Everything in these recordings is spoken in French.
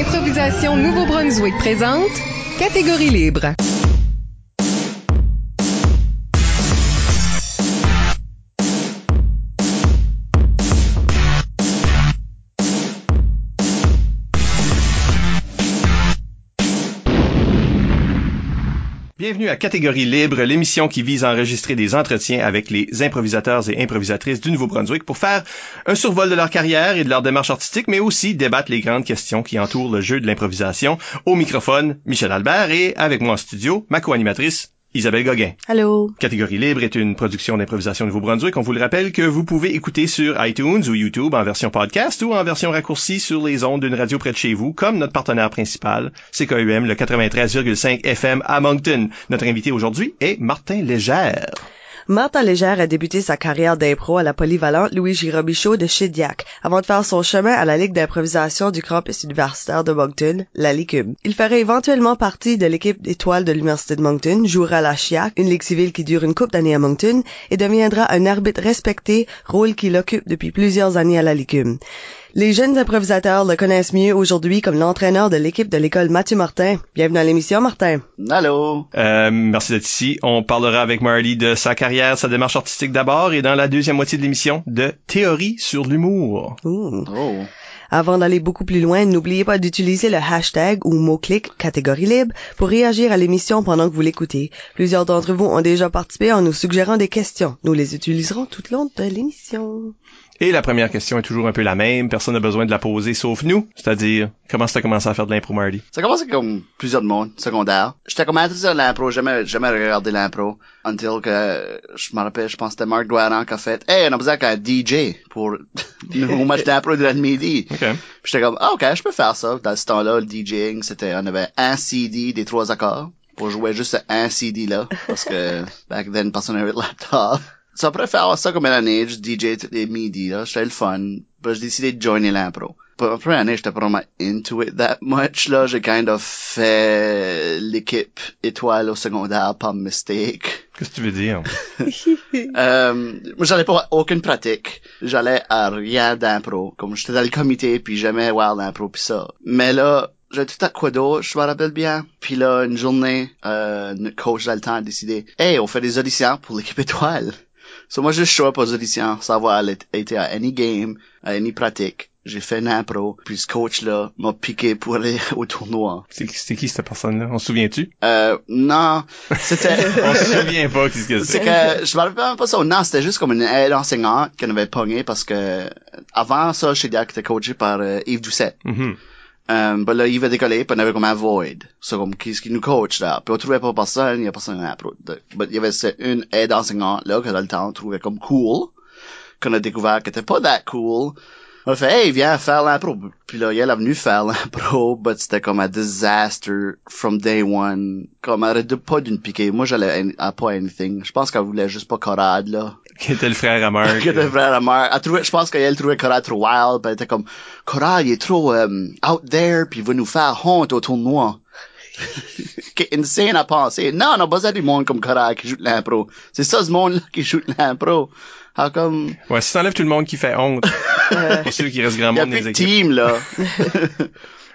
L'improvisation Nouveau-Brunswick présente Catégorie libre. Bienvenue à Catégorie Libre, l'émission qui vise à enregistrer des entretiens avec les improvisateurs et improvisatrices du Nouveau-Brunswick pour faire un survol de leur carrière et de leur démarche artistique, mais aussi débattre les grandes questions qui entourent le jeu de l'improvisation. Au microphone, Michel Albert et avec moi en studio, ma co-animatrice, Isabelle Gauguin. Allô? Catégorie libre est une production d'improvisation Nouveau-Brunswick. On vous le rappelle que vous pouvez écouter sur iTunes ou YouTube en version podcast ou en version raccourcie sur les ondes d'une radio près de chez vous, comme notre partenaire principal, CKUM, le 93,5 FM à Moncton. Notre invité aujourd'hui est Martin Légère. Martin Légère a débuté sa carrière d'impro à la polyvalente Louis Girobichaud de Chidiac, avant de faire son chemin à la Ligue d'improvisation du campus universitaire de Moncton, la LICUM. Il ferait éventuellement partie de l'équipe d'étoiles de l'Université de Moncton, jouera à la CHIAC, une ligue civile qui dure une couple d'années à Moncton, et deviendra un arbitre respecté, rôle qu'il occupe depuis plusieurs années à la LICUM. Les jeunes improvisateurs le connaissent mieux aujourd'hui comme l'entraîneur de l'équipe de l'école Mathieu Martin. Bienvenue à l'émission, Martin. Allô. Euh, merci d'être ici. On parlera avec Marley de sa carrière, sa démarche artistique d'abord, et dans la deuxième moitié de l'émission, de théorie sur l'humour. Oh. Avant d'aller beaucoup plus loin, n'oubliez pas d'utiliser le hashtag ou mot-clic catégorie libre pour réagir à l'émission pendant que vous l'écoutez. Plusieurs d'entre vous ont déjà participé en nous suggérant des questions. Nous les utiliserons tout le long de l'émission. Et la première question est toujours un peu la même. Personne n'a besoin de la poser sauf nous. C'est-à-dire, comment ça a commencé à faire de l'impro, Marty? Ça commence comme plusieurs de monde, secondaire. J'étais comme intéressé à l'impro, jamais, jamais regardé l'impro. Until que, je me rappelle, je pense que c'était Marc Douaran qui a fait, hey, on a besoin qu'un DJ pour au match d'impro de midi. OK. Puis j'étais comme, ah, ok, je peux faire ça. Dans ce temps-là, le DJing, c'était, on avait un CD des trois accords pour jouer juste un CD là. Parce que, back then, personne n'avait de laptop. Ça après faire ça comme une année, juste DJ tous les midis, là. C'était le fun. Puis j'ai décidé de joiner l'impro. Puis après une année, j'étais pas vraiment into it that much, là. J'ai kind of fait l'équipe étoile au secondaire par mistake. Qu'est-ce que tu veux dire? Euh, moi, j'allais pas aucune pratique. J'allais à rien d'impro. Comme j'étais dans le comité, puis j'aimais voir l'impro pis ça. Mais là, j'ai tout à quoi d'autre, je me rappelle bien. Puis là, une journée, euh, notre coach dans le temps a décidé, hey, on fait des auditions pour l'équipe étoile. So moi, je show up aux auditions, sans avoir été à any game, à any pratique. J'ai fait une impro, puis ce coach-là m'a piqué pour aller au tournoi. C'est qui cette personne-là? On se souvient-tu? Euh, non, c'était... On se souvient pas qu'est-ce que C'est c'est. que je me rappelle même pas ça. Non, c'était juste comme une aide enseignante qu'on avait pogné parce que avant ça, chez Diac était coaché par euh, Yves Doucet. Mhm. Euh, ben là, Yves a décollé, puis on avait comme un void. C'est comme, qu'est-ce qui nous coach, là? Puis on trouvait pas personne, il y a personne à pro. de- ben, il y avait cette- une aide enseignante, là, que dans le temps, on trouvait comme cool. Qu'on a découvert qu'elle était pas that cool. On a fait, hey, viens faire l'impro. Puis là, elle est venue faire l'impro, but c'était comme un disaster from day one. Comme, elle arrêtait pas d'une piquer. Moi, j'allais à pas anything. Je pense qu'elle voulait juste pas Corade, là. Qui était le frère à Marc? qui était frère à. Elle trouvait, je pense qu'elle trouvait Corade trop wild, puis elle était comme, Corade, il est trop, euh, out there, puis il va nous faire honte au tournoi. qui est insane à penser. Non, on a besoin du monde comme Corade qui joue l'impro. C'est ça, ce monde-là qui joue l'impro. How come, Ouais, si t'enlèves tout le monde qui fait honte, c'est sûr qu'il reste grand monde dans plus les de équipes. team, là.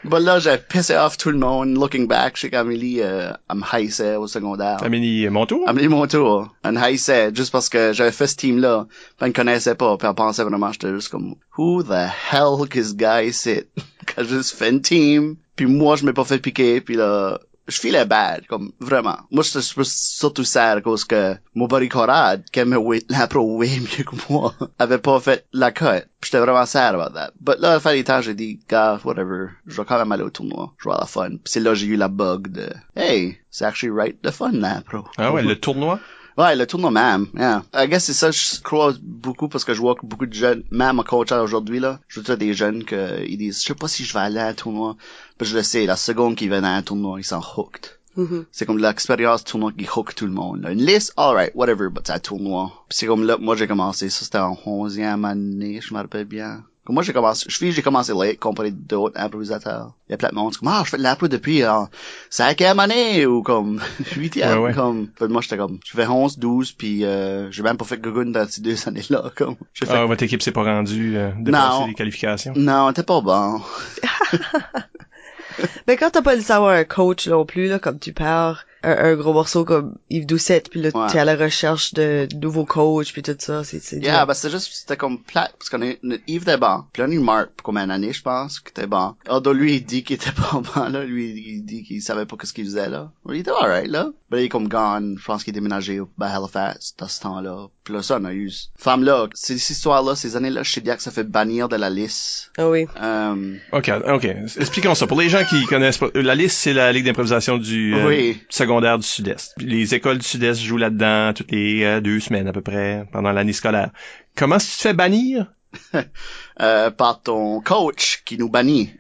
Bon, là, j'ai pissé off tout le monde. Looking back, je sais qu'Amélie, euh, elle me haïssait au secondaire. Amélie Montour? Amélie Montour, elle me haïssait juste parce que j'avais fait ce team-là. Puis elle me connaissait pas. Puis elle pensait vraiment, j'étais juste comme, who the hell this guy sit? Quand juste fait une team. Puis moi, je m'ai pas fait piquer. Puis là, je filais bad, comme, vraiment. Moi, j'étais surtout sad à cause que mon buddy Corrad, qui aimait l'impro way mieux que moi, avait pas fait la cut. Puis j'étais vraiment sad about that. But là, à la fin des temps, j'ai dit, gars, whatever, je vais quand même aller au tournoi. Je vais avoir la fun. Puis c'est là que j'ai eu la bug de, hey, c'est actually right, the fun, l'impro. Ah ouais, le tournoi? Ouais, le tournoi même, yeah. I guess c'est ça, je crois beaucoup parce que je vois que beaucoup de jeunes, même en coach aujourd'hui, là, je vois des jeunes que, ils disent, je sais pas si je vais aller à un tournoi. Puis je le sais, la seconde qu'ils viennent à un tournoi, ils sont hooked. Mhm. C'est comme l'expérience tournoi qui hook tout le monde. là. Une liste, alright, whatever, but c'est un tournoi. C'est comme là, moi j'ai commencé, ça c'était en 11e année, je me rappelle bien. Comme moi j'ai commencé, je suis j'ai commencé late comparé d'autres improvisateurs. Il y a plein de monde qui disent, ah, je fais de l'impro depuis en cinquième année ou comme huitième. Ouais, ouais. Comme, Fait moi j'étais comme, je fais 11, 12 puis euh, j'ai même pas fait Gugun dans ces deux années-là. Comme, fait, Ah, votre équipe s'est pas rendue euh, dépasser Non. les qualifications. non, t'es pas bon. Mais quand t'as pas le savoir un coach non plus, là, comme tu perds un, un gros morceau comme Yves Doucette, puis là, Ouais. t'es à la recherche de nouveaux coachs, puis tout ça, c'est, c'est Yeah, ben c'était juste, c'était comme plate, parce qu'on est, Yves était bon. Puis on a eu Mark pour comme une année, je pense, qui était bon. Although lui, il dit qu'il était pas bon, là. Lui, il dit qu'il savait pas qu'est-ce qu'il faisait, là. Il était alright, là. Mais il est comme gone. Je pense qu'il est déménagé à Halifax, dans ce temps-là. Puis là, ça, on a eu, femme-là, ces ces histoires-là, ces années-là, chez Diac, ça fait bannir de la liste. Ah oui. Euh, OK, OK. Expliquons ça. Pour les gens qui connaissent pas, la liste, c'est la Ligue d'improvisation du euh, Oui. secondaire du Sud-Est. Les écoles du Sud-Est jouent là-dedans toutes les euh, deux semaines à peu près pendant l'année scolaire. Comment tu te fais bannir? euh, par ton coach qui nous bannit.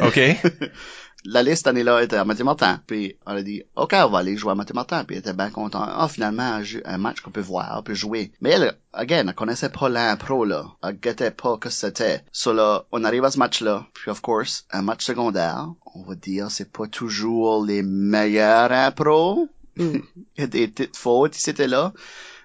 OK. la liste année-là était à Mathématin. Puis on a dit, OK, on va aller jouer à Mathématin. Puis elle était bien content. Ah, finalement, un, match qu'on peut voir, on peut jouer. Mais elle, again, elle connaissait pas l'impro, là. Elle guettait pas que c'était. So là, on arrive à ce match-là. Puis of course, un match secondaire, on va dire, c'est pas toujours les meilleurs impros. Mm. il y a des petites fautes, c'était là.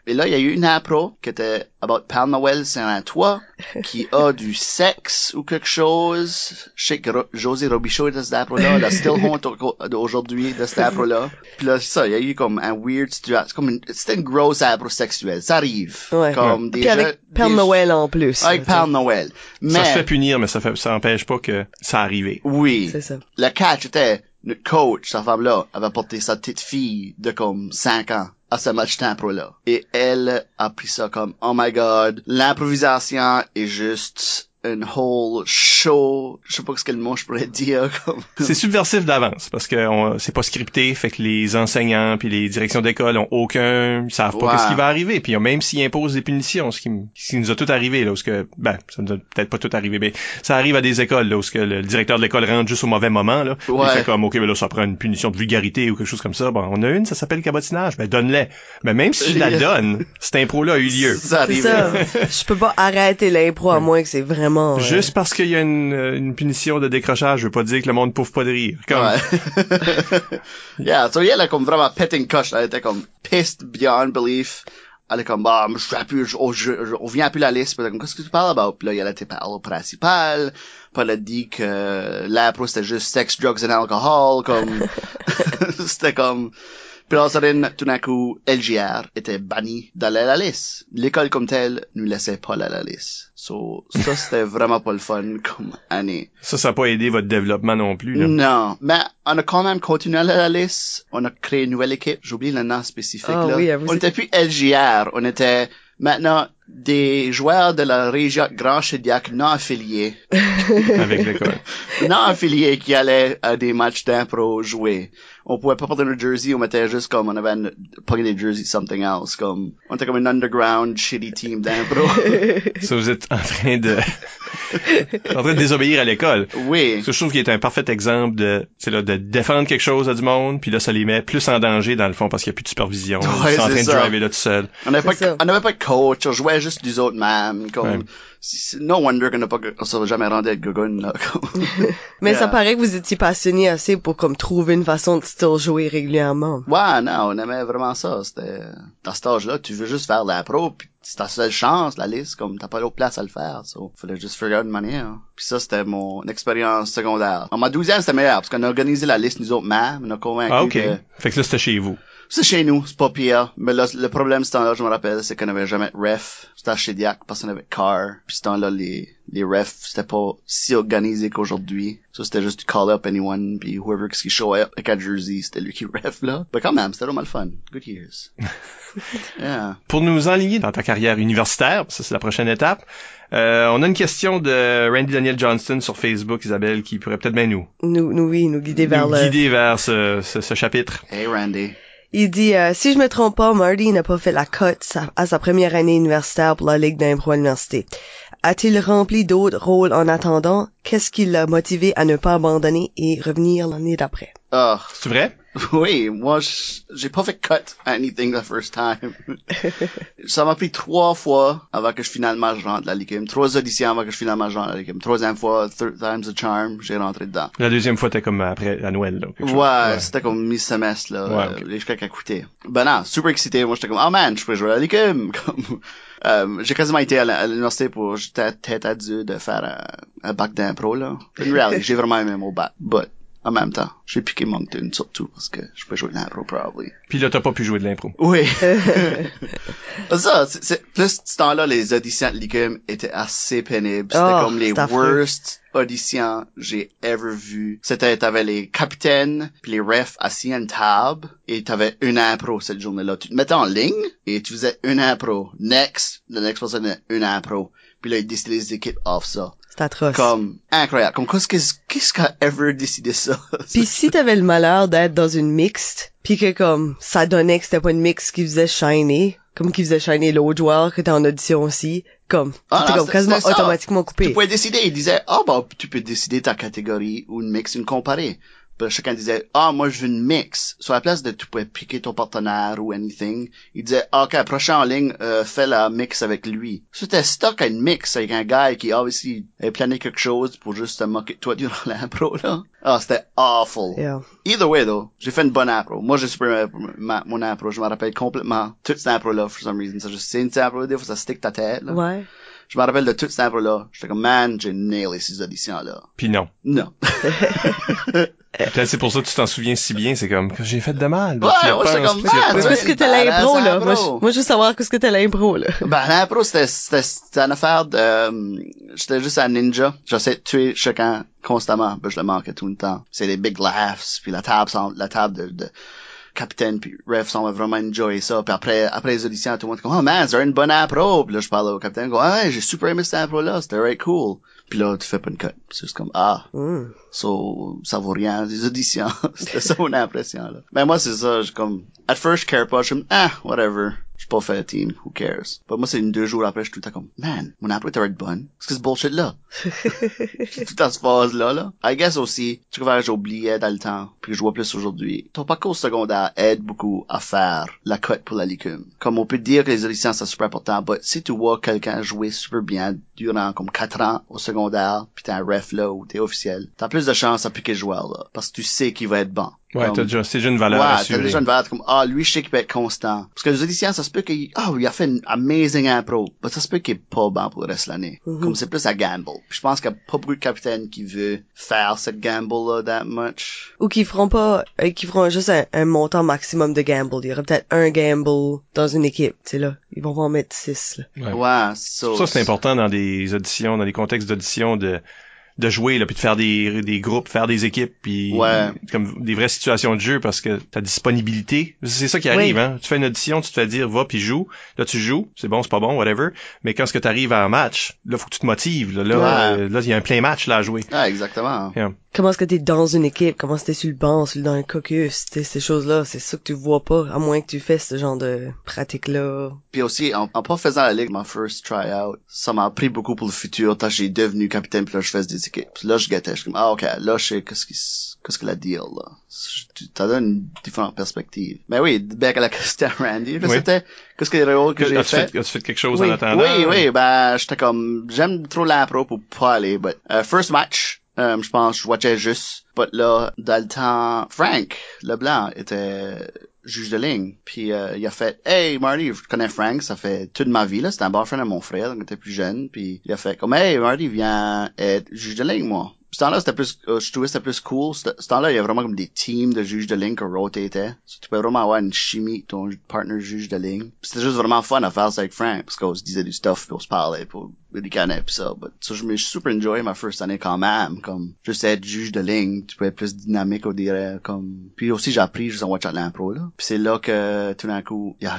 Et là, il y a eu une impro qui était about Père Noël Saint-Antoine, qui a du sexe ou quelque chose. Je sais que Ro- José Robichaud est de cette impro-là. Elle a still honte au- aujourd'hui de cette impro-là. Puis là, c'est ça, il y a eu comme un weird situation. Comme une, c'était une grosse impro sexuelle. Ça arrive. Ouais. Comme des Puis avec Père des- Noël en plus. Avec Père Noël. Mais, Ça se fait punir, mais ça fait, ça empêche pas que ça arrive. oui. C'est ça. Le catch était, notre coach, sa femme-là, avait porté sa petite fille de comme 5 ans à ce match d'impro-là. Et elle a pris ça comme, oh my god, l'improvisation est juste une whole show, je sais pas ce que le mot je pourrais dire, comme, C'est subversif d'avance parce que c'est pas scripté, fait que les enseignants puis les directions d'école ont aucun, ils savent pas Ouais. qu'est-ce qui va arriver. Puis même s'ils imposent des punitions, ce qui, ce nous a tout arrivé là, où ce que, ben, ça nous a peut-être pas tout arrivé, mais ça arrive à des écoles là, où ce que le directeur de l'école rentre juste au mauvais moment là, Ouais. il fait comme ok, ben là ça prend une punition de vulgarité ou quelque chose comme ça. Bon, on a une, ça s'appelle cabotinage, ben donne-les. Mais même si je la donne, cet impro là a eu lieu. ça ça. Je peux pas arrêter l'impro à moins que c'est vraiment... euh, Juste parce qu'il y a une, euh, une punition de décrochage, je veux pas dire que le monde pouffe pas de rire. Comme, Ouais. yeah, so elle a comme vraiment pété une coche. Elle était comme pissed beyond belief. Elle est comme, bah, je suis plus, je- je- je- on vient plus la liste. Puis elle est comme, qu'est-ce que tu parles about? Puis là, elle était parlé au principal. Puis elle a dit que l'impro c'était juste sex, drugs and alcohol. Comme, c'était comme, puis donne, tout d'un coup, LGR était banni d'aller à la liste. L'école comme telle nous laissait pas aller à la liste. So, ça, c'était vraiment pas le fun comme année. Ça, ça n'a pas aidé votre développement non plus. Là. Non, mais on a quand même continué à la liste. On a créé une nouvelle équipe. J'oublie le nom spécifique. Ah là. oui, on était plus LGR. On était maintenant des joueurs de la région Grand Chediac non affiliés. avec l'école. non affiliés qui allaient à des matchs d'impro jouer. On pouvait pas porter nos jerseys, on mettait juste comme, on avait une- pogné des jerseys something else, comme, on était comme un underground shitty team d'impro. Ça, vous êtes en train de, en train de désobéir à l'école. oui. Que je trouve qu'il est un parfait exemple de, c'est là, de défendre quelque chose à du monde, puis là, ça les met plus en danger, dans le fond, parce qu'il n'y a plus de supervision. Ouais, Ils sont en train de ça. driver là tout seul. On n'avait pas, ça. on n'avait pas de coach, on jouait juste du autres même, comme, Ouais. no wonder qu'on n'a pas, on s'est jamais rendu avec Gogun, là. Mais ça paraît que vous étiez passionné assez pour comme trouver une façon de still jouer régulièrement. Ouais, non, on aimait vraiment ça. C'était, dans cet âge-là, tu veux juste faire de l'impro, puis c'est ta seule chance, la liste, comme t'as pas d'autre place à le faire, so, fallait juste figure out une manière. Puis ça, c'était mon expérience secondaire. En ma douzième, c'était meilleur, parce qu'on a organisé la liste, nous autres, même, on a convaincu Ah, ok. que Fait que là, c'était chez vous. C'est chez nous, c'est pas pire. Mais là, le problème, ce temps-là, je me rappelle, c'est qu'on avait jamais de ref. C'était chez Diac, parce qu'on avait car. Puis ce temps-là, les, les refs, c'était pas si organisé qu'aujourd'hui. Ça, c'était juste call up anyone, puis whoever qui show up avec un jersey, c'était lui qui ref, là. Mais quand même, c'était vraiment le fun. Good years. yeah. Pour nous enligner dans ta carrière universitaire, ça c'est la prochaine étape, euh, on a une question de Randy Daniel Johnston sur Facebook, Isabelle, qui pourrait peut-être bien nous, Nous, nous, oui, nous guider vers nous le... guider vers ce, ce, ce chapitre. Hey, Randy. Il dit, euh, si je me trompe pas, Marty n'a pas fait la cote à sa première année universitaire pour la Ligue d'impro à l'université. A-t-il rempli d'autres rôles en attendant? Qu'est-ce qui l'a motivé à ne pas abandonner et revenir l'année d'après? Ah, C'est vrai? oui, moi, j'ai pas fait cut à anything the first time. ça m'a pris trois fois avant que je finalement je rentre à la Ligue. Trois auditions avant que je finalement je rentre à la Ligue. Troisième fois, third time's a charm, j'ai rentré dedans. La deuxième fois, t'es comme après, à Noël, là. quelque chose. Ouais, c'était comme mi-semestre, là, Ouais, euh, ok. les chèques à coûter. Ben non, super excité. Moi, j'étais comme, oh man, je peux jouer à la Ligue. Comme, euh, j'ai quasiment été à l'université pour, j'étais tête à Dieu de faire un, un bac d'impro, là. Reality, j'ai vraiment aimé mon bac. But, en même temps. J'ai piqué Moncton, surtout, parce que je peux jouer de l'impro, probably. Puis là, t'as pas pu jouer de l'impro. Oui. ça, c'est, c'est, plus, ce temps-là, les auditions de Likum étaient assez pénibles. C'était Oh, comme les affreux. worst auditions j'ai ever vu. C'était, t'avais les capitaines, puis les refs assis à une table, et t'avais une impro cette journée-là. Tu te mettais en ligne, et tu faisais une impro. Next, the next person, une impro. Puis là, ils décidaient les équipes off ça. C'est atroce. Comme, incroyable. Comme, qu'est-ce que- qu'est-ce qu'a ever décidé ça? Puis si t'avais le malheur d'être dans une mixte, puis que comme ça donnait que c'était pas une mixte qui faisait shiner, comme qui faisait shiner l'autre joueur que t'es en audition aussi, comme Ah, non, comme quasiment automatiquement Tu coupé. pouvais décider. Il disait, ah, bah, tu peux décider ta catégorie ou une mix, une comparée. Puis chacun disait, ah, moi, je veux une mix. Sur la place de, tu pouvais piquer ton partenaire ou anything. Il disait, ah, ok, prochain en ligne, euh, fais la mix avec lui. C'était stock à une mix avec un gars qui, obviously, avait plané quelque chose pour juste te moquer de toi durant l'impro, là. Ah, c'était awful. Yeah. Either way, though, j'ai fait une bonne impro. Moi, j'ai supprimé ma- mon impro. Je me rappelle complètement toute cette impro-là, for some reason. Ça, je sais une impro, des fois, ça stick ta tête, là. Ouais. Je me rappelle de toute cette impro-là. J'étais comme, man, j'ai nailé ces auditions-là. Puis non. Non. Peut-être c'est pour ça que tu t'en souviens si bien, c'est comme que j'ai fait de mal. Ouais, c'est repenses, comme, man, parce que t'as l'impro, là? Moi, je, moi, je veux savoir qu'est-ce que t'as l'impro, là. Ben, l'impro, c'était, c'était, c'était une affaire de, euh, j'étais juste un ninja. J'essayais de tuer chacun constamment. Ben, je le manquais tout le temps. C'est des big laughs, puis la table, semble- la table de, de capitaine puis ref semble vraiment enjoy ça. Puis après, après les auditions, tout le monde comme, oh man, c'est une bonne impro. Puis là, je parle au capitaine, go, ah, j'ai super aimé cette impro-là, c'était right cool. Puis là, tu fais pas une cut. C'est juste comme, ah, Hmm. So, ça vaut rien, les auditions. C'était ça mon impression, là. Mais moi, c'est ça, je comme, at first, je care pas, je suis comme, ah, whatever. Je suis pas fait team, who cares? Mais moi, c'est une deux jours après, je suis tout le temps comme, man, mon impro était bonne. Qu'est-ce que ce bullshit-là? Tout dans cette phase-là, là. I guess aussi, tu vois, j'oubliais dans le temps, puis je vois plus aujourd'hui. Ton parcours secondaire aide beaucoup à faire la cote pour la licume. Comme on peut dire que les auditions, c'est super important, mais si tu vois quelqu'un jouer super bien durant comme quatre ans au secondaire, puis t'es un ref là, ou t'es officiel, t'as plus de chances à piquer le joueur, là. Parce que tu sais qu'il va être bon. Ouais, t'as déjà, c'est déjà une valeur Ouais, t'as déjà une valeur comme, ah, lui, je sais qu'il peut être constant. Parce que les auditions, ça se peut qu'il, ah, il a fait une amazing impro. Mais ça se peut qu'il est pas bon pour le reste de l'année. Mhm. Comme c'est plus à gamble. Puis je pense qu'il y a pas beaucoup de capitaines qui veulent faire cette gamble-là that much. Ou qui feront pas, euh, qui feront juste un, un montant maximum de gamble. Il y aura peut-être un gamble dans une équipe, tu sais, là. Ils vont en mettre six, là. Ouais. Ouais, so, Ça, c'est important dans des auditions, dans des contextes d'audition de de jouer là puis de faire des des groupes faire des équipes puis Ouais. comme des vraies situations de jeu parce que ta disponibilité c'est ça qui arrive Oui. hein tu fais une audition tu te fais dire va puis joue là tu joues c'est bon c'est pas bon whatever mais quand ce que t'arrives à un match là faut que tu te motives là là Ouais. euh, là il y a un plein match là à jouer Ah, exactement. Comment est-ce que t'es dans une équipe? Comment est-ce que t'es sur le banc, sur dans un caucus? Ces choses-là, c'est ça que tu vois pas, à moins que tu fais ce genre de pratique-là. Puis aussi, en, en pas faisant la ligue, ma first tryout, ça m'a appris beaucoup pour le futur. Quand j'ai devenu capitaine, puis là, je faisais des équipes. Puis là, je gâtais. Je suis comme, ah, ok, là, je sais qu'est-ce qui, qu'est-ce que la deal, là. Tu t'as donné une différente perspective. Mais oui, back à la question à Randy, Oui. c'était, qu'est-ce que les rôles que j'ai as-tu fait? as-tu fait quelque chose Oui. en attendant? Oui, oui, ben, j'étais comme, j'aime trop l'impro pour pas aller, but, euh, first match, euh, je pense, je watchais juste, but là, dans le temps, Frank Leblanc était juge de ligne, puis euh, il a fait, hey, Marty, je connais Frank, ça fait toute ma vie, là, c'était un bon frère de mon frère, quand il était plus jeune, puis il a fait comme, hey, Marty, viens être juge de ligne, moi. Ce temps-là, c'était plus, euh, je trouvais que c'était plus cool. Ce temps-là, il y a vraiment comme des teams de juges de ligne qui rotaient. Tu peux vraiment avoir une chimie ton partner juge de ligne. C'était juste vraiment fun à faire ça avec Frank, parce qu'on se disait du stuff, puis on se parlait, puis on ricanait, puis ça. But, so, je me super enjoyé ma first année quand même, comme, juste être juge de ligne, tu peux être plus dynamique, on dirait, comme, puis aussi j'ai appris juste en watchant l'impro, là. Puis c'est là que, tout d'un coup, il y a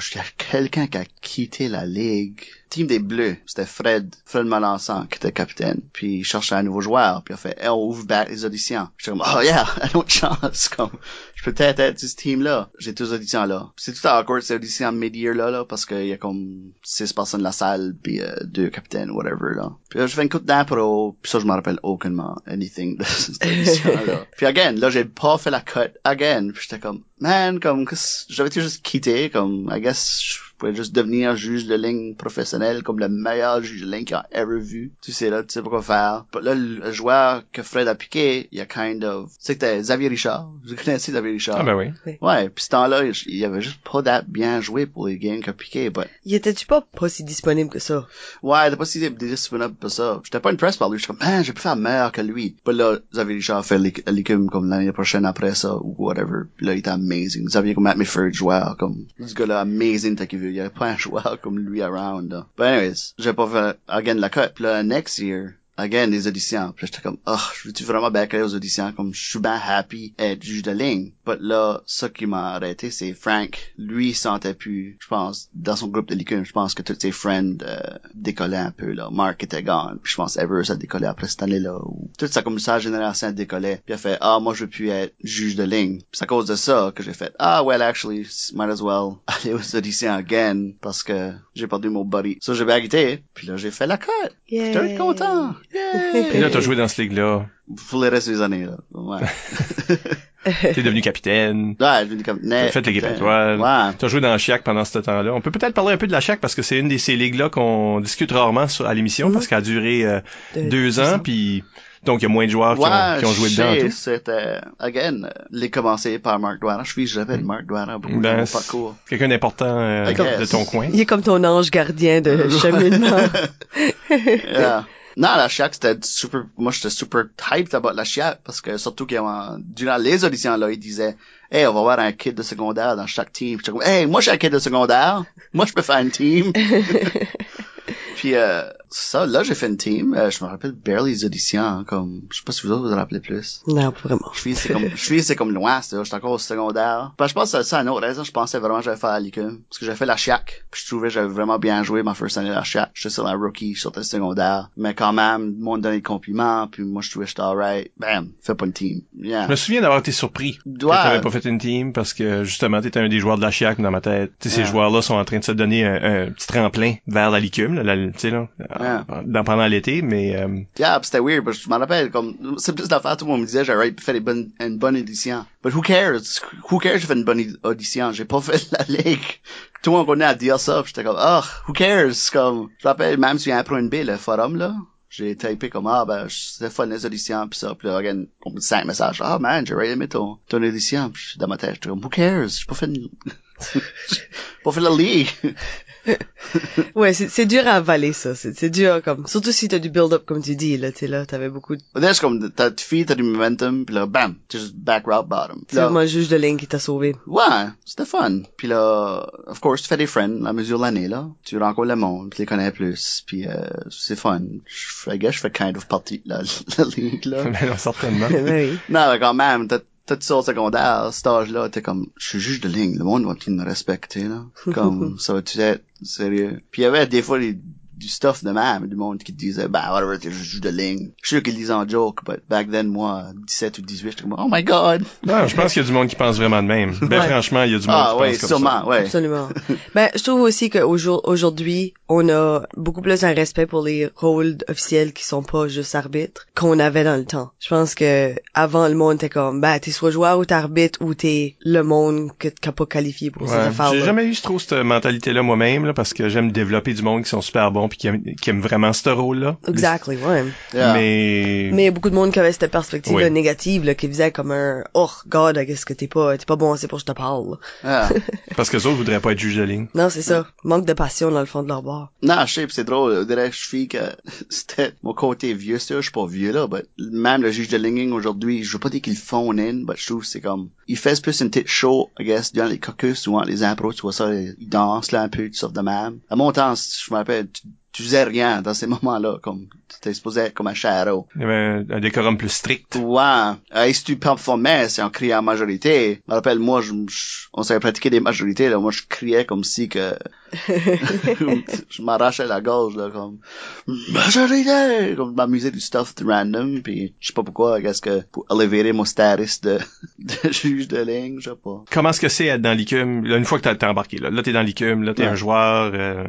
quelqu'un qui a quitté la ligue. Team des Bleus, c'était Fred, Fred Malençon qui était capitaine. Puis il cherchait un nouveau joueur, puis il a fait, hey, on ouvre back les auditions. J'étais comme, oh yeah, une autre chance, comme, je peux peut-être être sur ce team-là. J'ai tous les auditions là. C'est tout awkward ces auditions mid-year là, là, parce qu'il y a comme six personnes dans la salle, puis euh, deux capitaines, whatever, là. Puis là, je fais une coupe d'impro, puis ça, je me rappelle aucunement anything de cette audition-là. puis again, là, j'ai pas fait la cut again, puis j'étais comme, man, comme, qu'est-ce- j'avais été juste quitté, comme, I guess, je pouvais juste devenir juge de ligne professionnel, comme le meilleur juge de ligne qu'il a ever vu. Tu sais, là, tu sais pas quoi faire. Là, le joueur que Fred a piqué, il a kind of, sais que t'as Xavier Richard. Vous connaissez Xavier Richard? Ah ben oui. Ouais, puis ce temps-là, il il avait juste pas that bien joué pour les games piqué, but Il était-tu pas pas si disponible que ça? Ouais, t'as pas si disponible pour ça. J'étais pas impressed par lui. J'étais comme, man, j'ai pu faire meilleur que lui. Puis là, Xavier Richard fait l'éc- l'écume comme l'année prochaine après ça, ou whatever. Puis là, il était amazing. Xavier comme mes third joueur, comme, ce gars-là amazing t'as qu'il veut. Il y avait pas un joueur comme lui around, là. But anyways, j'ai pas fait, again, la cut. Puis là, next year, again, les auditions. Puis j'étais comme, oh, je veux-tu vraiment backer aux auditions? Comme, je suis bien happy être juge de ligne. But là, ça qui m'a arrêté, c'est Frank. Lui, sentait plus, je pense, dans son groupe de l'écume, je pense que tous ses friends euh, décollaient un peu, là. Mark était gone. Puis je pense Evers a décollé après cette année-là. Ou toute sa, comme sa génération décollait. Puis il a fait, ah, moi, je veux plus être juge de ligne. Puis c'est à cause de ça que j'ai fait, ah, well, actually, might as well aller aux auditions again parce que j'ai perdu mon buddy. Ça, j'ai baguetté. Puis là, j'ai fait la cut. J'étais content. Et là, t'as joué dans ce ligue-là. Pour le reste des années, là. Ouais. T'es devenu capitaine. ouais, je dis comme, T'as fait l'équipe étoile. Ouais. T'as joué dans le Chiac pendant ce temps-là. On peut peut-être parler un peu de la Chiac parce que c'est une de ces ligues-là qu'on discute rarement sur, à l'émission parce qu'elle a duré euh, De- deux ans, ans. puis donc il y a moins de joueurs qui, ont, qui ont joué je dedans. C'était, again, euh, les commencé par Mark Douana. Je suis, j'appelle Mark Douana beaucoup Ben, dans mon parcours. quelqu'un d'important euh, de ton coin. Il est comme ton ange gardien de cheminement. Yeah. Non, la Chiac, c'était super, moi, j'étais super hyped about la Chiac, parce que surtout que, euh, durant les auditions, là, ils disaient, hey, on va avoir un kid de secondaire dans chaque team. J'étais comme, hey, moi, suis un kid de secondaire. Moi, je peux faire une team. Puis, euh, ça, là, j'ai fait une team. Euh, je me rappelle barely les auditions, hein, comme, je sais pas si vous autres vous en rappelez plus. non, pas vraiment. Je suis, c'est comme, je suis, c'est comme loin, c'est, j'étais encore au secondaire. Ben, je pense que c'est ça, une autre raison, je pensais vraiment que j'allais faire à l'ICUM. Parce que j'avais fait la Chiac. Puis je trouvais que j'avais vraiment bien joué ma first année à la Chiac. J'étais sur la rookie, je sortais secondaire. Mais quand même, le monde donnait des compliments, puis moi, je trouvais que j'étais alright. Bam, fais pas une team. Yeah. Je me souviens d'avoir été surpris que Ouais. t'avais pas fait une team parce que justement t'étais un des joueurs de la Chiac dans ma tête. Tu sais, ces joueurs-là sont en train de se donner un, un petit tremplin vers la licume, là, la- tu sais là, dans- pendant l'été, mais euh, Yeah, c'était weird, parce que je m'en rappelle, comme, c'est plus d'affaires, tout le monde me disait, j'aurais fait des bonnes, une bonne audition. But who cares? Who cares j'ai fait une bonne audition? J'ai pas fait la ligue. Tout le monde connaît à dire ça, j'étais comme, oh, who cares? Comme, je me rappelle, même sur un point B, le forum, là, j'ai typé comme, ah, ben, c'était fun les auditions, pis ça, pis là, regarde, on me dit cinq messages, ah, man, j'aurais aimé ton, ton audition, pis dans ma tête, j'étais comme, who cares? J'ai pas fait une, j'ai pas fait la ligue. Ouais, c'est c'est dur à avaler, ça. C'est c'est dur, comme, surtout si t'as du build-up, comme tu dis, là, tu sais, là, t'avais beaucoup de... Là, c'est comme, t'as, tu files, t'as du momentum, pis là, bam, tu juste back route bottom. Puis C'est vraiment le juge de ligne qui t'a sauvé. Ouais, c'était fun. Puis là, of course, tu fais des friends à mesure de l'année, là. Tu rencontres le monde, tu les connais plus, puis euh, c'est fun. Je, I guess, je fais kind of partie de la, la ligue, là. ben non, certainement. Ben oui. non, mais quand même, tu sors au secondaire, à cet âge-là, t'es comme, je suis juge de ligne, le monde va-tu me respecter, là? Comme, ça va-tu être sérieux? Puis il y avait des fois des, du stuff de même, du monde qui te disait, bah, whatever, t'es juste juge de ligne. Je suis sûr qu'ils le disaient en joke, but back then, moi, 17 ou 18, j'étais comme, oh my god! Non, je pense qu'il y a du monde qui pense vraiment de même. Ben Ouais. franchement, il y a du monde Ah, qui ouais, pense comme sûrement, ça. ouais. Absolument. ben, je trouve aussi qu'aujourd'hui, on a beaucoup plus un respect pour les rôles officiels qui sont pas juste arbitres qu'on avait dans le temps. Je pense que avant le monde était comme, ben, t'es soit joueur ou t'es arbitre ou t'es le monde que t'as pas qualifié pour ces Ouais. affaires J'ai jamais eu trop cette mentalité-là moi-même, là, parce que j'aime développer du monde qui sont super bons puis qui aiment, qui aiment vraiment ce rôle-là. Exactly, ouais. Yeah. Mais, Mais il y a beaucoup de monde qui avait cette perspective Oui. négative, là, qui faisait comme un, oh, God, qu'est-ce que t'es pas, t'es pas bon assez pour que je te parle. Yeah. parce que les autres voudraient pas être juge de ligne. Non, c'est ça. Manque de passion dans le fond de leur bar. Non, je sais, pis c'est drôle. Je fais que c'était mon côté vieux, c'est sûr, je suis pas vieux, là, but même le juge de ligne aujourd'hui, je veux pas dire qu'il phone in, but je trouve que c'est comme, il fait plus une petite show, I guess, durant les caucus, ou entre les impros, tu vois ça, il danse, là, un peu, tu sors de même. À mon temps, je me rappelle, tu, tu faisais rien dans ces moments-là, comme, tu être comme un shadow. Il y avait un, un décorum plus strict. Ouais. Euh, si tu performais, c'est en criant en majorité. Je me rappelle, moi, je, je- on savait pratiquer des majorités, là. Moi, je criais comme si que, je m'arrachais la gorge, là, comme, majorité! Comme, m'amuser du stuff de random, puis je sais pas pourquoi, qu'est-ce que, pour élever mon status de, de juge de ligne, je sais pas. Comment est-ce que c'est être dans l'ICUM? Là, une fois que t'as t'es embarqué, là, là t'es dans l'ICUM, là t'es Ouais. un joueur. euh,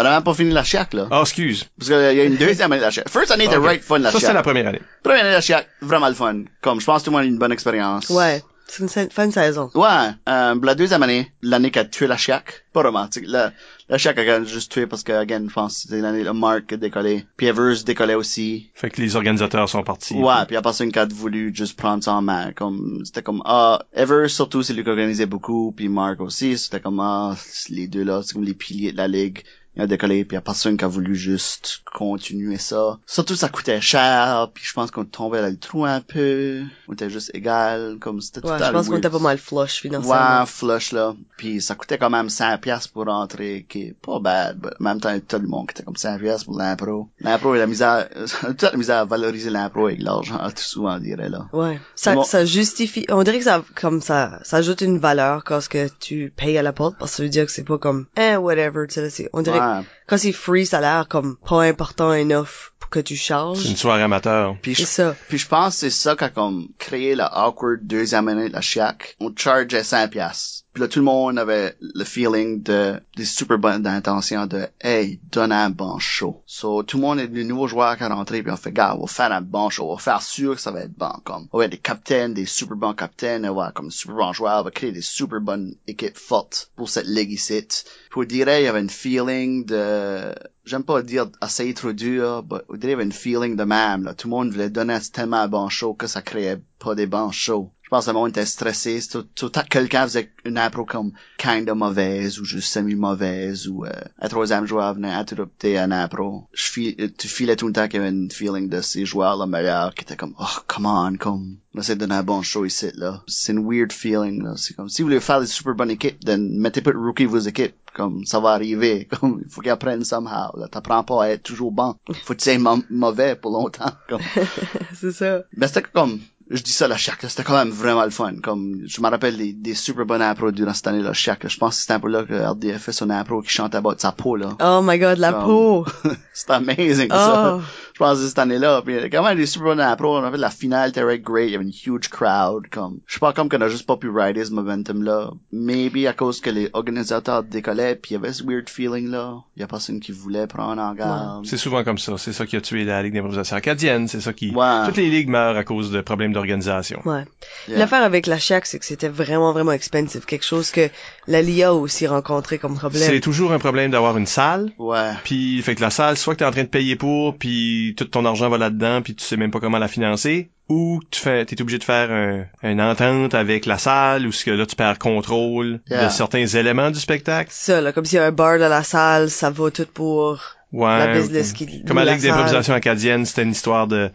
On a même pas fini la chiac, là. Ah, excuse. Parce qu'il y a une deuxième année de la chiac. First année était Ok. right fun, la Ça, c'est chiac. la première année. Première année de la chiac, vraiment le fun. Comme, je pense que tout le monde a eu une bonne expérience. Ouais. C'est une sa- fin de saison. Ouais, euh, la deuxième année, l'année qu'a tué la Chiac, pas romantique. La, la Chiac a juste tué parce que, again, je pense que c'était l'année le Mark a décollé. Puis Evers décollait aussi. Fait que les organisateurs sont partis. Ouais, puis après ça, une carte voulu juste prendre ça en main. Comme, c'était comme, ah, Evers, surtout, c'est lui qui organisait beaucoup, puis Mark aussi, c'était comme, ah, les deux là, c'est comme les piliers de la ligue. Il a décollé, puis il y a personne qui a voulu juste continuer ça. Surtout, ça coûtait cher, puis je pense qu'on tombait dans le trou un peu. On était juste égal, comme c'était tout Ouais, à je pense qu'on était pas mal flush financièrement. Ouais, flush là. Puis ça coûtait quand même 100 pièces pour rentrer, qui est pas bad. but en même temps, tout le monde qui était comme 100 pièces pour l'impro. L'impro et la misère, toute la misère à valoriser l'impro avec l'argent, tout souvent, on dirait là. Ouais. Ça, Bon. ça justifie, on dirait que ça, comme ça, ça ajoute une valeur quand ce que tu payes à la porte, parce que ça veut dire que c'est pas comme, eh, whatever, tu sais, on dirait Ouais. Quand c'est free, ça a l'air comme pas important enough pour que tu C'est charges. une soirée amateur. Puis C'est je, ça. puis je pense que c'est ça qui a comme créé la awkward deuxième année de la Chiac. On chargeait 100 pièces. Puis là, tout le monde avait le feeling de, des super bonnes intentions de, hey, donne un bon show. So, tout le monde est des nouveaux joueurs qui sont rentrés, puis on fait, gars, on va faire un bon show. On va faire sûr que ça va être bon, comme. On va être des capitaines, des super bons capitaines, on va, comme super bons joueurs, on va créer des super bonnes équipes fortes pour cette ligue ici. Puis on dirait, il y avait une feeling de, j'aime pas dire assez trop dur, mais on dirait une feeling de même, là. Tout le monde voulait donner tellement un bon show que ça créait pas des bons shows. Je pense que le monde était stressé. C'est Tout, tout, tout- quelqu'un faisait une impro comme kinda mauvaise ou juste semi-mauvaise ou euh, un troisième joueur venait interrupter un impro. Je fil- euh, tu filais tout le temps qu'il y avait une feeling de ces joueurs-là meilleurs qui étaient comme, oh, come on, comme, on essaie de donner un bon show ici, là. C'est une weird feeling, là. C'est comme, si vous voulez faire des super bonnes équipes, then mettez pas de rookie vos équipes. Comme, ça va arriver. Comme, il faut qu'ils apprennent somehow, là. T'apprends pas à être toujours bon. Faut que tu sois mau- mauvais pour longtemps. Comme, c'est ça. mais c'était comme, je dis ça la Chiac, c'était quand même vraiment le fun. Comme, je me rappelle des, des super bonnes impros durant cette année, la Chiac. Je pense que c'était un peu là que RDF fait son impro qui chante à bas de sa peau, là. Oh my god, la Comme- peau. c'était amazing, ça. Je pense que cette année-là, puis il y avait quand même des super bonnes impros. On avait la finale, était great. Il y avait une huge crowd, comme, je sais pas comme qu'on a juste pas pu rider ce momentum-là. Maybe à cause que les organisateurs décollaient, puis il y avait ce weird feeling-là. Il y a personne qui voulait prendre en garde. C'est souvent comme ça. C'est ça qui a tué la Ligue d'improvisation acadienne. C'est ça qui... Ouais. Toutes les ligues meurent à cause de problèmes d'organisation. Ouais. Yeah. L'affaire avec la Chiac, c'est que c'était vraiment, vraiment expensive. Quelque chose que la LIA a aussi rencontré comme C'est problème. toujours un problème d'avoir une salle. Ouais. Puis, fait que la salle, soit que t'es en train de payer pour, puis tout ton argent va là-dedans, puis tu sais même pas comment la financer, ou tu fais, t'es obligé de faire un, une entente avec la salle, ou ce que là tu perds contrôle Yeah. de certains éléments du spectacle? Ça, là, comme s'il y a un bar dans la salle, ça va tout pour Ouais. la business qui Comme à la Ligue d'improvisation acadienne, c'était une histoire de,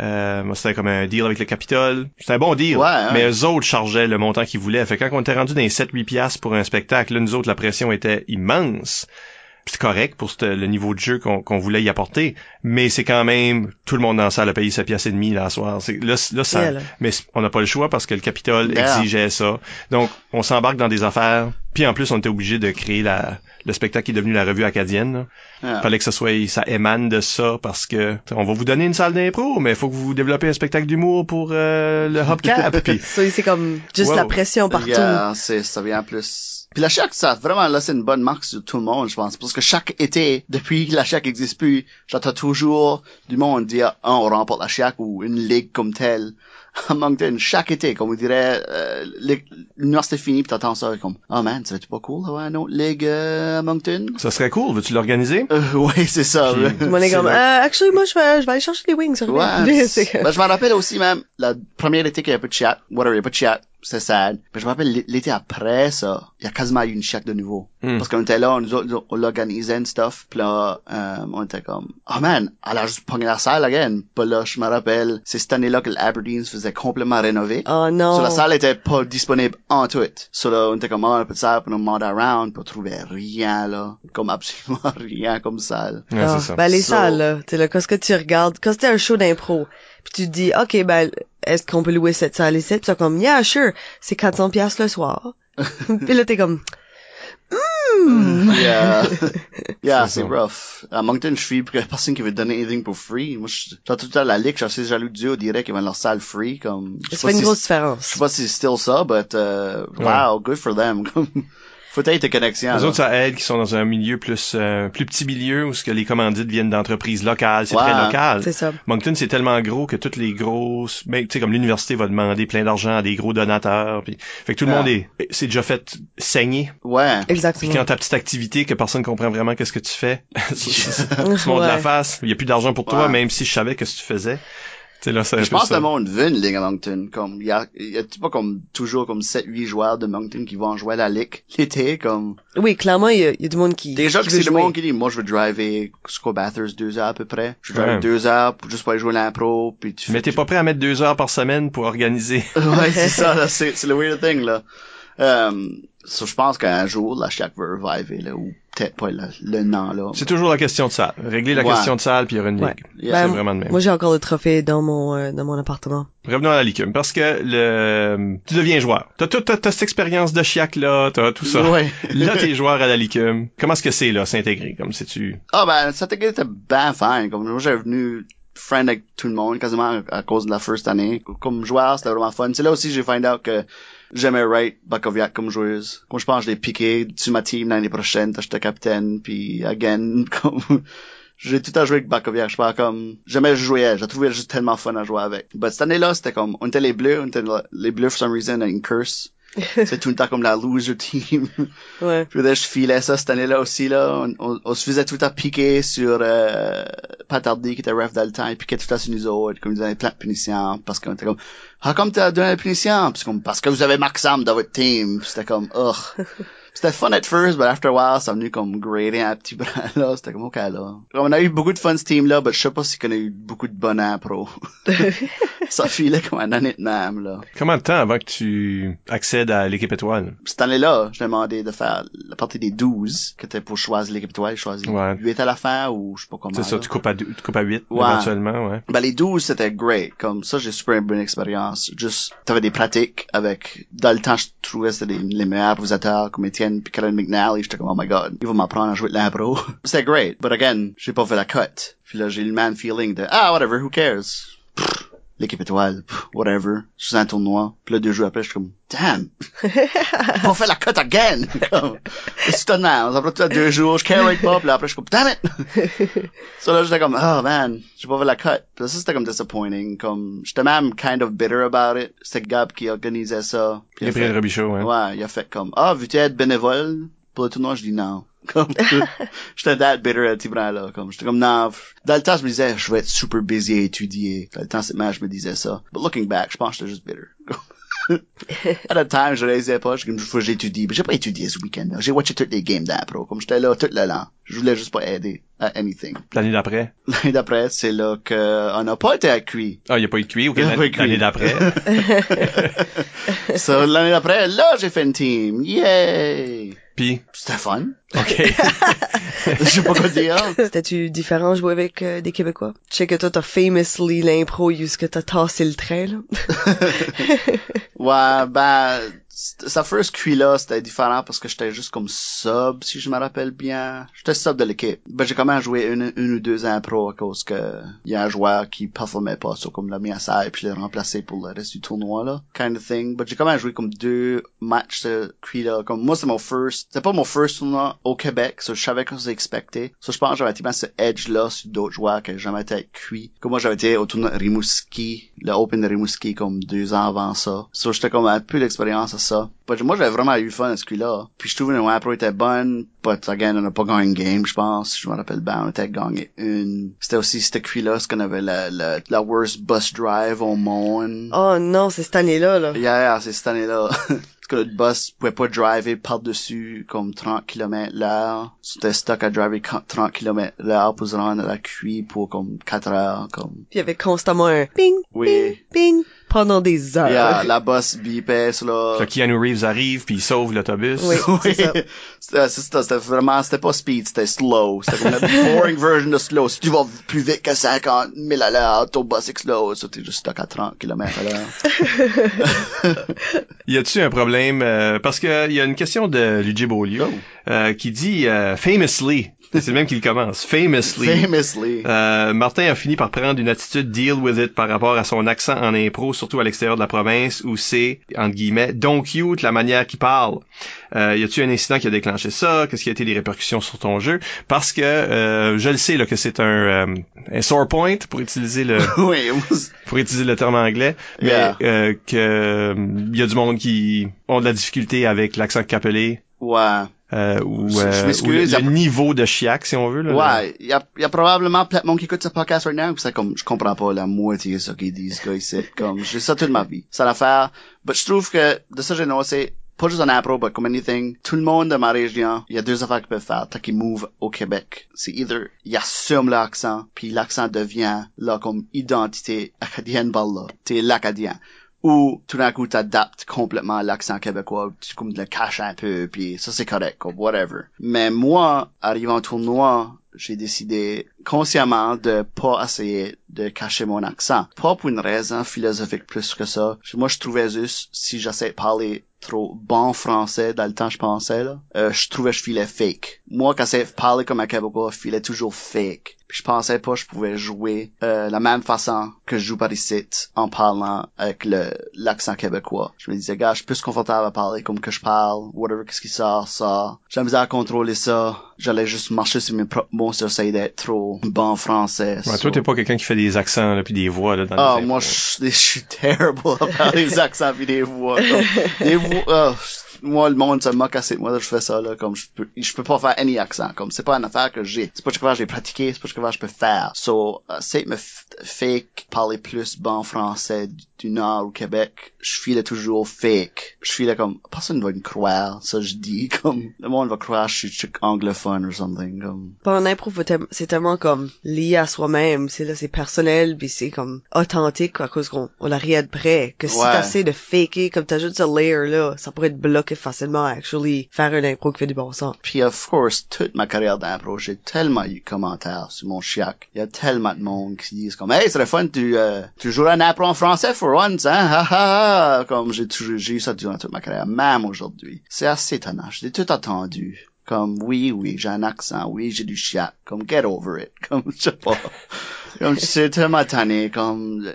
euh, c'était comme un deal avec le Capitole. C'était un bon deal. Ouais, ouais. Mais eux autres chargeaient le montant qu'ils voulaient. Fait que quand on était rendu dans les 7-8 piastres pour un spectacle, là, nous autres, la pression était immense. C'est correct pour le niveau de jeu qu'on qu'on voulait y apporter, mais c'est quand même tout le monde dans la salle a payé 7 piastres et demi là, soir. C'est- Là, là, ça, Yeah, là. mais on n'a pas le choix parce que le Capitole Yeah. exigeait ça. Donc, on s'embarque dans des affaires. Puis en plus, on était obligé de créer la, le spectacle qui est devenu la revue acadienne. là. Yeah. Fallait que ça soit, ça émane de ça parce que on va vous donner une salle d'impro, mais il faut que vous développez un spectacle d'humour pour euh, le hubcap. puis Ça, c'est comme juste Wow. la pression partout. Yeah, c'est, ça vient plus. Puis la Chiac, ça a vraiment laissé une bonne marque sur tout le monde, je pense. Parce que chaque été, depuis que la Chiac existe plus, j'entends toujours du monde dire, ah, on remporte la Chiac ou une ligue comme telle. À Moncton, chaque été, comme on dirait, euh, l'université finie, puis t'entends ça comme, oh man, serait-tu pas cool d'avoir une autre ligue euh, à Moncton? ça serait cool. Veux-tu l'organiser? Euh, ouais, c'est ça. Puis- ouais. Tout le monde est comme, euh, actually, moi, je vais, je vais aller chercher des wings. Ouais. Ben, je me rappelle aussi même, la première été qu'il y avait pas de chat, whatever, il y a pas de chat, c'est sad. Mais je me rappelle l'é- l'été après ça, il y a quasiment eu une chat de nouveau. Hmm. Parce qu'on était là, nous autres, on l'organisait and stuff, pis là, euh, on était comme, oh man, elle a juste pogné la salle again. Pis là, je me rappelle, c'est cette année-là que l'Aberdeen se faisait complètement rénover. Oh non. So, la salle était pas disponible en tout. So, là, on était comme, oh, on a pas de salle, puis on demandait around, puis on trouvait rien, là. Comme absolument rien comme salle. Ouais, Ah, c'est ça. Ben, les So- salles, là. Tu sais, là, quand ce que tu regardes, quand c'était un show d'impro, puis tu te dis, OK, ben, est-ce qu'on peut louer cette salle ici? Puis t'es comme, yeah, sure, c'est 400 piastres le soir. puis là, t'es comme, hmm. Yeah. yeah, C'est rough. À Moncton, je suis qu'il y a personne qui veut donner anything pour free. Moi, je, j'ai tout le temps la ligue, je suis assez jaloux de Dieu, on dirait qu'ils ont leur salle free, comme, je Ça fait une si- grosse Je différence. sais pas si c'est still ça, but, uh, wow, good for them. Faut être tes connexions. Les autres, ça aide qui sont dans un milieu plus euh, plus petit milieu où ce que les commandites viennent d'entreprises locales. C'est très local. C'est ça. Moncton, c'est tellement gros que toutes les grosses, mais tu sais comme l'université va demander plein d'argent à des gros donateurs. Puis, fait que tout le monde est, c'est déjà fait saigner. Ouais. Puis Exactement. quand ta petite activité que personne comprend vraiment qu'est-ce que tu fais, tu montes Ouais. la face. Il y a plus d'argent pour toi, Ouais. même si je savais que ce que tu faisais. Là, Je pense que le monde veut une ligue à Moncton. Comme, il y a, il y a pas comme, toujours comme 7-8 joueurs de Moncton qui vont jouer à la ligue l'été, comme. Oui, clairement, il y, a- il y a du monde qui. Déjà qui que c'est le monde qui dit, moi je veux driver, quoi, Bathurst, deux heures à peu près. Je veux Ouais. driver deux heures pour juste pour aller jouer à l'impro, puis tu Mais t'es pas prêt à mettre deux heures par semaine pour organiser. ouais, c'est ça, là, c'est, c'est le weird thing, là. Euh, so, je pense qu'un jour, la Shack va reviver, là, ou peut-être pas le, le nom, là. C'est toujours la question de salle. Régler la Ouais. question de salle, puis il y aura une Ouais. ligue. Yeah. C'est Ben, vraiment de même. Moi, j'ai encore le trophée dans mon euh, dans mon appartement. Revenons à la licume, parce que le tu deviens joueur. T'as toute t'as, t'as cette expérience de chiac là, t'as tout ça. Ouais. Là, t'es joueur à la licume. Comment est-ce que c'est là, s'intégrer? Comme si tu Ah ben, ça était bien fine. Comme moi, j'avais venu friend avec tout le monde, quasiment à cause de la first année. Comme joueur, c'était vraiment fun. C'est là aussi que j'ai find out que j'aimais Wright Bakoviak comme joueuse. Comme je pense je l'ai piqué sur ma team l'année prochaine, j'étais capitaine, puis again, comme... J'ai tout à jouer avec Bakoviak, je pas, comme, jamais je jouais, j'ai trouvé juste tellement fun à jouer avec. But cette année-là, c'était comme, on était les bleus, on était les bleus for some reason, une curse. C'est tout le temps comme la loser team. Ouais. Puis là, je filais ça cette année-là aussi, là. On, on, on se faisait tout à piquer sur euh, Patardi, qui était ref dans le temps. Il piquait tout à sur nous autres, comme ils avaient plein de punitions. Parce qu'on était comme, ah, comme t'as donné la punition? Puis c'est comme, parce que vous avez Maxam dans votre team. C'était comme, ugh. C'était fun at first, but after a while, ça a venu comme grading un petit brin, là. C'était comme, ok, là. On a eu beaucoup de fun ce team-là, mais je sais pas si qu'on a eu beaucoup de bonheur pro. ça filait comme un année de même, là. Combien de temps avant que tu accèdes à l'équipe étoile? Cette année-là, je demandé de faire la partie des 12, qui était pour choisir l'équipe étoile, choisir Ouais. 8 à la fin, ou je sais pas comment. C'est ça, tu coupes à deux- tu coupes à 8 Ouais. éventuellement, ouais. Ben, les 12, c'était great. Comme ça, j'ai super bonne expérience. Juste, t'avais des pratiques avec, dans le temps, je trouvais que c'était les meilleurs improvisateurs, comme Étienne puis Karen McNally. J'étais comme, oh my god, ils vont m'apprendre à jouer de l'impro. c'était great. But again, fait la cut. J'ai eu le man feeling de, ah, whatever, who cares? L'équipe étoile, pff, whatever. Je suis un tournoi. Puis là, deux jours après, je suis comme, damn! on fait la cut again! Comme, C'est étonnant. Ça prend tout à deux jours, je carry pas, puis là, après, je suis comme, damn it! so là, j'étais comme, oh man, j'ai pas fait la cut. Puis là, ça, c'était comme disappointing. Comme, j'étais même kind of bitter about it. C'était Gab qui organisait ça. Puis il a Gabriel fait, Robichaud, ouais. ouais, il a fait comme, ah, veux-tu être bénévole pour le tournoi? Je dis non. Comme, j'étais that bitter à Tibran, là. Comme, j'étais comme, non. Dans le temps, je me disais, je vais être super busy à étudier. Dans le temps, c'est je me disais ça. But looking back, je pense que j'étais juste bitter. à the time, je réalisais pas, je, faut que j'étudie. Mais j'ai pas étudié ce week-end-là. J'ai watché toutes les games d'impro. Comme j'étais là tout le long. Je voulais juste pas aider à anything. L'année d'après? L'année d'après, c'est là que on n'a pas été accueillis. Ah, il n'y a pas eu de cuit, ok, Il y a l'année pas eu de l'année cuit. d'après? so, l'année d'après, là, j'ai fait une team. Yay! Puis, C'était fun. ok. Je sais pas quoi dire. C'était-tu différent de jouer avec euh, des Québécois? Je sais que toi, t'as famously l'impro jusque t'as tassé le trait, là? Ouais, ben, sa first cuit là, c'était différent parce que j'étais juste comme sub, si je me rappelle bien. J'étais sub de l'équipe. Ben, j'ai quand même joué une, une ou deux impro à cause que y a un joueur qui performait pas, sur comme l'a mis à ça et puis je l'ai remplacé pour le reste du tournoi, là. Kind of thing. Ben, j'ai quand même joué comme deux matchs de cuit là. Comme moi, c'est mon first, c'était pas mon first tournoi au Québec, so je savais qu'on s'expectait. So, je pense que j'avais été ce edge là sur d'autres joueurs que j'ai jamais été cuit. Comme moi, j'avais été au tournoi Rimouski, le Open de Rimouski comme deux ans avant ça. So, j'étais comme un peu d'expérience ça. But moi, j'avais vraiment eu fun à ce coup-là. Puis je trouvais que l'impro était bonne, but again, on n'a pas gagné une game, je pense. Je me rappelle bien, on était gagné une. C'était aussi cette cuit-là, ce qu'on avait la, la, la worst bus drive au monde. Oh non, c'est cette année-là, là. Yeah, yeah, c'est cette année-là. Parce que le bus pouvait pas driver par-dessus comme 30 km l'heure. C'était stuck à driver 30 km l'heure pour se rendre à la cuit pour comme 4 heures, comme. Puis il y avait constamment un ping, Oui. ping, ping, pendant des heures. Yeah, la bus bipait, sur là. Là, Keanu Reeves arrive, puis il sauve l'autobus. Oui. c'est ça. C'était, vraiment, c'était pas speed, c'était slow. C'était comme la boring version de slow. Si tu vas plus vite que 50 000 à l'heure, ton bus explose. So, t'es juste stuck à 30 km à l'heure. Y a-tu un problème euh, parce que il y a une question de Luigi Beaulieu. Euh, qui dit euh, famously. C'est le même qui le commence. Famously. Famously. Euh, Martin a fini par prendre une attitude deal with it par rapport à son accent en impro, surtout à l'extérieur de la province, où c'est, entre guillemets, donc cute la manière qu'il parle. Euh, y a-tu un incident qui a déclenché ça? Qu'est-ce qui a été les répercussions sur ton jeu? Parce que euh, je le sais là, que c'est un, euh, un sore point pour utiliser le oui, pour utiliser le terme anglais, mais Yeah. euh, que il y a du monde qui ont de la difficulté avec l'accent capelé ouais. Euh, ou, euh, ou le, le niveau de chiac si on veut. Là, Ouais, il y a, y a probablement plein de monde qui écoute ce podcast right now, c'est comme, je comprends pas la moitié de ce qu'ils disent, gars, ici. Comme, j'ai ça toute ma vie. C'est l'affaire. Mais je trouve que, de ça, j'ai noté, pas juste en impro, but comme anything, tout le monde de ma région, il y a deux affaires qu'ils peuvent faire, tant qu'ils move au Québec. C'est either, ils assument l'accent, puis l'accent devient, là, comme identité acadienne, par là. T'es l'acadien. Ou, tout d'un coup, t'adaptes complètement l'accent québécois, tu comme le caches un peu, puis ça c'est correct, comme whatever. Mais moi, arrivant au tournoi, j'ai décidé consciemment de pas essayer de cacher mon accent. Pas pour une raison philosophique plus que ça. Moi, je trouvais juste, si j'essayais de parler trop bon français dans le temps je pensais, là, euh, je trouvais que je filais fake. Moi, quand c'est parler comme un Québécois, je filais toujours fake. Puis je pensais pas que je pouvais jouer euh, la même façon que je joue par ici en parlant avec le l'accent québécois. Je me disais, gars, je suis plus confortable à parler comme que je parle, whatever, qu'est-ce qui sort, ça. J'ai la misère à contrôler ça. J'allais juste marcher sur mes propres mots essayer d'être trop bon français. Ouais, So- toi, t'es pas quelqu'un qui fait des accents là, puis des voix là, dans ah, les moi, je suis terrible à parler des accents pis des voix. Comme, des voix, ah, moi, le monde se moque assez de moi, je fais ça, là, comme, je peux, je peux pas faire any accent, comme, c'est pas une affaire que j'ai. C'est pas quelque chose que j'ai pratiqué, c'est pas quelque chose que je peux faire. So, uh, c'est me fake parler plus bon français du, Nord au Québec. Je file toujours fake. Je file comme, personne va me croire, ça je dis, comme, le monde va croire que je suis chick anglophone or something, comme. Pas en impro, c'est tellement comme lié à soi-même, c'est là, c'est personnel, puis c'est comme authentique à cause qu'on on a rien de près. Que si Ouais. t'essaies de faker, comme t'as juste ce layer là, ça pourrait te bloquer facilement actually faire un impro qui fait du bon sens. Puis of course, toute ma carrière d'impro, j'ai tellement eu commentaires sur mon chiac. Il y a tellement de monde qui disent comme Hey, c'est fun, tu, euh, tu joues un impro en français for once, hein? Ha, ha, ha. Comme j'ai toujours j'ai eu ça durant toute ma carrière, même aujourd'hui. C'est assez étonnant. Je l'ai tout attendu. Comme oui, oui, j'ai un accent, oui, j'ai du chiac. Comme get over it. Comme je sais pas. Comme c'est tellement tanné, comme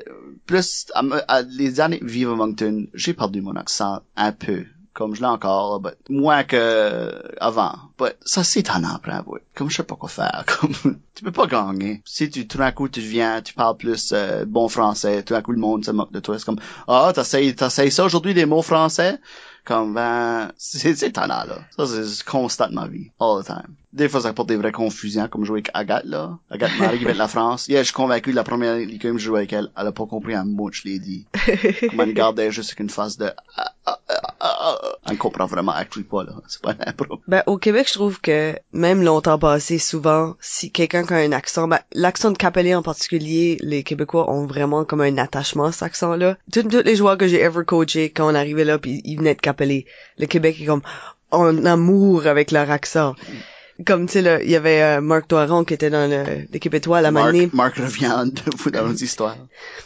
plus à, à- les années vivre à Moncton, j'ai perdu mon accent un peu. Comme je l'ai encore, but moins que avant. But ça c'est tannant après. Comme je sais pas quoi faire. Comme tu peux pas gagner. Si tu tout d'un coup tu viens, tu parles plus euh, bon français, tout d'un coup le monde se moque de toi. C'est comme ah t'essayes t'essayes ça aujourd'hui des mots français. Comme ben c'est c'est là. Ça c'est constant de ma vie, all the time. Des fois ça porte des vraies confusions, comme jouer avec Agathe là. Agathe Marie qui vient de la France. Yeah, je suis convaincu la première ligue que je jouais avec elle, elle a pas compris un mot que je l'ai dit. Comme elle gardait juste avec une face de ah, ah, ah, ah, ah. Elle comprend vraiment actually pas là. C'est pas un impro. Ben, au Québec, je trouve que même longtemps passé, souvent, si quelqu'un qui a un accent, ben, l'accent de Capelé en particulier, les Québécois ont vraiment comme un attachement à cet accent-là. Tous tous les joueurs que j'ai ever coaché, quand on arrivait là, puis ils venaient de Capelé, le Québec est comme en amour avec leur accent. Comme, tu sais, là, il y avait euh, Marc Doiron qui était dans le- l'équipe étoile à Marc. Marc revient dans nos histoires.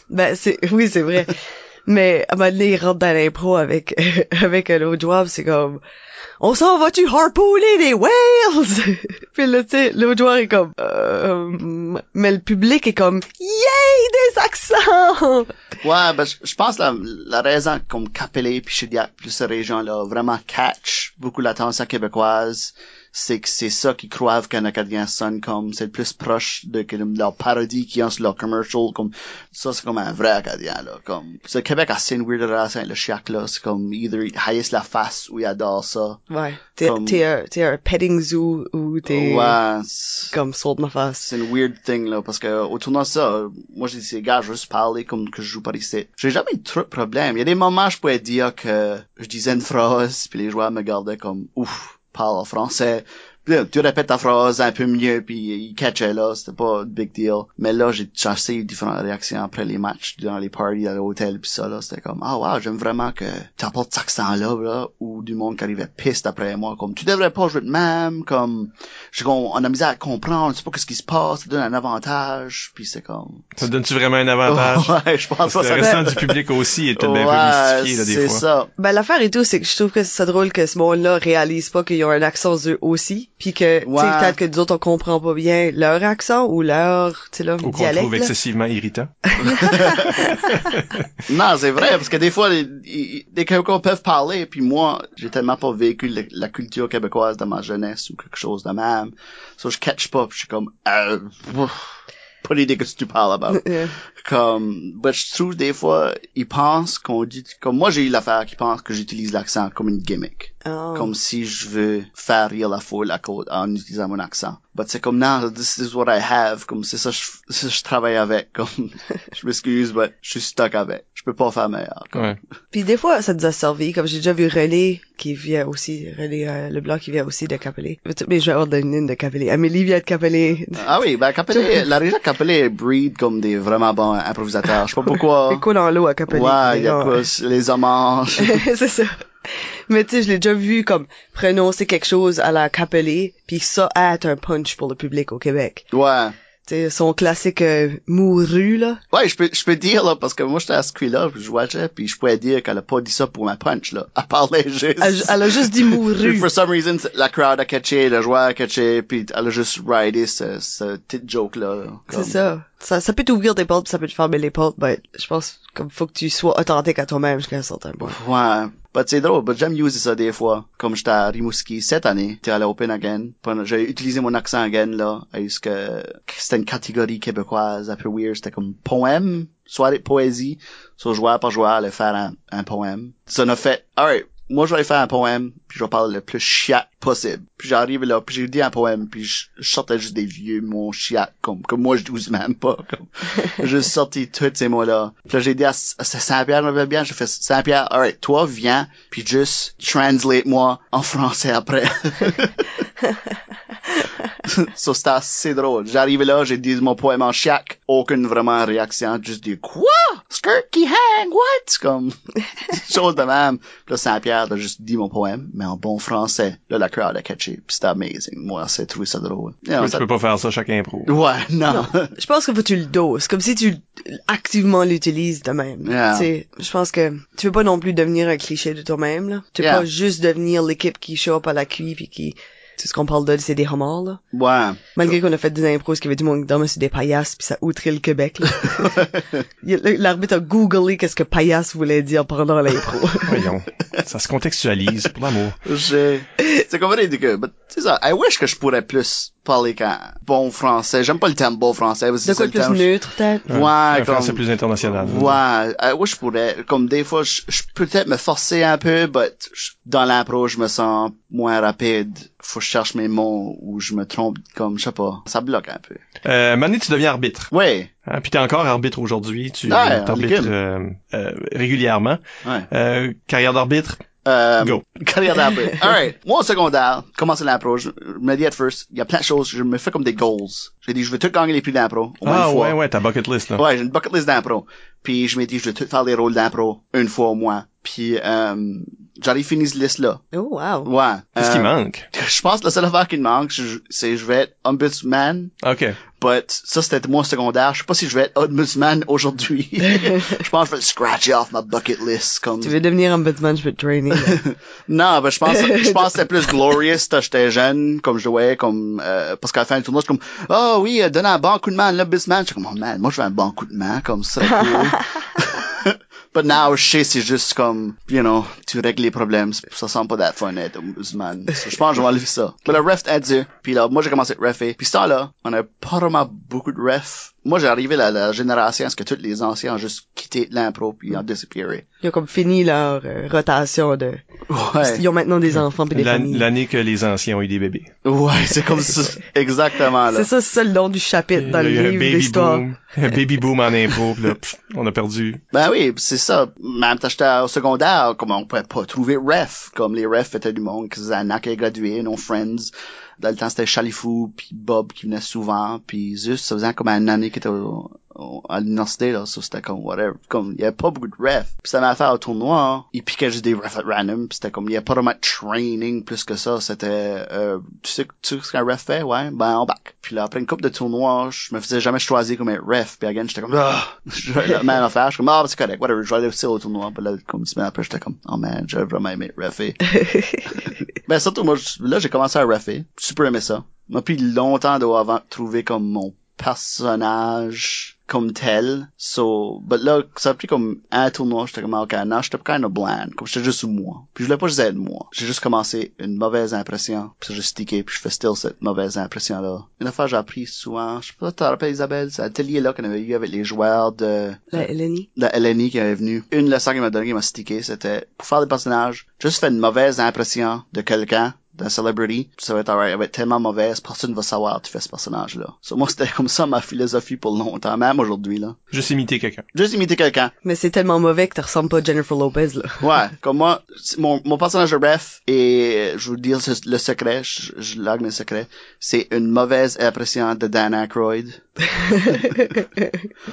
Ben, c'est, oui, c'est vrai. Mais, à un moment donné, il rentre dans l'impro avec, avec un autre joueur, c'est comme, on s'en va-tu harpooner des whales? puis là, tu sais, l'autre joueur est comme, euh, mais le public est comme, yay, des accents! Ouais, ben, je pense la, la raison comme Capelé puis Chediac, plus ces régions-là, vraiment catch beaucoup l'attention québécoise, c'est que c'est ça qu'ils croient qu'un Acadien sonne comme, c'est le plus proche de que leur parodie qu'ils ont sur leur commercial, comme, ça c'est comme un vrai Acadien, là, comme, le Québec a assez une weird relation avec le chiac, là, c'est comme, either il haïsse la face ou il adore ça. Ouais. T'es, Comme- t'es un, t'es un petting zoo ou t'es Ouais, comme saute ma face. c'est une weird thing là parce que au tournoi de ça moi j'ai dit gars je veux juste parler comme que je joue par ici j'ai jamais eu trop de problèmes il y a des moments je pouvais dire que je disais une phrase puis les joueurs me gardaient comme ouf parle en français Puis là, tu répètes ta phrase un peu mieux, puis il catchait là, c'était pas un big deal. Mais là, j'ai chassé différentes réactions après les matchs, dans les parties à l'hôtel, puis ça, là, c'était comme, ah wow, j'aime vraiment que tu apportes cet accent-là, là, ou du monde qui arrivait piste après moi, comme, tu devrais pas jouer de même, comme, je, on, on a misé à comprendre, c'est pas qu'est-ce qui se passe, ça donne un avantage, puis c'est comme... Ça donne-tu vraiment un avantage? ouais, je pense Parce que pas le ça. restant du public aussi est peut-être bien Ouais, peu mystifié, là, des c'est fois. ça. Ben l'affaire et tout, c'est que je trouve que c'est drôle que ce monde-là réalise pas qu'ils ont un accent eux aussi, puis que tu sais Ouais. peut-être que nous autres on comprend pas bien leur accent ou leur tu sais là Ou qu'on trouve là. excessivement irritant. Non, c'est vrai, parce que des fois, les, des Québécois peuvent parler, puis moi, j'ai tellement pas vécu le- la culture québécoise dans ma jeunesse ou quelque chose de même. So, je catch pas, je suis comme, euh, pas l'idée que tu parles about. Euh, comme, but je trouve des fois, ils pensent qu'on dit, comme moi j'ai eu l'affaire qui pense que j'utilise l'accent comme une gimmick. Oh. Comme si je veux faire rire la foule à cause, en utilisant mon accent. But c'est comme, non, this is what I have. Comme, c'est ça, je, c'est ça, je travaille avec. Comme, je m'excuse, but je suis stuck avec. Je peux pas faire meilleur. Comme, Ouais. Puis des fois ça nous a servi, comme j'ai déjà vu René qui vient aussi, René euh, Leblanc qui vient aussi de Capelé. Mais je vais avoir de une de Capelé. Amélie vient de Capelé. Ah oui, ben Capelé, la région de Capelé breed comme des vraiment bons improvisateurs. Je sais pas pourquoi. C'est quoi dans l'eau à Capelé? Ouais, il y a quoi, les hommages. c'est ça. Mais tu sais, je l'ai déjà vu comme prononcer quelque chose à la Capelé, puis ça être un punch pour le public au Québec. ouais. Tu sais, son classique euh, mouru, là. Ouais, je peux, je peux dire, là, parce que moi, j'étais à ce là je watchais, puis je pouvais dire qu'elle a pas dit ça pour ma punch, là. Elle parlait juste. Elle, elle a juste dit mouru. For some reason, la crowd a catché, le joueur a catché, puis elle a juste ridé ce, ce petit joke-là. C'est comme- ça. ça. Ça peut t'ouvrir des portes, ça peut te fermer les portes, mais je pense comme faut que tu sois authentique à toi-même jusqu'à un certain point. Ouais. But c'est drôle, but j'aime user ça des fois. Comme j'étais à Rimouski cette année, j'étais à l'Open again. J'ai utilisé mon accent again, là. Est-ce que c'était une catégorie québécoise un peu weird. C'était comme poème, soirée de poésie. Sur joueur par joueur, aller faire un, un poème. Ça m'a fait, alright, moi je vais aller faire un poème, puis je vais parler le plus chiat possible. Puis j'arrive là, puis j'ai dit un poème, puis je, je sortais juste des vieux mots chiat, comme, comme moi je douze même pas. Comme, j'ai sorti tous ces mots-là. Puis là, j'ai dit à, Saint-Pierre, je m'appelle bien, j'ai fait Saint-Pierre, alright, toi viens, puis juste translate-moi en français après. so, c'était assez drôle. J'arrive là, j'ai dit mon poème en chiac, aucune vraiment réaction, juste dit quoi? Skirt qui hang, what? Comme, chose de même. Puis là, Saint-Pierre a juste dit mon poème, mais en bon français. Là, la crowd a catché, puis c'était amazing. Moi, j'ai trouvé ça drôle. Know, Ouais, ça- Tu peux pas faire ça chaque impro. Ouais, non. Je pense que faut que tu le doses, comme si tu activement l'utilises de même. Yeah. Tu sais, je pense que tu veux pas non plus devenir un cliché de toi-même, là. Tu veux Yeah. pas juste devenir l'équipe qui show up à la cuit puis qui, c'est ce qu'on parle de, c'est des homards, là. ouais. Malgré qu'on a fait des impros, qu'il y avait du monde dans c'est des paillasses puis ça outrait le Québec, L'arbitre a googlé qu'est-ce que paillasse voulait dire pendant l'impro. Voyons. Ça se contextualise, pour l'amour. J'ai, c'est comme ridicule. Mais c'est ça. I wish que je pourrais plus parler qu'un bon français. J'aime pas le terme bon français. De c'est quoi le plus terme- neutre, peut-être? Ouais, un comme- français plus international. Ouais, I wish je pourrais. Comme des fois, je, je peux peut-être me forcer un peu, but je- dans l'impro, je me sens moins rapide. Faut que je cherche mes mots ou je me trompe, comme, je sais pas. Ça bloque un peu. Euh, Mané, tu deviens arbitre. Ouais, Hein, puis t'es encore arbitre aujourd'hui. Tu Ouais, liquide. euh, euh, régulièrement. ouais. Euh, carrière d'arbitre. Euh, Go. Carrière d'arbitre. Alright. Moi, au secondaire, commencer l'impro, je je me dis at first, il y a plein de choses, je me fais comme des goals. J'ai dit, je veux tout gagner les prix d'impro, Ah ouais, ouais, ta bucket list, là. Ouais, j'ai une bucket list d'impro. Puis je m'ai dit, je vais tout faire les rôles d'impro une fois au moins. Puis euh, j'arrive fini cette liste-là. Oh, wow. Ouais. Qu'est-ce Euh, qui manque? Je pense que la seule affaire qui me manque, c'est je vais être ombudsman. OK. But ça, c'était mon secondaire. Je sais pas si je vais être ombudsman aujourd'hui. je pense que je vais le scratcher off ma bucket list. Comme... Tu veux devenir ombudsman, je peux te trainer. Non, ben je pense, je pense que c'était plus glorious quand j'étais jeune, comme je jouais, comme euh, parce qu'à la fin du tournoi, je suis comme oh oui, euh, donne un bon coup de main à l'ombudsman. Je suis comme oh man, moi je veux un bon coup de main, comme ça. Cool. But now, sais, c'est juste comme, you know, tu règles les problèmes. Ça sent pas d'être fun être ombudsman. So, je pense que je vais enlever ça. Mais le ref a dit, puis là, moi j'ai commencé à refer. Puis ça là, on a pas vraiment beaucoup de refs. Moi j'ai arrivé à la génération, est-ce que tous les anciens ont juste quitté l'impro puis ont disappearé? Ils ont comme fini leur euh, rotation de... Ouais. Ils ont maintenant des enfants puis des familles. L'année que les anciens ont eu des bébés. Ouais, c'est comme ça. Exactement, là. C'est ça, c'est ça le nom du chapitre dans le Il y a eu un livre baby d'histoire. boom. Un baby boom en impro, là, pff, on a perdu. Ben oui, c'est ça. Même quand j'étais au secondaire, comme on pouvait pas trouver ref. Comme les refs étaient du monde, que Zana qui est gradué, nos friends. Dans le temps, c'était Chalifou, puis Bob qui venait souvent, puis juste, ça faisait comme une année qu'il était au- à l'université, là, ça c'était comme whatever. Comme, il y avait pas beaucoup de refs. Puis ça m'a fait au tournoi, il piquait juste des refs at random, puis c'était comme, il y a pas vraiment de training plus que ça, c'était, euh, tu sais, tu sais ce qu'un ref fait, ouais, ben, on back. Puis là, après une couple de tournois, je me faisais jamais choisir comme être ref, puis again, j'étais comme, ah, je la même affaire, je comme, ah, c'est correct, whatever, je vais aller aussi au tournoi, puis là, comme une semaine après, j'étais comme, oh man, j'aurais vraiment aimé refé. Ben surtout moi là j'ai commencé à raffer. Super aimé ça. M'a pris longtemps de avant de trouver comme mon personnage comme tel. So, but là, ça a pris comme un tournoi, j'étais comme, ok, non, j'étais kind of bland. Comme j'étais juste moi. Puis je voulais pas juste être moi. J'ai juste commencé une mauvaise impression. Puis ça, j'ai stické, puis je fais still cette mauvaise impression-là. Une affaire j'ai appris souvent, je sais pas, tu te rappelles Isabelle, c'est l'atelier-là qu'on avait eu avec les joueurs de, La Eleni. la LNI qui avait venu. Une leçon qu'il m'a donné, qui m'a stické, c'était pour faire des personnages, juste faire une mauvaise impression de quelqu'un, d'un celebrity, ça va être alright, elle va être tellement mauvaise, personne va savoir que tu fais ce personnage-là. So, moi, c'était comme ça ma philosophie pour longtemps, même aujourd'hui, là. Juste imiter quelqu'un. Juste imiter quelqu'un. Mais c'est tellement mauvais que tu ressembles pas à Jennifer Lopez, là. Ouais, comme moi, c'est- mon, mon personnage de ref, et je vous dire ce- le secret, je, je lague le secret, c'est une mauvaise impression de Dan Aykroyd.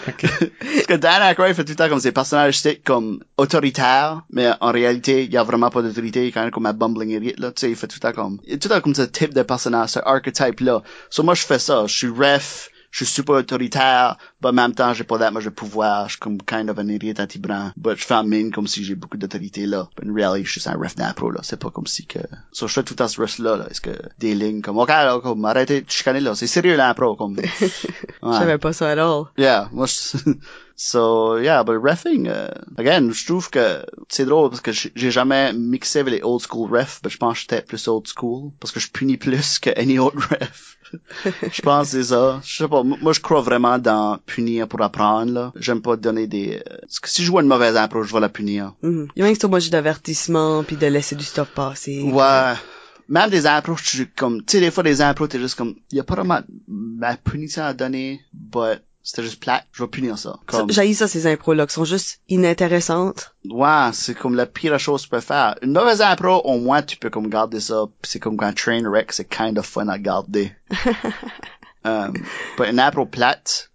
Parce que Dan Aykroyd fait tout le temps comme ses personnages stick comme autoritaires, mais en réalité, il y a vraiment pas d'autorité, il est quand même comme un bumbling idiot, là, tu sais, il fait tout le temps comme, tout comme ce type de personnage, ce archetype-là. So moi, je fais ça, je suis ref, je suis super autoritaire, mais en même temps, j'ai pas that much de pouvoir, je suis comme kind of un idiot anti-blanc, but je fais en mine comme si j'ai beaucoup d'autorité là. But in reality, je suis un ref d'impro, là, c'est pas comme si que, so je fais tout le temps ce ref-là, là, est-ce que des lignes comme, ok, là, comme, arrêtez de chicaner là, c'est sérieux l'impro, comme. Je Ouais. savais pas ça at all. Yeah, moi, je- so, yeah, but refing, uh, again, je trouve que c'est drôle parce que j'ai jamais mixé avec les old school refs, mais je pense que j'étais plus old school parce que je punis plus que any autre ref. je pense que c'est ça. Je sais pas, moi je crois vraiment dans punir pour apprendre, là. J'aime pas donner des... euh, Parce que si je vois une mauvaise approche, je vais la punir. Mhm. Il y a même que c'est au d'avertissement puis de laisser du stuff passer. Ouais. Même des approches, tu comme, tu sais, des fois, des approches, t'es juste comme, y a pas vraiment ma punition à donner, but c'était juste plate, je vais punir ça. Comme, J'haïs ça, ces impros-là, qui sont juste inintéressantes. Ouais, c'est comme la pire chose que tu peux faire. Une mauvaise impro, au moins, tu peux comme garder ça. C'est comme quand train wreck, c'est kind of fun à garder. um, but une impro plate,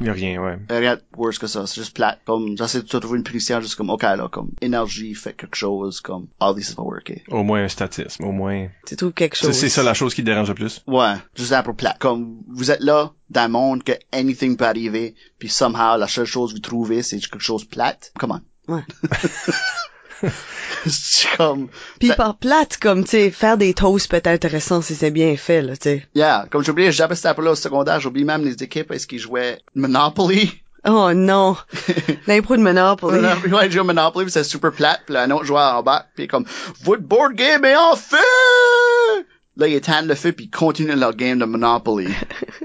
Il y a rien, ouais. rien de worse que ça. C'est juste plate. Comme, j'essaie de trouver une punition, juste comme, ok, là, comme, énergie fait quelque chose, comme, oh, this is pas working. Au moins un statisme, au moins. Tu trouves quelque C'est chose. c'est ça la chose qui te dérange le plus. Ouais, juste impro plate. Comme, vous êtes là, dans un monde que anything peut arriver, puis somehow, la seule chose que vous trouvez, c'est quelque chose plate. Come on. Ouais. c'est comme, Puis Ça- par plate, comme, tu sais, faire des toasts peut être intéressant si c'est bien fait, là, tu sais. Yeah, comme j'ai oublié, j'avais cette là au secondaire, j'oublie même les équipes, est-ce qu'ils jouaient Monopoly? Oh non! L'impro de Monopoly. Ouais, ils jouaient Monopoly, c'est super plate, puis là, un autre joueur en bas, puis comme, votre board game est en feu! Là, ils éteignent le feu, puis ils continuent leur game de Monopoly.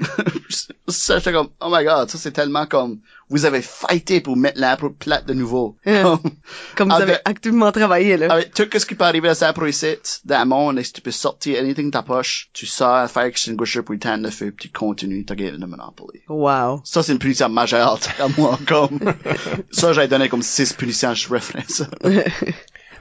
ça, j'étais comme, oh my god, ça c'est tellement comme, vous avez fighté pour mettre l'impro plate de nouveau. Yeah. Comme, vous Avec- avez activement travaillé, là. avec tout ce qui peut arriver à pour ici, dans le monde, que tu peux sortir anything de ta poche, tu sors un fire extinguisher pour éteindre le feu, puis tu continues ta game de Monopoly. Wow. Ça, c'est une punition majeure à moi, comme. ça, j'ai donné comme six punitions, je referais ça.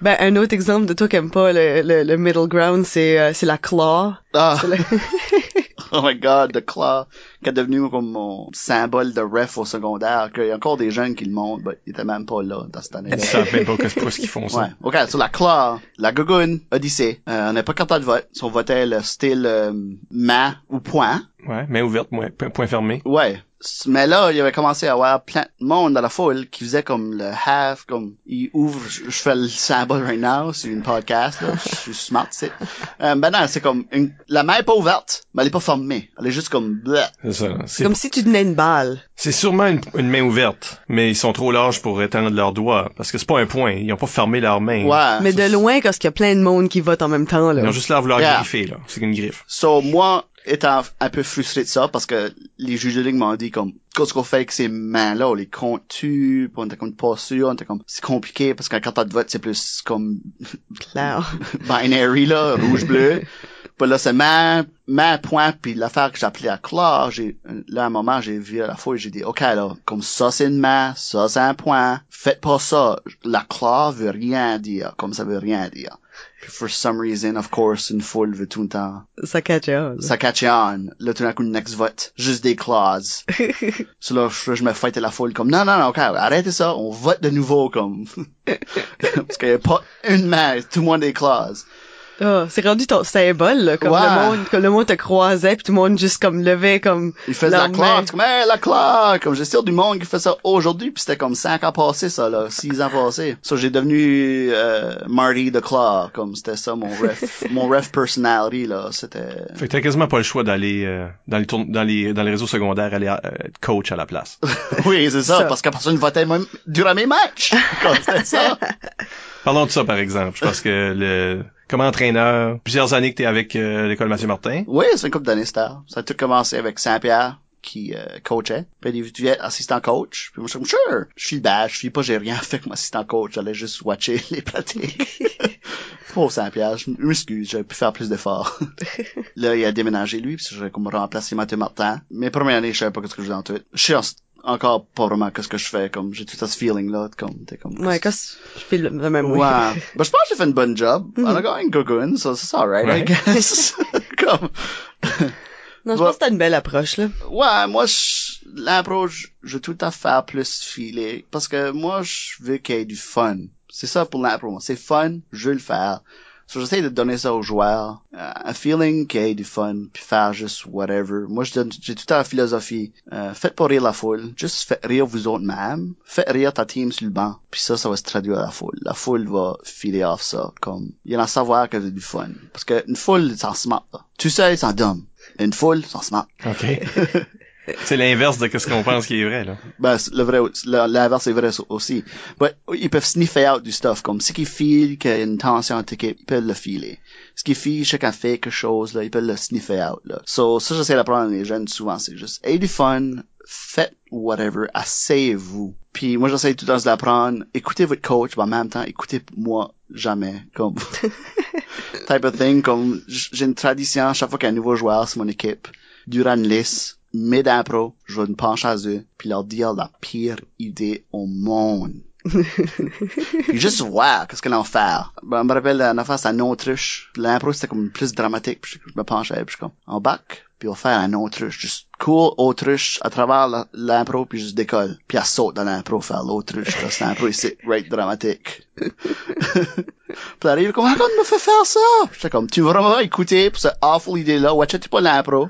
Ben, un autre exemple de toi qui aime pas le, le, le middle ground, c'est euh, c'est la claw. Ah, le- oh my god, The Claw, qui est devenu comme mon symbole de ref au secondaire, qu'il y a encore des jeunes qui le montrent, mais ils étaient même pas là, dans cette année-là. Ils savent même pas que c'est pas ce qu'ils font ça. Ouais. OK, sur la Claw, la Gogoon, Odyssée, euh, on n'a pas carte de vote. Si on votait le style euh, main ou point, Ouais, main ouverte, point point fermé. Ouais. Mais là, il y avait commencé à avoir plein de monde dans la foule qui faisait comme le half, comme, il ouvre, je, je fais le symbole right now, c'est une podcast, là, je suis smart, c'est. Euh, ben non, c'est comme, une- la main est pas ouverte, mais elle est pas fermée. Elle est juste comme, bleh. C'est ça. C'est Comme si tu tenais une balle. c'est sûrement une, une main ouverte, mais ils sont trop larges pour étendre leurs doigts, parce que c'est pas un point. Ils ont pas fermé leurs mains. Ouais. Mais de loin, parce qu'il y a plein de monde qui vote en même temps, Ils là. ont juste l'air de vouloir Yeah. griffer, là. C'est une griffe. So, moi, étant un peu frustré de ça, parce que les juges de ligne m'ont dit comme, qu'est-ce qu'on fait avec ces mains-là, on les compte-tu, on était comme pas sûr, on était comme, c'est compliqué, parce qu'un carte de vote, c'est plus comme, Claire. binary, là, rouge-bleu. Puis là, c'est main, main, point, puis l'affaire que j'ai appelée à Claire, j'ai, là, à un moment, j'ai vu à la fois, j'ai dit, OK, là, comme ça, c'est une main, ça, c'est un point, faites pas ça. La Claire veut rien dire, comme ça veut rien dire. For some reason, of course, une foule veut tout le temps. Ça catch on. Ça catch on. Là, tout d'un coup, le next vote. Juste des clauses. so là, je, je me fight à la foule comme, non, non, non, ok, arrêtez ça, on vote de nouveau, comme. Parce qu'il y a pas une main, tout le monde des clauses. Ah, c'est rendu ton symbole, là, comme Ouais. le monde, comme le monde te croisait, puis tout le monde juste comme levait comme Il fait de la claque, comme, hey, la claque! Comme, j'ai sûr du monde qui fait ça aujourd'hui, puis c'était comme cinq ans passés, ça, là, six ans passés. So, j'ai devenu, euh, Marty the Claw, comme, c'était ça, mon ref, mon ref personality, là, c'était... Fait que t'as quasiment pas le choix d'aller euh, dans les tourn- dans les dans les réseaux secondaires aller euh, être coach à la place. oui, c'est ça, Ça. parce qu'après ça, une votait même durant mes matchs. Comme, c'était ça. Parlons de ça par exemple. Je pense que le comme entraîneur, plusieurs années que t'es avec euh, l'école Mathieu Martin. Oui, c'est une couple d'années, c'était. Ça a tout commencé avec Saint-Pierre, qui euh, coachait. Puis il devait être assistant coach. Puis moi, je suis comme, sure, je suis le badge, je suis pas, j'ai rien fait comme assistant coach. J'allais juste watcher les pratiques. Pauvre Saint-Pierre, je m'excuse, j'aurais pu faire plus d'efforts. là, il a déménagé, lui, puis j'aurais comme remplacé Mathieu Martin. Mais première année, je savais pas ce que je faisais en tout. Je en- encore pas vraiment ce que je fais, comme, j'ai tout ce feeling-là, comme, t'es comme... Ouais, quand je fais le, le même Ouais. oui. Ben, je pense que j'ai fait une bonne job. On a gagné une cocoon, so c'est alright, I Ouais. guess. comme, Non, je pense que t'as une belle approche, là. Ouais, moi, je- l'impro, je, tout temps faire plus filer. Parce que moi, je veux qu'il y ait du fun. C'est ça pour l'impro. moi. C'est fun, je veux le faire. So, j'essaie de donner ça aux joueurs. Euh, un feeling qu'il y ait du fun, puis faire juste whatever. Moi, je donne, j'ai tout temps la philosophie. Euh, faites pas rire la foule. Juste faites rire vous autres même. Faites rire ta team sur le banc. Puis ça, ça va se traduire à la foule. La foule va filer off ça. Comme, il y en a à savoir que c'est du fun. Parce que une foule, ça en smart, là. Tu sais, c'est dumb. Une foule, ça en smart. OK. c'est l'inverse de ce qu'on pense qui est vrai là. Ben, c'est le vrai, l'inverse est vrai aussi. But, ils peuvent sniffer out du stuff, comme ce qui file qu'il y a une tension entre équipe, ils peuvent le filer. Ce qui file, chacun fait quelque chose, là, ils peuvent le sniffer out, là. So, ça, j'essaie d'apprendre les jeunes souvent, c'est juste, ayez du fun, faites whatever, asseyez-vous. Puis, moi, j'essaie tout le temps de l'apprendre, écoutez votre coach, mais en même temps, écoutez-moi jamais, comme, type of thing, comme, j'ai une tradition, chaque fois qu'il y a un nouveau joueur sur mon équipe, durant une liste, mid impro, je vais me pencher à eux, puis leur dire la pire idée au monde. puis juste voir qu'est-ce qu'ils vont faire. Ben, je me rappelle d'une affaire, c'était un autruche. L'impro, c'était comme plus dramatique. Puis je, me penchais, puis je suis comme, en bac, puis on va faire un autruche. Juste cool autruche à travers l'impro, puis juste décolle. Puis elle saute dans l'impro, faire l'autruche. Parce que l'impro, c'est right dramatique. puis elle arrive comme, ah, me fait faire ça? J'étais comme, tu veux vraiment écouter pour cette awful idée-là, watch-tu pas l'impro?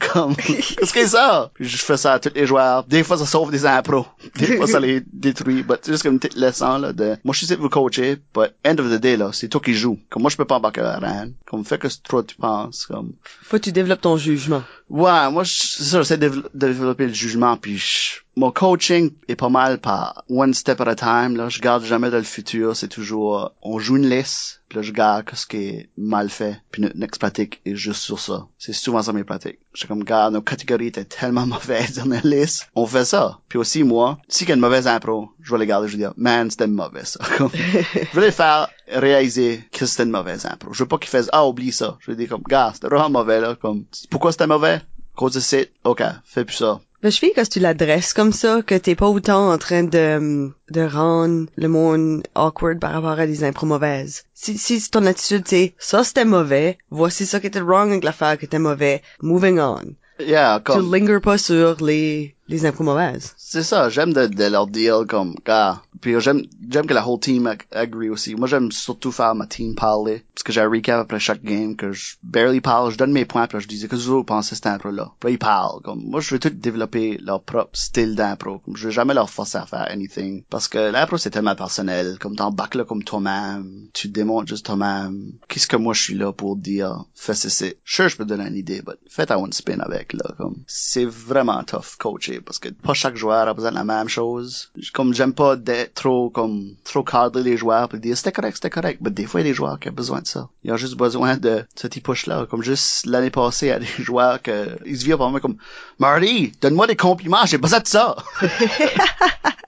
Comme, qu'est-ce que c'est ça? Je fais ça à tous les joueurs. Des fois, ça sauve des impros. Des fois, ça les détruit. But c'est juste comme une petite leçon, là, de, moi, je suis pour vous coacher, but end of the day, là, c'est toi qui joues. Comme moi, je peux pas embarquer à la reine. Comme, fais que trop tu penses. Comme, Faut que tu développes ton jugement. Ouais, moi, je- c'est ça, j'essaie de développer le jugement, puis je- mon coaching est pas mal par one step at a time, là. Je garde jamais dans le futur, c'est toujours, euh, on joue une liste, puis là, je garde ce qui est mal fait, puis notre next pratique est juste sur ça. C'est souvent ça mes pratiques. Je comme, garde, nos catégories étaient tellement mauvaises dans la liste, on fait ça. Puis aussi, moi, si il y a une mauvaise impro, je vais les garder, je vais dire, man, c'était mauvais, ça. Je vais les faire réaliser que c'était une mauvaise impro. Je veux pas qu'ils fassent, ah, oublie ça. Je vais dire comme, gars, c'était vraiment mauvais, là. Comme, pourquoi c'était mauvais? Cause de site. OK, fais plus ça. Mais je fais que tu l'adresses comme ça, que t'es pas autant en train de, de rendre le monde awkward par rapport à des impros mauvaises. Si, si ton attitude c'est, ça c'était mauvais, voici ça qui était wrong avec l'affaire qui était mauvais, moving on. Yeah, Tu comme, lingers pas sur les, les mauvaises. c'est ça. J'aime de, de leur dire comme, gars. Puis j'aime, j'aime que la whole team ag- agree aussi. Moi, j'aime surtout faire ma team parler. Parce que j'ai un recap après chaque game que je barely parle. Je donne mes points puis je disais que vous autres pensez cet. Puis là, ils parlent. Comme, moi, je veux tout développer leur propre style d'impro. Comme, je veux jamais leur forcer à faire anything. Parce que l'impro, c'est tellement personnel. Comme, t'embarques là comme toi-même. Tu démontres juste toi-même. Qu'est-ce que moi, je suis là pour dire? Fais ceci. Sure, je peux te donner une idée, but fais ta one spin avec, là. Comme, c'est vraiment tough coacher parce que pas chaque joueur représente la même chose. Comme, j'aime pas d'être trop, comme, trop cadrer les joueurs pour dire c'était correct, c'était correct. Mais des fois, il y a des joueurs qui ont besoin de ça. Ils ont juste besoin de ce petit push-là. Comme juste l'année passée, il y a des joueurs que, ils se viennent par moi comme, Marty, donne-moi des compliments, j'ai besoin de ça.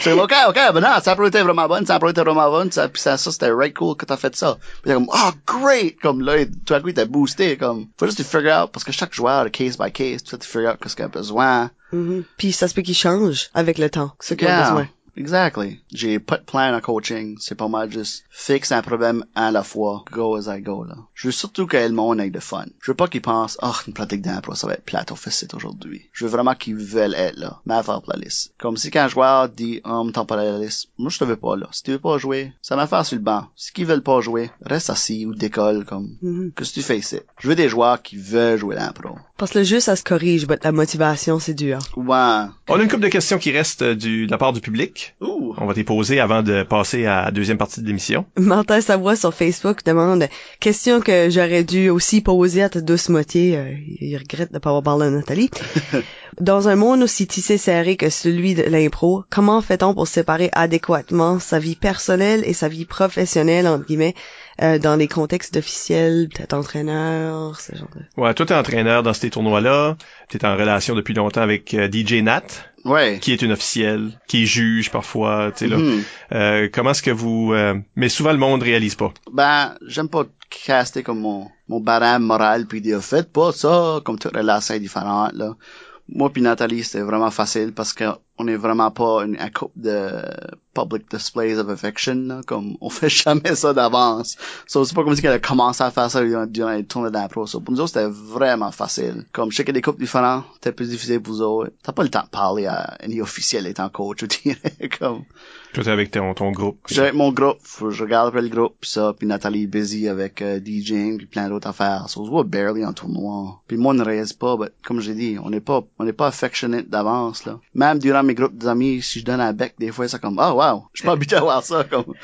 C'est ok, ok, ben non, ça a été vraiment bonne, ça a été vraiment bonne, ça, pis ça, ça c'était right cool que t'as fait ça. Pis t'es comme, oh, great! Comme là, tout à coup, il t'a boosté, comme, faut juste te figure out, parce que chaque joueur, case by case, tu dois te figure out qu'est-ce qu'il a besoin. Mhm. Puis ça se peut qu'il change avec le temps, ce qu'il a besoin. Exactly. J'ai pas de plan en coaching. C'est pas mal juste fixe un problème à la fois. Go as I go, là. Je veux surtout que le monde ait de fun. Je veux pas qu'ils pensent, oh, une pratique d'impro, ça va être plate au facette aujourd'hui. Je veux vraiment qu'ils veulent être là. Mais à faire pour la liste. Comme si quand un joueur dit, oh, me pas la liste. Moi, je te veux pas là. Si tu veux pas jouer, ça m'affaire sur le banc. Si qu'ils veulent pas jouer, reste assis ou décolle, comme, Mhm. qu'est-ce que tu fais ici? Je veux des joueurs qui veulent jouer l'impro. Parce que le jeu, ça se corrige, mais la motivation, c'est dur. Ouais. On a une couple de questions qui restent euh, du, de la part du public. Ouh. On va t'y poser avant de passer à la deuxième partie de l'émission. Martin Savoie sur Facebook demande question que j'aurais dû aussi poser à ta douce moitié. euh, il regrette de ne pas avoir parlé à Nathalie. Dans un monde aussi tissé serré que celui de l'impro, comment fait-on pour séparer adéquatement sa vie personnelle et sa vie professionnelle entre guillemets euh, dans les contextes officiels, peut-être entraîneur, ce genre de. Ouais, toi t'es entraîneur dans ces tournois-là. T'es en relation depuis longtemps avec euh, DJ Nat, Ouais. qui est une officielle, qui juge parfois, tu sais là. Mhm. Euh, comment est-ce que vous... euh, Mais souvent, le monde réalise pas. Ben, j'aime pas caster comme mon, mon barème moral puis dire faites pas ça, comme toute relation est différente, là. Moi puis Nathalie, c'était vraiment facile parce que on est vraiment pas une, un couple de public displays of affection, là, comme on fait jamais ça d'avance. So, c'est pas comme si qu'elle a commencé à faire ça durant, les tournées d'impro. So, pour nous autres, c'était vraiment facile. Comme je a des couples différents, c'était plus difficile pour vous autres. T'as pas le temps de parler à un officiel étant coach, je dirais, comme. Toi, t'es avec ton, ton groupe. J'ai avec mon groupe, je regarde après le groupe, pis ça, puis Nathalie est busy avec euh, DJing, puis plein d'autres affaires. So, on se voit barely en tournoi. Puis moi, on ne réalise pas, but, comme j'ai dit, on n'est pas, on n'est pas affectionate d'avance, là. Même durant mes groupes d'amis, si je donne un bec, des fois, c'est comme, oh wow, je suis pas habitué à voir ça, comme.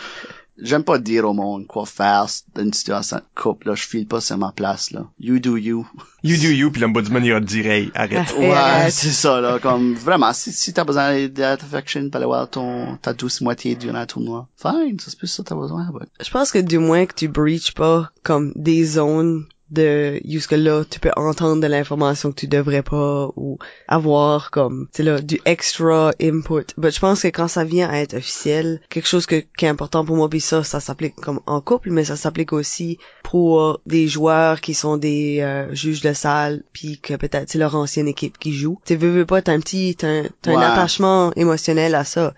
J'aime pas dire au monde quoi faire dans une situation de couple, là. Je file pas sur ma place, là. You do you. You do you, puis l'ombudsman, il va te dire, hey, arrête. Ouais, c'est ça, là. Comme, vraiment, si, si t'as besoin d'affection pour aller voir ton, ta douce moitié durant un tournoi, fine, c'est plus ça que t'as besoin, but Je pense que du moins que tu breaches pas comme des zones de jusque là tu peux entendre de l'information que tu devrais pas ou avoir comme c'est là du extra input mais je pense que quand ça vient à être officiel quelque chose que, qui est important pour moi puis ça ça s'applique comme en couple mais ça s'applique aussi pour des joueurs qui sont des euh, juges de salle puis que peut-être c'est leur ancienne équipe qui joue tu veux, veux pas t'as un petit t'as un, t'as un attachement émotionnel à ça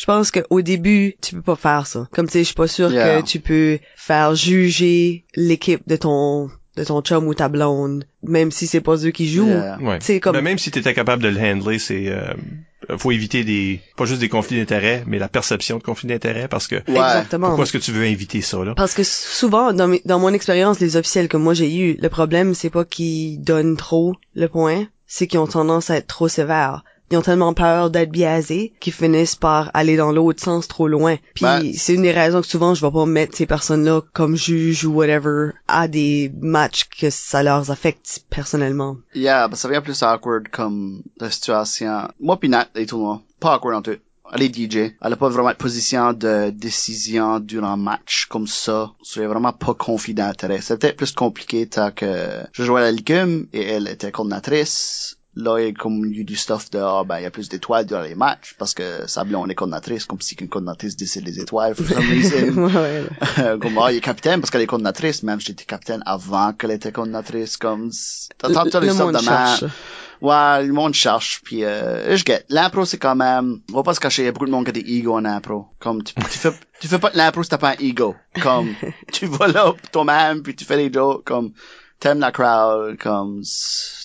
je pense qu'au début, tu peux pas faire ça. Comme tu sais, je suis pas sûre Yeah. que tu peux faire juger l'équipe de ton de ton chum ou ta blonde, même si c'est pas eux qui jouent. Yeah. Ouais. C'est comme Ben, même si t'étais capable de le handler, c'est... Euh, faut éviter des... Pas juste des conflits d'intérêts, mais la perception de conflits d'intérêts, parce que... Ouais. exactement. Pourquoi est-ce que tu veux inviter ça, là? Parce que souvent, dans, mes- dans mon expérience, les officiels que moi j'ai eu, le problème c'est pas qu'ils donnent trop le point, c'est qu'ils ont tendance à être trop sévères. Ils ont tellement peur d'être biaisés qu'ils finissent par aller dans l'autre sens trop loin. Puis Ben- c'est une des raisons que souvent je vais pas mettre ces personnes-là comme juges ou whatever à des matchs que ça leur affecte personnellement. Yeah, ben ça vient plus awkward comme la situation. Moi pis Nat, les tournois, pas awkward en tout. Elle est DJ. Elle a pas vraiment de position de décision durant un match comme ça. C'est vraiment pas conflit d'intérêt. C'était plus compliqué tant que je jouais à la Ligue et elle était coordinatrice. Là, il y a comme du stuff de, ah, ben, il y a plus d'étoiles durant les matchs parce que sa blonde est coordinatrice, comme si qu'une coordinatrice décide les étoiles, for some reason. ouais, ouais. Euh, comme ah, il est capitaine parce qu'elle est coordinatrice même j'étais capitaine avant qu'elle était coordinatrice comme t'entends Le, le monde de cherche. ouais le monde cherche puis euh, je get l'impro c'est quand même on va pas se cacher il y a beaucoup de monde qui a des ego en impro comme tu, tu fais tu fais pas de l'impro si t'as pas un ego comme tu vas là toi-même puis tu fais des jokes comme t'aimes la crowd comme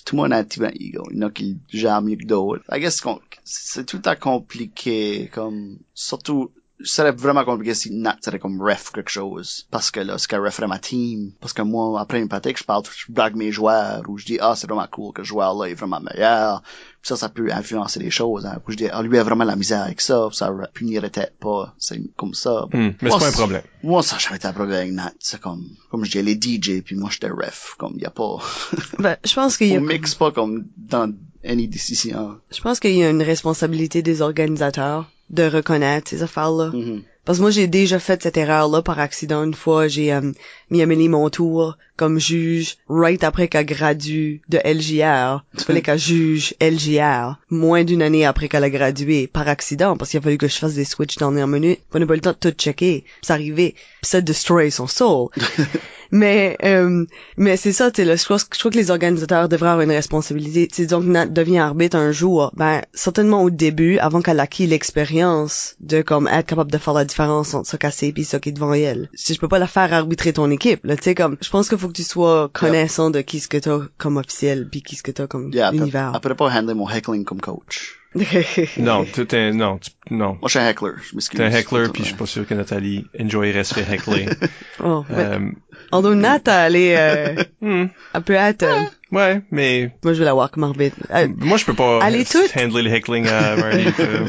tout le monde a un petit peu ego il y en a qui le gèrent mieux que d'autres I guess c'est tout temps compliqué comme surtout ça serait vraiment compliqué si Nat serait comme ref quelque chose. Parce que là, c'est qu'elle referait ma team. Parce que moi, après une pratique, je parle, je blague mes joueurs, ou je dis, ah, c'est vraiment cool que ce joueur-là est vraiment meilleur. Puis ça, ça peut influencer les choses, hein. Ou je dis, ah, lui a vraiment la misère avec ça, ça punirait peut-être pas? C'est comme ça. Hmm, mais c'est pas un problème. Moi, ça, j'avais été un problème avec Nat. C'est comme, comme je dis, elle est DJ, puis moi, j'étais ref. Comme, y a pas, Ben, je pense qu'il y a on mixe pas comme dans any décision. Je pense qu'il y a une responsabilité des organisateurs de reconnaître ces affaires-là. Mhm. Parce que moi, j'ai déjà fait cette erreur-là par accident. Une fois, j'ai euh, mis Amélie mon tour comme juge right après qu'elle gradue de LJR. Il fallait qu'elle juge LJR moins d'une année après qu'elle a gradué par accident parce qu'il a fallu que je fasse des switches dernière minute. On n'a pas eu le temps de tout checker. C'est arrivé. Puis ça destroy son soul. mais euh, mais c'est ça, tu je crois, je crois que les organisateurs devraient avoir une responsabilité. Tu sais, donc Nat devient arbitre un jour, ben certainement au début, avant qu'elle acquis l'expérience de comme être capable de faire la différence entre ça cassé puis ça qui est devant elle. Si je peux pas la faire arbitrer ton équipe, là, tu sais comme, je pense qu'il faut que tu sois connaissant de qui ce que t'as comme officiel puis qui ce que t'as comme Yeah, univers. elle pourrait pas handler mon heckling comme coach. Non, tout est, non, tu- non. Moi, je suis un heckler, je m'excuse. T'es un heckler, puis je suis pas sûr que Nathalie enjoyerait se faire heckler. oh, mais, Euh, although Nat, elle est, euh, hmm, elle peut être, euh, ouais, mais moi je vais la voir comme arbitre. Euh, moi, je peux pas Elle est toute- handler le heckling à Marty. euh,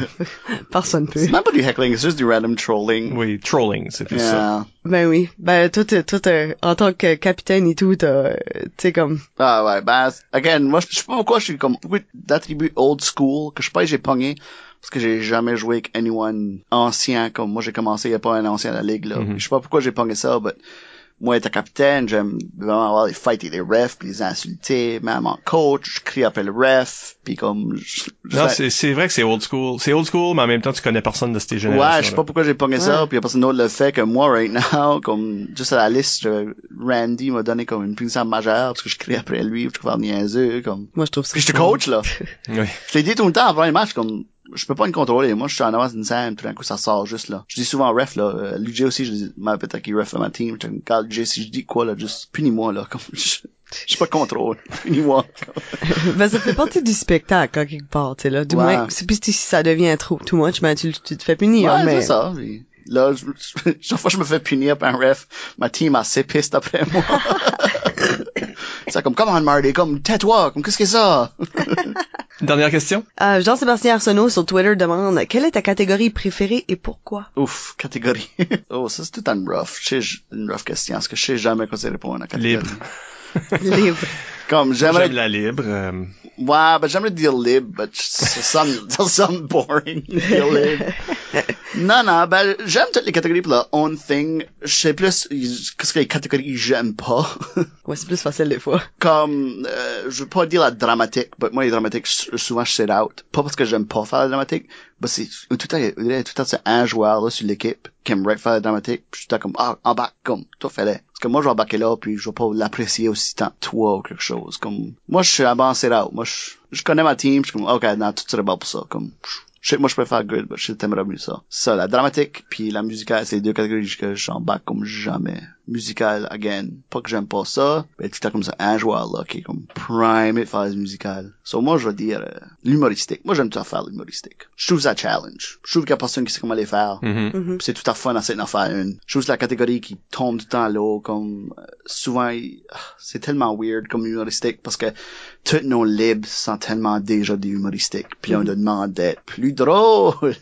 personne peut. C'est même pas du heckling, c'est juste du random trolling. oui, trolling, c'est plus ça. Ben oui. Ben toi, toi, t'es- en tant que capitaine et tout, t'as, euh, tu comme, Ah ouais, ben, again, moi, je sais pas pourquoi je suis comme beaucoup d'attributs old school que je sais pas j'ai pogné parce que j'ai jamais joué avec anyone ancien comme moi j'ai commencé il y a pas un ancien à la ligue là. Mhm. Je sais pas pourquoi j'ai pogné ça, mais moi étant capitaine, j'aime vraiment avoir les fights avec les refs, puis les insulter, même en coach, je crie après le ref, puis comme je, je- Non, c'est, c'est vrai que c'est old school. C'est old school, mais en même temps, tu connais personne de ces générations. Ouais, je sais pas pourquoi j'ai pogné ça, puis y a personne d'autre le fait que moi, right now, comme, juste à la liste, je- Randy m'a donné comme une punition majeure parce que je crie après lui, je trouve niaiseux, comme. moi je trouve ça. Puis je te coach, là. Oui. Je l'ai dit tout le temps avant les matchs, comme, je peux pas me contrôler. Moi, je suis en avance d'une scène, tout d'un coup, ça sort juste, là. Je dis souvent ref, là. Euh, Luigi aussi, je dis, ma peut-être qu'il ref à ma team. Je regarde, Luigi, si je dis quoi, là, juste, punis-moi, là. Comme, je, j'ai pas de contrôle. Punis-moi. ben ça fait partie du spectacle, hein, quelque part, tu sais, là. Du Ouais. moins, c'est si ça devient trop, too much, ben tu, tu te fais punir, Ouais, mais. c'est ça. Puis Là, je, je- chaque fois que je me fais punir par un ref, ma team a assez piste après moi. C'est comme, come on, Marty, comme, tais-toi, comme, qu'est-ce que c'est ça? Dernière question? Euh, Jean-Sébastien Arsenault sur Twitter demande quelle est ta catégorie préférée et pourquoi? Ouf, catégorie. oh, ça, c'est tout un rough. Je sais, j- une rough question, parce que je sais jamais quoi c'est répondre à la catégorie. Libre. Livre. Comme, j'aimerais, J'aime la libre. euh, ouais, ben, j'aimerais dire libre, but ça sonne, ça sonne boring, libre. non, non, ben, j'aime toutes les catégories pour leur own thing. Je sais plus, qu'est-ce que les catégories que j'aime pas? Ouais, c'est plus facile des fois. comme euh, je veux pas dire la dramatique, mais moi les dramatiques souvent je sit out. Pas parce que j'aime pas faire la dramatique, mais c'est tout le temps, tout temps c'est un joueur là sur l'équipe qui aimerait faire la dramatique, puis tout temps comme ah embarque comme toi fais-le. Parce que moi je vais embarquer là puis je vais pas l'apprécier aussi tant toi ou quelque chose. Comme moi je suis sit out. Moi je, je connais ma team, je suis comme ok non tout serait bon pour ça. Comme je sais moi je préfère good, mais je t'aimerais mieux ça. Ça, la dramatique puis la musicale, c'est les deux catégories que j'embarque comme jamais. Musical, again, pas que j'aime pas ça, mais tout le temps comme ça, un joueur là qui est comme prime les musicales. So moi je vais dire euh, l'humoristique. Moi j'aime tout faire l'humoristique. Je trouve ça challenge. Je trouve qu'il y a personne qui sait comment les faire. mhm. Mhm. Puis c'est tout à fun d'essayer d'en faire une. Je trouve que c'est la catégorie qui tombe tout le temps à l'eau, comme euh, souvent il- ah, c'est tellement weird comme humoristique parce que tous nos libres sont tellement déjà des humoristiques. Puis on demande d'être plus drôle. Ouais.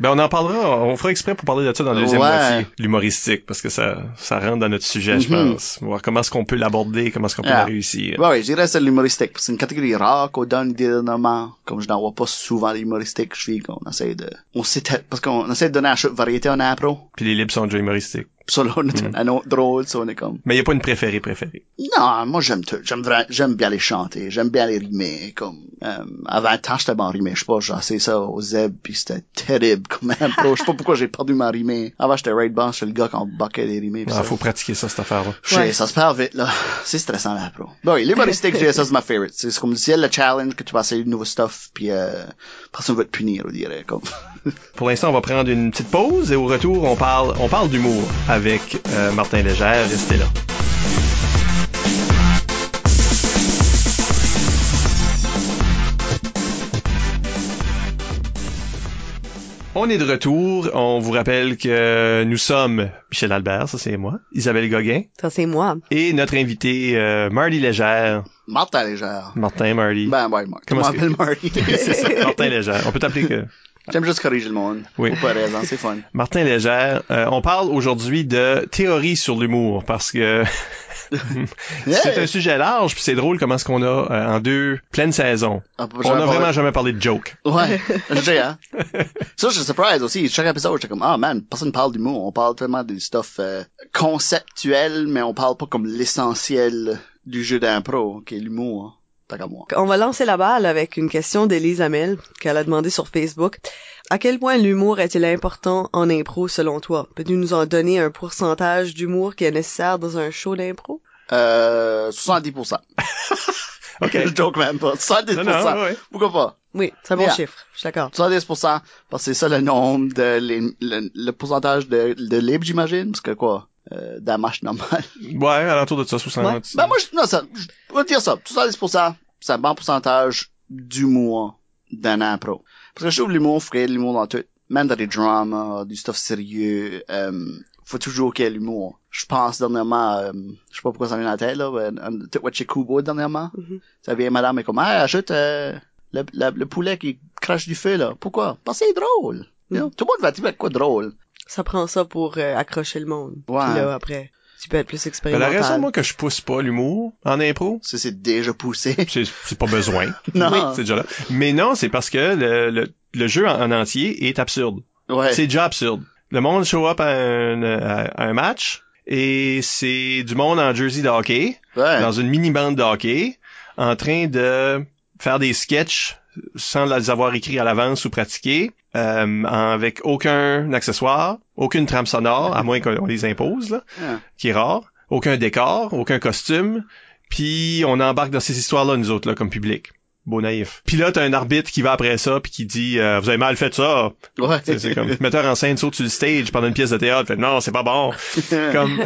ben on en parlera, on fera exprès pour parler de ça dans la deuxième Ouais. moitié, l'humoristique, parce que ça, ça rentre dans notre sujet, je Mhm. pense. Voir comment est-ce qu'on peut l'aborder, comment est-ce qu'on peut Yeah. la réussir. Ouais, ouais, je dirais que c'est l'humoristique. C'est une catégorie rare qu'on donne directement. Comme je n'en vois pas souvent l'humoristique, je suis qu'on essaie de, on sait, parce qu'on essaie de donner à chaque variété en impro. Puis les libres sont déjà humoristiques. Puis ça, là, on est Mm. un autre drôle, ça, on est comme, Mais il n'y a pas une préférée préférée? Non, moi j'aime tout. J'aime vra- j'aime bien les chanter, j'aime bien les rimer. Comme euh, avant le temps, j'étais bon rimé. Je sais pas, j'ai essayé ça au Zeb puis c'était terrible comme impro. Je sais pas pourquoi j'ai perdu ma rimée. Avant j'étais right bon, j'étais le gars qui en baquait les rimés. pis Il ça. faut pratiquer ça, cette affaire-là. Ouais. ça se perd vite là. C'est stressant l'impro. Bon, oui, l'humoristique, ça c'est ma favorite. C'est comme du ciel le challenge que tu vas essayer de nouveau stuff puis euh, personne va te punir, on dirait comme. Pour l'instant, on va prendre une petite pause et au retour, on parle, on parle d'humour avec euh, Martin Légère. Restez là. On est de retour. On vous rappelle que nous sommes Michel Albert, ça c'est moi, Isabelle Gauguin Ça, c'est moi. et notre invité euh, Marty Légère. Martin légère. Martin Marty. Ben ouais, Martin. Comment est-ce m'appelle Marty? c'est ça, Martin Légère. On peut t'appeler que J'aime juste corriger le monde. Oui. Pas raison, c'est fun. Martin Légère, euh, on parle aujourd'hui de théorie sur l'humour parce que c'est un sujet large puis c'est drôle comment est-ce qu'on a euh, en deux pleines saisons. Ah, On a vraiment jamais parlé de joke. Ouais, j'ai, hein. Ça, je suis surprise aussi. Chaque épisode, j'étais comme, ah man, personne parle d'humour. On parle tellement des stuff euh, conceptuel, mais on parle pas comme l'essentiel du jeu d'impro, qui est l'humour. On va lancer la balle avec une question d'Élise Amel qu'elle a demandé sur Facebook. À quel point l'humour est-il important en impro selon toi? Peux-tu nous en donner un pourcentage d'humour qui est nécessaire dans un show d'impro? Euh, 70%. OK. je joke même pas. 70%. Non, non, ouais, ouais. Pourquoi pas? Oui, c'est un bon Yeah. chiffre. Je suis d'accord. 70%, parce que c'est ça le nombre de, les- le, le pourcentage de, de libre, j'imagine, parce que quoi? Euh, d'un match normal. Ouais, alentour de ça, 60. Ben moi, je, non, ça, je vais te dire ça. 70%, c'est un bon pourcentage d'humour d'un impro. Parce que je trouve l'humour, faut qu'il y ait de l'humour dans tout. Même dans des dramas, du stuff sérieux, euh, faut toujours qu'il y ait de l'humour. Je pense dernièrement, euh, je sais pas pourquoi ça me vient à la tête, là, mais, euh, tout what chez Kubo dernièrement. Mhm. Ça vient madame et comme, hey, achète, euh, le, le, le poulet qui crache du feu, là. Pourquoi? Parce que c'est drôle. You know? Tout le monde va dire quoi drôle? Ça prend ça pour euh, accrocher le monde. Ouais. Puis là, après, tu peux être plus Ben, la expérimental. raison, moi, que je pousse pas l'humour en impro, Ça, c'est déjà poussé. c'est c'est pas besoin. Non. Oui, c'est déjà là. Mais non, c'est parce que le, le, le jeu en, en entier est absurde. Ouais. C'est déjà absurde. Le monde show up à un, à un match et c'est du monde en jersey de hockey, Ouais. dans une mini-bande de hockey, en train de faire des sketchs sans les avoir écrits à l'avance ou pratiqués, euh, avec aucun accessoire, aucune trame sonore, à moins qu'on les impose, là, Yeah. qui est rare, aucun décor, aucun costume, puis on embarque dans ces histoires-là, nous autres, là, comme public. Beau naïf. Puis là, t'as un arbitre qui va après ça, puis qui dit euh, Vous avez mal fait ça! » Ouais. C'est c'est comme, metteur en scène saute sur le stage pendant une pièce de théâtre, fait « Non, c'est pas bon! » Comme,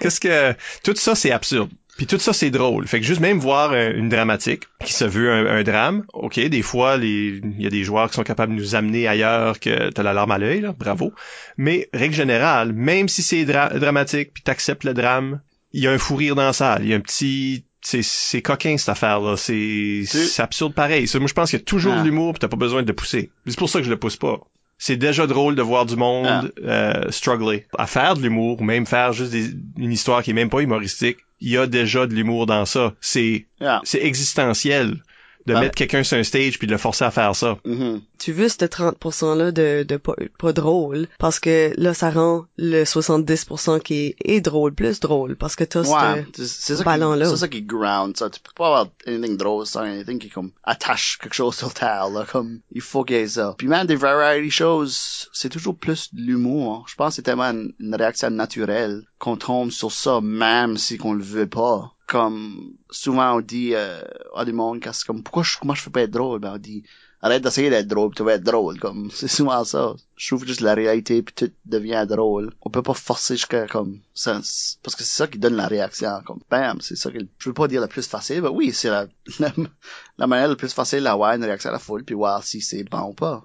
qu'est-ce que... Tout ça, c'est absurde. Puis tout ça, c'est drôle. Fait que juste même voir euh, une dramatique qui se veut un, un drame, OK, des fois, il y a des joueurs qui sont capables de nous amener ailleurs que t'as la larme à l'œil, là, bravo. Mais, règle générale, même si c'est dra- dramatique, puis t'acceptes le drame, il y a un fou rire dans la salle. Il y a un petit... C'est, c'est coquin, cette affaire-là. C'est, c'est absurde pareil. Moi, je pense qu'il y a toujours Ah. de l'humour, puis t'as pas besoin de le pousser. C'est pour ça que je le pousse pas. C'est déjà drôle de voir du monde euh, struggler à faire de l'humour, ou même faire juste des- une histoire qui est même pas humoristique. Il y a déjà de l'humour dans ça. C'est Yeah. c'est existentiel de Ouais. mettre quelqu'un sur un stage puis de le forcer à faire ça. Mhm. Tu veux ce 30%-là de, de pas, pas drôle, parce que là, ça rend le 70% qui est, est drôle, plus drôle, parce que t'as Ouais, ce... ballon-là. qui, c'est ça qui ground ça. Tu peux pas avoir anything drôle sans anything qui comme attache quelque chose sur terre là, comme il faut qu'il y ait ça. Puis même des variety shows, c'est toujours plus de l'humour. hein. Je pense que c'est tellement une, une réaction naturelle qu'on tombe sur ça même si qu'on le veut pas. Comme souvent on dit euh, à du monde qu'est-ce comme pourquoi je, comment je fais pas être drôle? Ben on dit arrête d'essayer d'être drôle tu vas être drôle comme c'est souvent ça je trouve juste la réalité puis tout devient drôle on peut pas forcer jusqu'à comme ça c'est- parce que c'est ça qui donne la réaction comme bam c'est ça qui je veux pas dire la plus facile mais oui c'est la, la la manière la plus facile d'avoir une réaction à la foule puis voir si c'est bon ou pas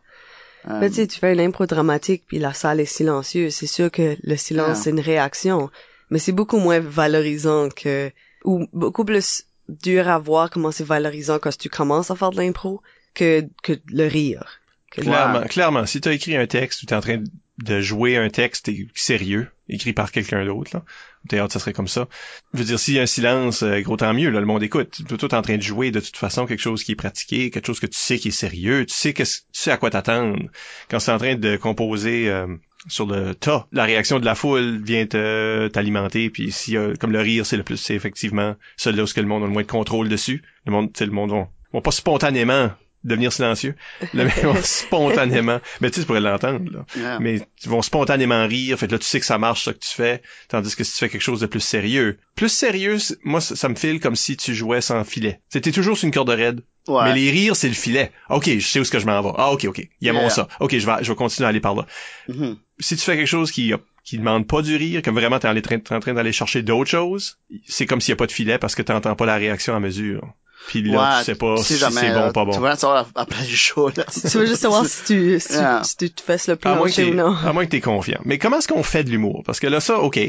Euh, Mais tu sais, tu fais une impro dramatique, puis la salle est silencieuse. C'est sûr que le silence, Ah. c'est une réaction, mais c'est beaucoup moins valorisant que... ou beaucoup plus dur à voir comment c'est valorisant quand tu commences à faire de l'impro que, que le rire. Que Clairement, clairement. Si t'as écrit un texte ou t'es en train de jouer un texte sérieux, écrit par quelqu'un d'autre, là, théâtre, ça serait comme ça. Je veux dire, s'il y a un silence, euh, gros tant mieux, là, le monde écoute. Tu es tout en train de jouer de toute façon quelque chose qui est pratiqué, quelque chose que tu sais qui est sérieux, tu sais que tu sais à quoi t'attendre. Quand c'est en train de composer euh, sur le tas, la réaction de la foule vient te t'alimenter, puis a comme le rire, c'est le plus, c'est effectivement celui-là où ce que le monde a le moins de contrôle dessus. Le monde, le monde vont, vont pas spontanément devenir silencieux. Le mais vont spontanément. Mais tu sais, tu pourrais l'entendre, yeah. Mais ils vont spontanément rire. Fait que là, tu sais que ça marche, ça que tu fais. Tandis que si tu fais quelque chose de plus sérieux. Plus sérieux, moi, ça, ça me file comme si tu jouais sans filet. C'était toujours sur une corde raide. ouais. Mais les rires, c'est le filet. OK, je sais où est-ce que je m'en vais. Ah, OK, OK. Il y a mon ça. OK, je vais, je vais continuer à aller par là. Mhm. Si tu fais quelque chose qui, qui demande pas du rire, comme vraiment t'es en train, t'es en train d'aller chercher d'autres choses, c'est comme s'il y a pas de filet parce que t'entends pas la réaction à mesure. Puis là, Ouais, tu sais pas tu si c'est bon ou pas bon. Tu vas savoir après le show, là. Tu veux juste savoir si tu, si, tu- Yeah. si tu te fesses le À moins, que plancher ou t'es- non. à moins que t'es confiant. Mais comment est-ce qu'on fait de l'humour? Parce que là, ça, OK.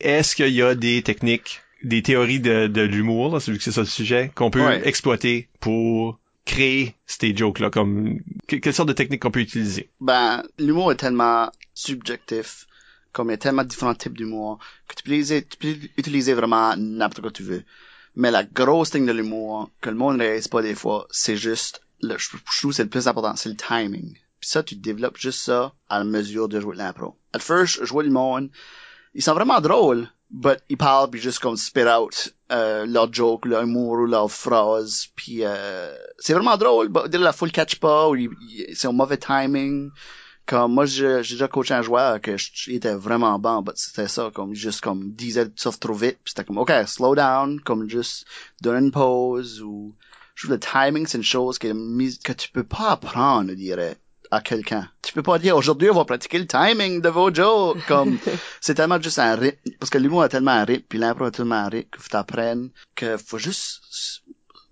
Est-ce qu'il y a des techniques, des théories de, de l'humour, là, celui que c'est ça le sujet, qu'on peut Ouais. exploiter pour créer ces jokes-là? Comme, que- quelle sorte de technique qu'on peut utiliser? Ben, l'humour est tellement subjectif, comme il y a tellement différents types d'humour, que tu peux, utiliser, tu peux utiliser vraiment n'importe quoi que tu veux. Mais la grosse thing de l'humour, que le monde ne réalise pas des fois, c'est juste, le, je, trouve c'est le plus important, c'est le timing. Puis ça, tu développes juste ça à la mesure de jouer de l'impro. At first, je jouais le monde, ils sont vraiment drôles, but ils parlent puis juste comme spit out euh, leur joke, leur humour ou leur phrase, puis euh, c'est vraiment drôle, but dès la foule catch pas, ou c'est un mauvais timing. Comme moi, j'ai j'ai déjà coaché un joueur que je- il était vraiment bon, but c'était ça, comme juste comme disait sauf trop vite, puis c'était comme ok, slow down, comme juste donne une pause ou je trouve le timing c'est une chose que que tu peux pas apprendre, je dirais à quelqu'un. Tu peux pas dire aujourd'hui on va pratiquer le timing de vos jokes comme c'est tellement juste un rythme parce que l'humour a tellement un rythme puis l'impro a tellement un rythme que faut t'apprendre que faut juste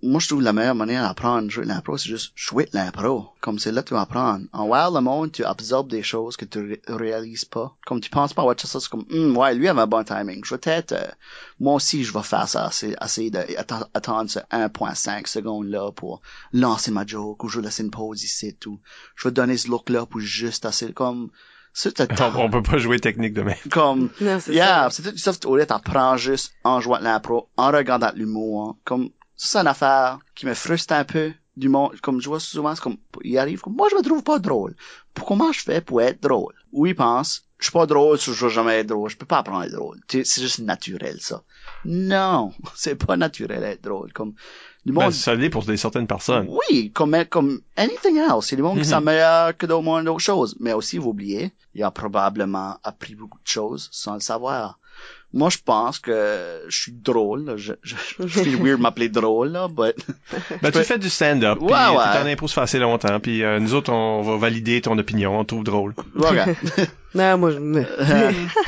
moi je trouve la meilleure manière d'apprendre jouer de l'impro c'est juste jouer de l'impro comme c'est là que tu vas apprendre. En wild le monde tu absorbes des choses que tu ré- réalises pas. Comme tu penses pas à watcher ça c'est comme Hum, ouais lui avait un bon timing. Je vais peut-être euh, moi aussi je vais faire ça c'est essayer d'attendre ce 1.5 secondes là pour lancer ma joke ou je vais laisser une pause ici tout. Je vais donner ce look là pour juste assez comme c'est On, on peut pas jouer technique demain. comme Non, Yeah, c'est tout ça, au lieu t'apprends juste en jouant de l'impro, en regardant de l'humour. Comme, ça, c'est une affaire qui me frustre un peu du monde. Comme je vois souvent, c'est comme, il arrive comme, moi, je me trouve pas drôle. Comment je fais pour être drôle? Ou il pense, je suis pas drôle, je vais jamais être drôle, je peux pas apprendre à être drôle. C'est juste naturel, ça. Non, c'est pas naturel être drôle. Comme, du Ben, monde ça l'est pour des certaines personnes. oui, comme, comme anything else. Il y a des gens qui Mhm. sont meilleurs que d'autres choses. Mais aussi, vous oubliez, il a probablement appris beaucoup de choses sans le savoir. Moi, je pense que je suis drôle. là. Je, je, je feel weird de m'appeler drôle, là, but... Ben, tu fais du stand-up, puis Ouais, ouais. en impro, ça fait assez longtemps, puis euh, nous autres, on va valider ton opinion, on te trouve drôle. Voilà. Non, moi, je...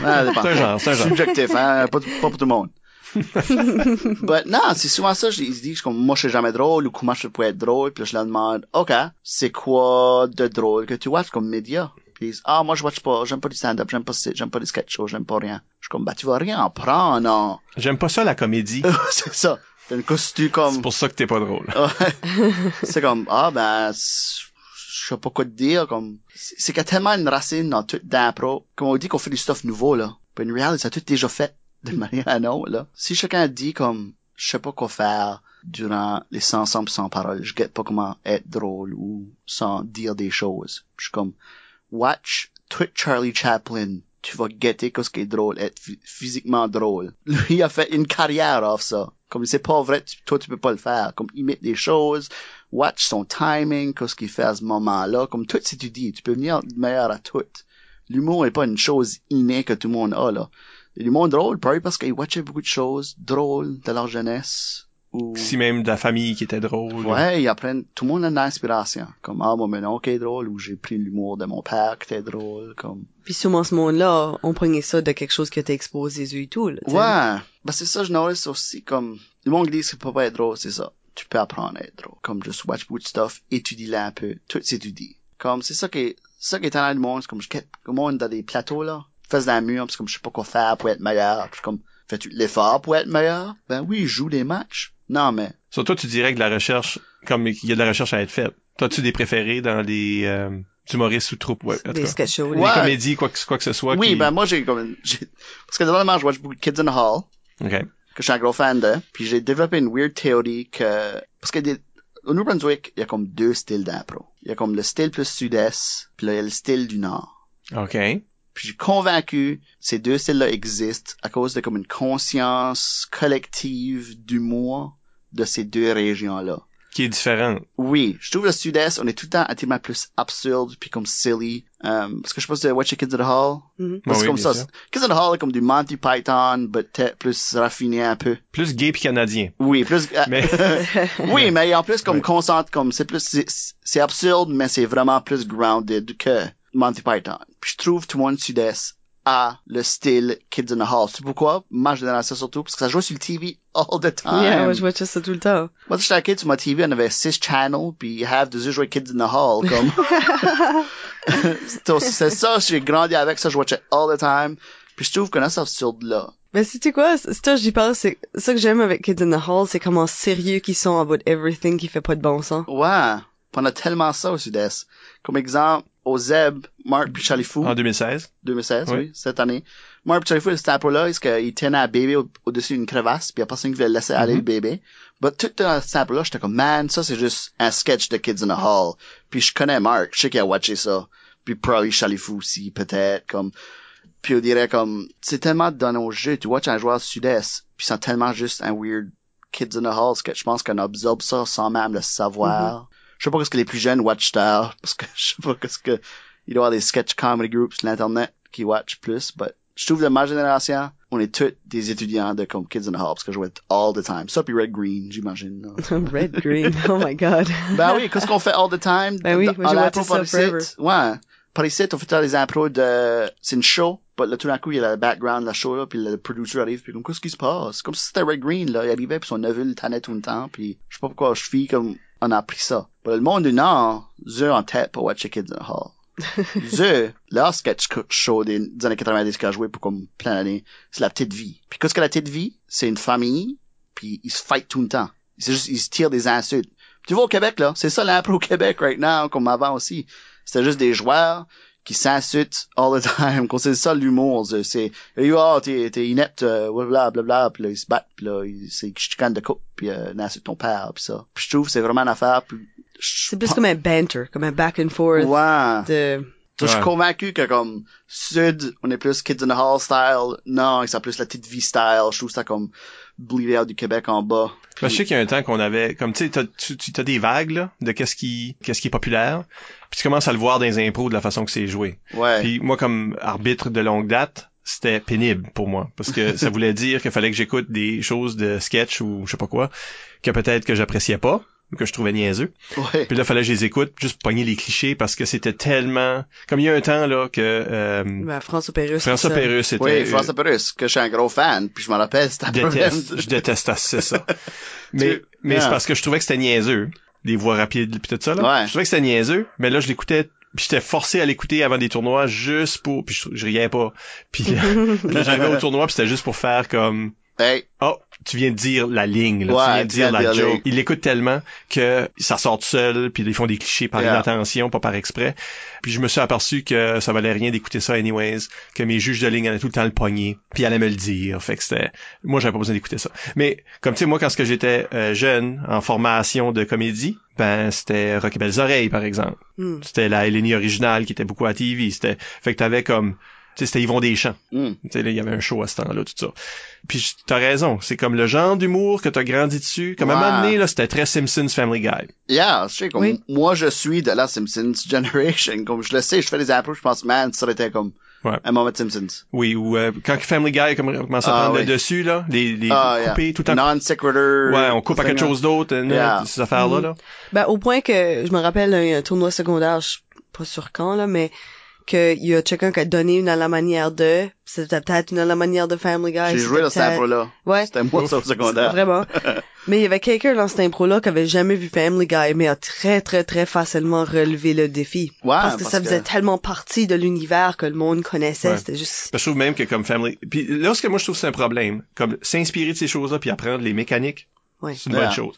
Ah, dépend. C'est un genre, c'est un genre. Subjectif, hein, pas, pas pour tout le monde. But non, c'est souvent ça, je- ils se disent comme moi je suis jamais drôle ou comment je peux être drôle, puis là, je leur demande OK, c'est quoi de drôle que tu watches comme média? Puis ils disent Ah moi je watch pas, j'aime pas du stand-up, j'aime pas j'aime pas des sketch shows, j'aime pas rien. Je suis comme bah tu vas rien apprendre, non. J'aime pas ça, la comédie. c'est ça. T'as une costume comme C'est pour ça que t'es pas drôle. Ouais. c'est comme ah ben je sais pas quoi te dire comme c'est qu'il y a tellement une racine dans tout d'impro comme on dit qu'on fait du stuff nouveau là mais une réalité ça a tout déjà fait de manière à autre là si chacun dit comme je sais pas quoi faire durant les 100 sans sans paroles je guette pas comment être drôle ou sans dire des choses je suis comme watch tout Charlie Chaplin tu vas guetter qu'est-ce qui est drôle être phy- physiquement drôle. Lui il a fait une carrière off ça. Comme c'est pas vrai tu- toi tu peux pas le faire. Comme imite des choses watch son timing qu'est-ce qu'il fait à ce moment-là. Comme tout si tu dis tu peux venir meilleur à tout. L'humour est pas une chose innée que tout le monde a là. L'humour drôle pareil parce qu'ils watchaient beaucoup de choses drôles de leur jeunesse ou Si même de la famille qui était drôle. Ouais, ils apprennent, tout le monde a une inspiration. Comme, ah, moi, mon oncle est drôle, ou j'ai pris l'humour de mon père qui était drôle, comme. Puis sûrement ce monde-là, on prenait ça de quelque chose que t'as exposé yeux et tout, là. Ouais. Ben, c'est ça, je notice aussi, comme, le monde dit que ça peut pas être drôle, c'est ça. Tu peux apprendre à être drôle. Comme, just watch beaucoup de stuff, étudie-le un peu, tout s'étudie. Comme, c'est ça qui est, ça qui est talent du monde, c'est comme, je quête, le monde dans des plateaux, là, fais dans le mur, c'est comme, je sais pas quoi faire pour être meilleur, Puis comme, fais-tu de l'effort pour être meilleur? Ben oui, joue des matchs. Non, mais, Sur toi, tu dirais que la recherche, comme il y a de la recherche à être faite. T'as-tu des préférés dans les euh, humoristes ou troupes? Ouais, en Des cas. sketch shows. Ouais. comédies, quoi que, quoi que ce soit. oui, qui... ben moi, j'ai comme, j'ai, parce que normalement, je watch beaucoup de Kids in the Hall. OK. que je suis un gros fan de. Puis j'ai développé une weird théorie que... Parce que des... au New Brunswick, il y a comme deux styles d'impro. Il y a comme le style plus sud-est, puis là, il y a le style du nord. OK. Puis je suis convaincu ces deux styles-là existent à cause de comme une conscience collective d'humour de ces deux régions-là. Qui est différent. Oui, je trouve le sud-est, on est tout le temps un tellement plus absurde puis comme silly. Euh, parce que je pense que Watch the Kids at the Hall, Mhm. c'est oui, comme ça. sûr. Kids at the Hall est comme du Monty Python, but peut-être plus raffiné un peu. Plus gay puis canadien. Oui, plus. euh, Mais oui, mais en plus comme Ouais. concentre comme c'est plus c'est- c'est absurde mais c'est vraiment plus grounded que Monty Python. Puis je trouve tout le monde sud-est a le style Kids in the Hall. C'est pourquoi? Ma génération surtout parce que ça joue sur le TV all the time. Yeah, moi, je watchais ça tout le temps. Moi, j'étais kid sur ma TV, on avait six channels, puis you have des jouer Kids in the Hall, comme. C'est- ça, j'ai grandi avec ça, je watchais all the time. Puis je trouve qu'on a ça absurde-là. Mais c'est quoi, c'est j'y pense, c'est ça que j'aime avec Kids in the Hall, c'est comment sérieux qu'ils sont about everything qui fait pas de bon sens. Ouais. On a tellement ça au sud-est. Comme exemple, au Zeb, Mark puis Charlie Fou, En 2016. 2016, Oui. oui, cette année. Mark puis Charlie Fou, c'était là est-ce qu'il tenait un bébé au- au-dessus d'une crevasse, puis il y a personne qui voulait laisser aller Mhm. le bébé. But tout ce sample-là, j'étais comme, man, ça c'est juste un sketch de Kids in the Hall. Puis je connais Mark, je sais qu'il a watché ça. Puis probably Charlie Fou aussi, peut-être, comme... Puis on dirait comme, c'est tellement dans nos jeux, tu watches un joueur sud-est, puis c'est tellement juste un weird Kids in the Hall sketch. Je pense qu'on absorbe ça sans même le savoir. Je sais pas ce que les plus jeunes watch tard, parce que je sais pas ce que, il doit y avoir des sketch comedy groups sur l'internet qui watch plus, but je trouve de ma génération, on est tous des étudiants de comme Kids in the Hall, parce que je jouais all the time. Ça puis Red Green, j'imagine. Red Green, oh my god. ben oui, qu'est-ce qu'on fait all the time? Ben oui, moi, j'ai watché ça forever. Ouais. Par ici, on fait des impros de, c'est une show, but là, tout d'un coup, il y a le background de la show, là, puis le producer arrive, puis comme, qu'est-ce qui se passe? Comme si c'était Red Green, là, il arrivait, puis son neveu le tannait tout le temps, puis je sais pas pourquoi je fille comme, on a appris ça. Mais le monde du Nord, eux en tête pour watcher Kids in the Hall. eux, leur sketch show des, des années 90 qui a joué pour comme plein d'années, c'est la petite vie. Puis qu'est-ce que la petite vie? C'est une famille, puis ils se fight tout le temps. C'est juste, ils se tirent des insultes. Tu vois au Québec, là, c'est ça l'impro au Québec right now, comme avant aussi. C'était juste des joueurs qui s'insultent all the time, qu'on c'est ça l'humour, c'est, oh, t'es, t'es inepte, euh, blablabla, bla, bla, puis là, ils se battent, puis là, ils, c'est, ils chicanent de coupe, puis euh, insultent ton père, puis ça. Puis je trouve que c'est vraiment une affaire, puis C'est plus comme un banter, comme un back and forth Ouais. de... Je suis Ouais. convaincu que comme Sud, on est plus Kids in the Hall style. Non, c'est plus la petite vie style. Je trouve ça comme bleed out du Québec en bas. Je sais qu'il y a un temps qu'on avait, comme tu sais, t'as- tu tu- t'as des vagues là, de qu'est-ce qui, qu'est-ce qui est populaire, puis tu commences à le voir dans les impros de la façon que c'est joué. Ouais. Puis moi, comme arbitre de longue date, c'était pénible pour moi, parce que ça voulait dire qu'il fallait que j'écoute des choses de sketch ou je sais pas quoi, que peut-être que j'appréciais pas, ou que je trouvais niaiseux. ouais. Puis là, fallait que je les écoute, juste pour pogner les clichés, parce que c'était tellement... Comme il y a un temps, là, que euh, Ben, François Pérusse. François. Pérusse était... Oui, François Perus, que je suis un gros fan, puis je me rappelle, c'était un problème. déteste, je déteste assez ça. Mais, Tu- mais Ah. c'est parce que je trouvais que c'était niaiseux, les voix rapides pis tout ça, là. Ouais. Je trouvais que c'était niaiseux, mais là, je l'écoutais, puis j'étais forcé à l'écouter avant des tournois juste pour, puis je, je riais pas. Puis, puis là, j'arrivais au tournoi, puis c'était juste pour faire comme, Hey, oh, tu viens de dire la ligne, là, Ouais, tu viens de dire la dire joke. les- Il l'écoute tellement que ça sort tout seul, puis ils font des clichés par Yeah. inattention, pas par exprès. Puis je me suis aperçu que ça valait rien d'écouter ça anyways, que mes juges de ligne allaient tout le temps le pogner, puis ils allaient me le dire. Fait que c'était, moi j'avais pas besoin d'écouter ça. Mais comme tu sais, moi quand ce que j'étais euh, jeune, en formation de comédie, ben c'était Rocky Belles Oreilles par exemple. Hmm. C'était la Eleni originale qui était beaucoup à TV. C'était, fait que t'avais comme, c'était Yvon Deschamps. là, il y avait un show à ce temps-là, tout ça. Puis t'as raison, c'est comme le genre d'humour que t'as grandi dessus. Comme à un moment donné, là, c'était très Simpsons Family Guy. Yeah, je sais, comme, Oui. moi, je suis de la Simpsons Generation. Comme, je le sais, je fais des impros, je pense, man, ça aurait été comme, Ouais. un moment de Simpsons. Oui, ou euh, quand Family Guy a comm- commencé à Ah, prendre oui. le dessus, là, les, les Ah, yeah. couper tout le temps. Non sequitur. Ouais, on coupe à quelque chose d'autre, euh, Yeah. ces affaires-là, là. Ben, au point que je me rappelle un, un tournoi secondaire, je suis pas sûr quand, là, mais qu'il y a quelqu'un qui a donné une à la manière de, c'était peut-être une à la manière de Family Guy. J'ai c'était joué dans cette impro-là. Ouais. C'était moi, ça, au secondaire. Vraiment. mais il y avait quelqu'un dans cette impro-là qui avait jamais vu Family Guy, mais a très, très, très facilement relevé le défi. Ouais, parce que ça faisait tellement partie de l'univers que le monde connaissait. Ouais. C'était juste... Je trouve même que comme Family... Puis là, ce que moi, je trouve que c'est un problème, comme s'inspirer de ces choses-là puis apprendre les mécaniques, Ouais. c'est une bonne chose.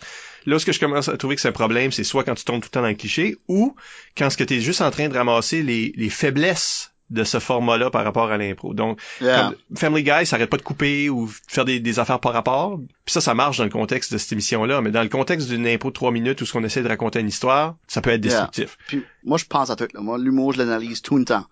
Là, ce que je commence à trouver que c'est un problème, c'est soit quand tu tombes tout le temps dans le cliché, ou quand ce que tu es juste en train de ramasser les, les faiblesses de ce format-là par rapport à l'impro. Donc, Yeah. comme Family Guy, ça arrête pas de couper ou de faire des, des affaires par rapport. Puis ça, ça marche dans le contexte de cette émission-là. Mais dans le contexte d'une impro de trois minutes où ce qu'on essaie de raconter une histoire, ça peut être Yeah. destructif. Puis moi, je pense à tout. Là. Moi, l'humour, je l'analyse tout le temps.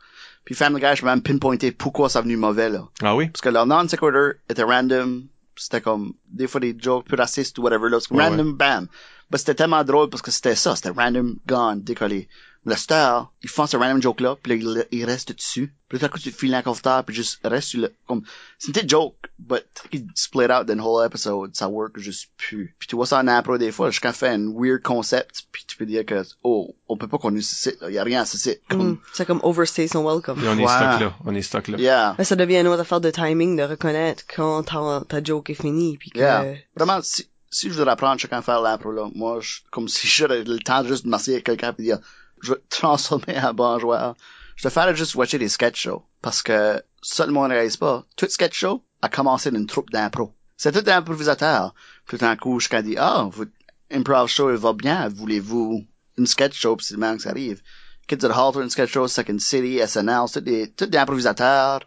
Puis Family Guy, je peux même pinpointer pourquoi ça a venu mauvais. là. Ah oui? Parce que leur non sequitur était random. C'était comme des fois des jokes plus racistes ou whatever. Là. C'est comme Ouais, random, bam. Mais c'était tellement drôle parce que c'était ça. C'était random, gone, décollé. Le star, ils font ce random joke-là, puis là, il, il reste dessus. Puis tout à coup, tu te files inconfortable, puis juste reste sur le... Comme, c'est une petite joke, but il split out d'un whole episode, ça work juste plus. Puis tu vois ça en impro des fois, jusqu'à faire un weird concept, puis tu peux dire que, oh, on peut pas qu'on ait ce site, là. y a rien à ce site. Comme, Mm. C'est comme overstay son welcome. Et on est Ouais. stock là. On est stock là. yeah. Ben, ça devient une autre affaire de timing, de reconnaître quand ta, ta joke est finie, puis que... Yeah. Vraiment, si, si je voudrais apprendre chacun à faire l'impro, là, moi, je, comme si j'aurais le temps de juste de m'asseoir avec quelqu'un et dire, je vais te transformer en bon joueur. Je te ferais juste watcher des sketch shows. Parce que, ça, le monde ne réalise pas. Tout sketch show a commencé d'une troupe d'impro. C'est tout improvisateur. Tout d'un coup, je dit, ah, votre improv show, il va bien. Voulez-vous une sketch show? Puis c'est le que ça arrive. Kids at Halter, une sketch show, Second City, SNL, c'est tout des, tout des improvisateurs.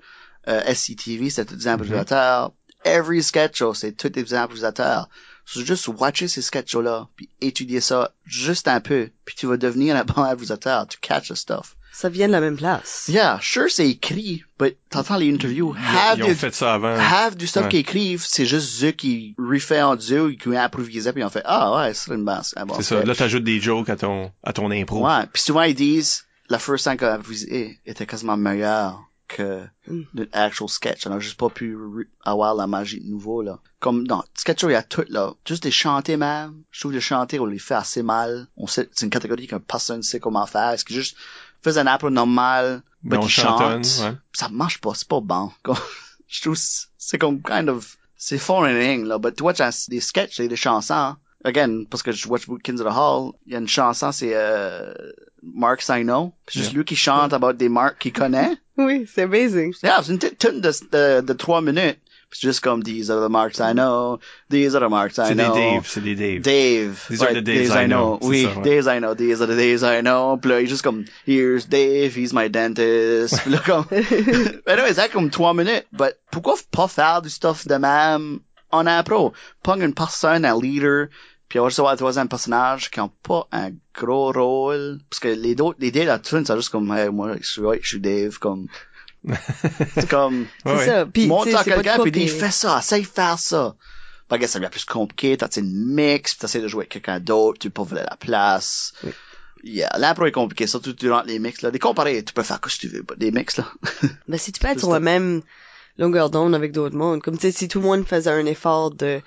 Euh, SCTV, c'est tous des improvisateurs. Every sketch show, c'est tous des improvisateurs. So, juste watcher ces sketch shows-là, puis étudier ça juste un peu, puis tu vas devenir un bon improvisateur. Tu catch the stuff. Ça vient de la même place. Yeah, sure, c'est écrit, but t'entends les interviews. Half Ils ont fait ça avant. half du stuff Ouais. qu'ils écrivent, c'est juste eux qui refait en Dieu, qui improvisent, puis on fait, ah ouais, c'est une basse. un bon C'est ça. Là, t'ajoutes des jokes à ton, à ton impro. Ouais, puis souvent ils disent, la first time qu'on a improvisé était quasiment meilleure que Mm. notre actual sketch. On a juste pas pu avoir la magie de nouveau, là. Comme dans sketch show, il y a tout, là. Juste des chanter, même. Je trouve que chanter, on les fait assez mal. On sait, c'est une catégorie que personne sait comment faire. Est-ce que juste, fais un impro normal, Mais mais qui chante. ouais. Ça marche pas, c'est pas bon. Comme, je trouve, c'est c'est comme kind of, c'est foreign, là. But tu watch un- des sketchs, c'est des chansons. Again, parce que je watch Kids of the Hall, il y a une chanson, c'est, euh, Mark Sino. C'est juste Yeah. lui qui chante about des marques qu'il connaît. Oui, c'est amazing. Yeah, c'est une petite tune de, de, de trois minutes. Puis C'est juste comme, these are the marks I know, these are the marks I C'est des know. Dave, c'est des Dave. Dave. These are Ouais, the days I know. C'est Oui, ça, ouais. Daves I know, these are the Daves I know. Puis là, il est juste comme, here's Dave, he's my dentist. Puis là, comme, mais non, c'est comme trois minutes. But pourquoi pas faire du stuff de même en impro? Prendre une personne, un leader, puis avoir un troisième personnage qui n'a pas un gros rôle. Parce que les autres, de la tune, c'est juste comme, hey, moi, je suis, ouais, je suis Dave, comme, c'est comme, C'est ça. Puis, montre à quelqu'un quoi puis dis qui- fais ça, essaye de faire ça. Pas que ça devient plus compliqué, t'as une mix, puis t'essaies de jouer avec quelqu'un d'autre, tu peux pas voler la place. Oui. Yeah, l'impro est compliqué, surtout durant les mix, là. Des comparés, tu peux faire que tu veux, pas des mix, là. Ben, si tu peux être sur la même longueur d'onde avec d'autres mondes, comme tu sais, si tout le monde faisait un effort de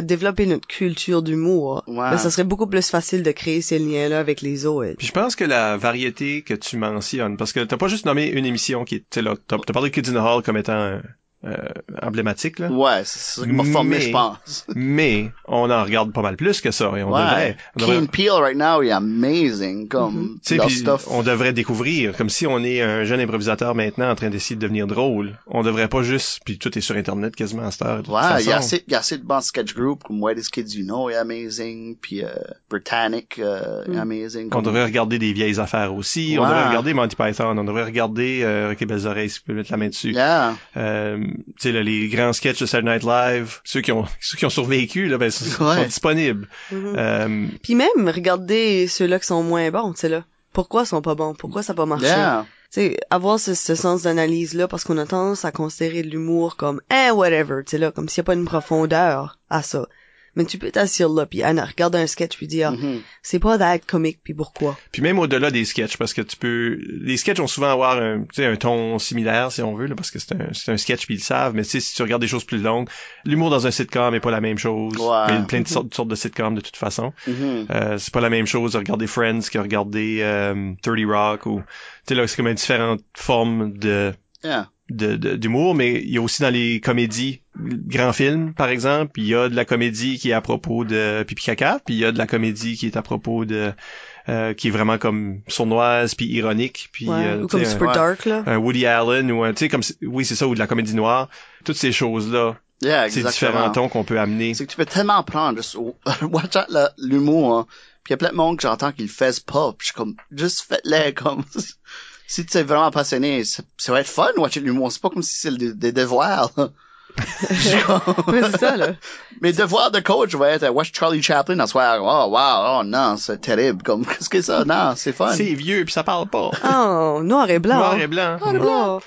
développer notre culture d'humour, Ouais. ben, ça serait beaucoup plus facile de créer ces liens-là avec les autres. Puis je pense que la variété que tu mentionnes, parce que t'as pas juste nommé une émission qui est, tu sais là, t'as parlé de Kids in the Hall comme étant emblématique, là. Ouais, c'est ça qui m'a formé, je pense. Mais on en regarde pas mal plus que ça et on ouais. devrait, on devrait- Peel right now, est amazing, comme, leur puis stuff. on devrait découvrir, comme si on est un jeune improvisateur maintenant en train d'essayer de devenir drôle. On devrait pas juste, puis tout est sur Internet quasiment à cette heure. Ouais, il y a assez, il y a assez de bons sketch groups, comme Whitest Kids You Know est amazing, puis euh, Britannic euh, est Mm. amazing. On comme- devrait regarder des vieilles affaires aussi. On devrait regarder Monty Python. On devrait regarder euh, Rocky Belles Oreilles, si tu peux mettre la main dessus. Yeah. Euh, tu sais, là, les grands sketchs de Saturday Night Live, ceux qui ont, ceux qui ont survécu, là, ben, sont, Ouais. sont disponibles. Mhm. Euh, Puis même, regardez ceux-là qui sont moins bons, tu sais là. Pourquoi ils sont pas bons? Pourquoi ça a pas marché? Yeah. Tu sais, avoir ce, ce sens d'analyse-là, parce qu'on a tendance à considérer l'humour comme, eh, whatever, tu sais là, comme s'il n'y a pas une profondeur à ça. Mais tu peux t'asseoir là, puis Anna, regarde un sketch, puis dire, Mhm. c'est pas d'être comique, puis pourquoi? puis même au-delà des sketchs, parce que tu peux, les sketchs vont souvent avoir un, tu sais, un ton similaire, si on veut, là, parce que c'est un, c'est un sketch puis ils le savent, mais tu sais, si tu regardes des choses plus longues, l'humour dans un sitcom est pas la même chose. Ouais. Il y a plein de sortes, sortes de sitcoms de toute façon. Mhm. Euh, c'est pas la même chose de regarder Friends que regarder euh, 30 Rock ou tu sais là c'est comme différentes formes de Yeah. De- de- d'humour mais il y a aussi dans les comédies grands films par exemple il y a de la comédie qui est à propos de pipi caca puis il y a de la comédie qui est à propos de euh, qui est vraiment comme sournoise puis ironique puis Ouais, euh, ou tu comme sais, un- Super ouais. Dark, là. un Woody Allen ou un tu sais comme oui c'est ça ou de la comédie noire toutes ces choses là Yeah, c'est exactement. différents tons qu'on peut amener C'est que tu peux tellement apprendre juste au- watch out l'humour, hein. Puis il y a plein de monde que j'entends qu'ils le fassent pas. Puis je suis comme, juste faites-le, comme, si tu es vraiment passionné, ça, ça va être fun, watcher l'humour. C'est pas comme si c'est le- des devoirs, Ouais, c'est ça, là. Mes devoirs de coach vont être, euh, watch Charlie Chaplin, à soir, oh, wow, oh non, c'est terrible, comme, qu'est-ce que c'est ça? Non, c'est fun. c'est vieux puis ça parle pas Oh, noir et blanc. noir et blanc Oh.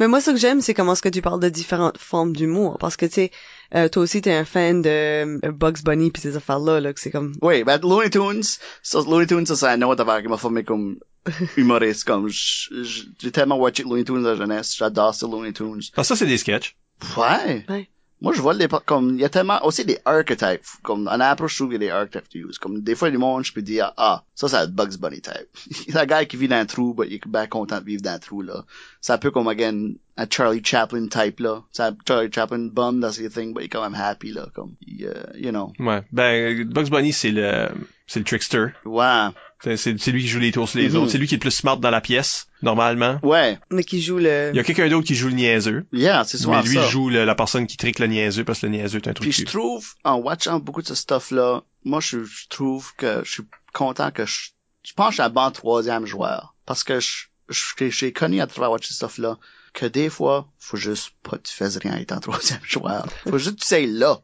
Mais moi, ce que j'aime, c'est comment ce que tu parles de différentes formes d'humour. Parce que, tu sais, euh, toi aussi, t'es un fan de euh, Bugs Bunny pis ces affaires-là, là, que c'est comme... Oui, ben Looney Tunes, ça, Looney Tunes, ça, c'est un autre affaire qui m'a formé comme humoriste, comme, j'ai tellement watché Looney Tunes à la jeunesse, j'adore ces Looney Tunes. Ah, ça c'est des sketchs Ouais. Ouais. Moi, je vois les, comme, il y a tellement, aussi des archetypes, comme, en approche, je trouve qu'il y a des archetypes to use. Comme, des fois, du monde, je peux dire, ah, ça, c'est un Bugs Bunny type. c'est un gars qui vit dans un trou, mais il est bien content de vivre dans un trou, là. C'est un peu comme, again, un Charlie Chaplin type, là. C'est un Charlie Chaplin bum, that's the thing, but il est quand même happy, là, comme, il, euh, you know. Ouais. Ben, Bugs Bunny, c'est le, c'est le trickster. Ouais. C'est c'est- c'est lui qui joue les tours sur les Mhm. autres. C'est lui qui est le plus smart dans la pièce, normalement. Ouais, Mais qui joue le... Il y a quelqu'un d'autre qui joue le niaiseux. yeah, c'est souvent Mais lui ça. joue le- la personne qui trique le niaiseux parce que le niaiseux est un truc Puis je trouve, en watchant beaucoup de ce stuff-là, moi, je, je trouve que je suis content que je, je pense que je suis un bon troisième joueur. Parce que je, je- j'ai connu à travers watcher ce stuff-là que des fois, faut juste pas que tu fasses rien étant troisième joueur. Faut juste que tu sais là.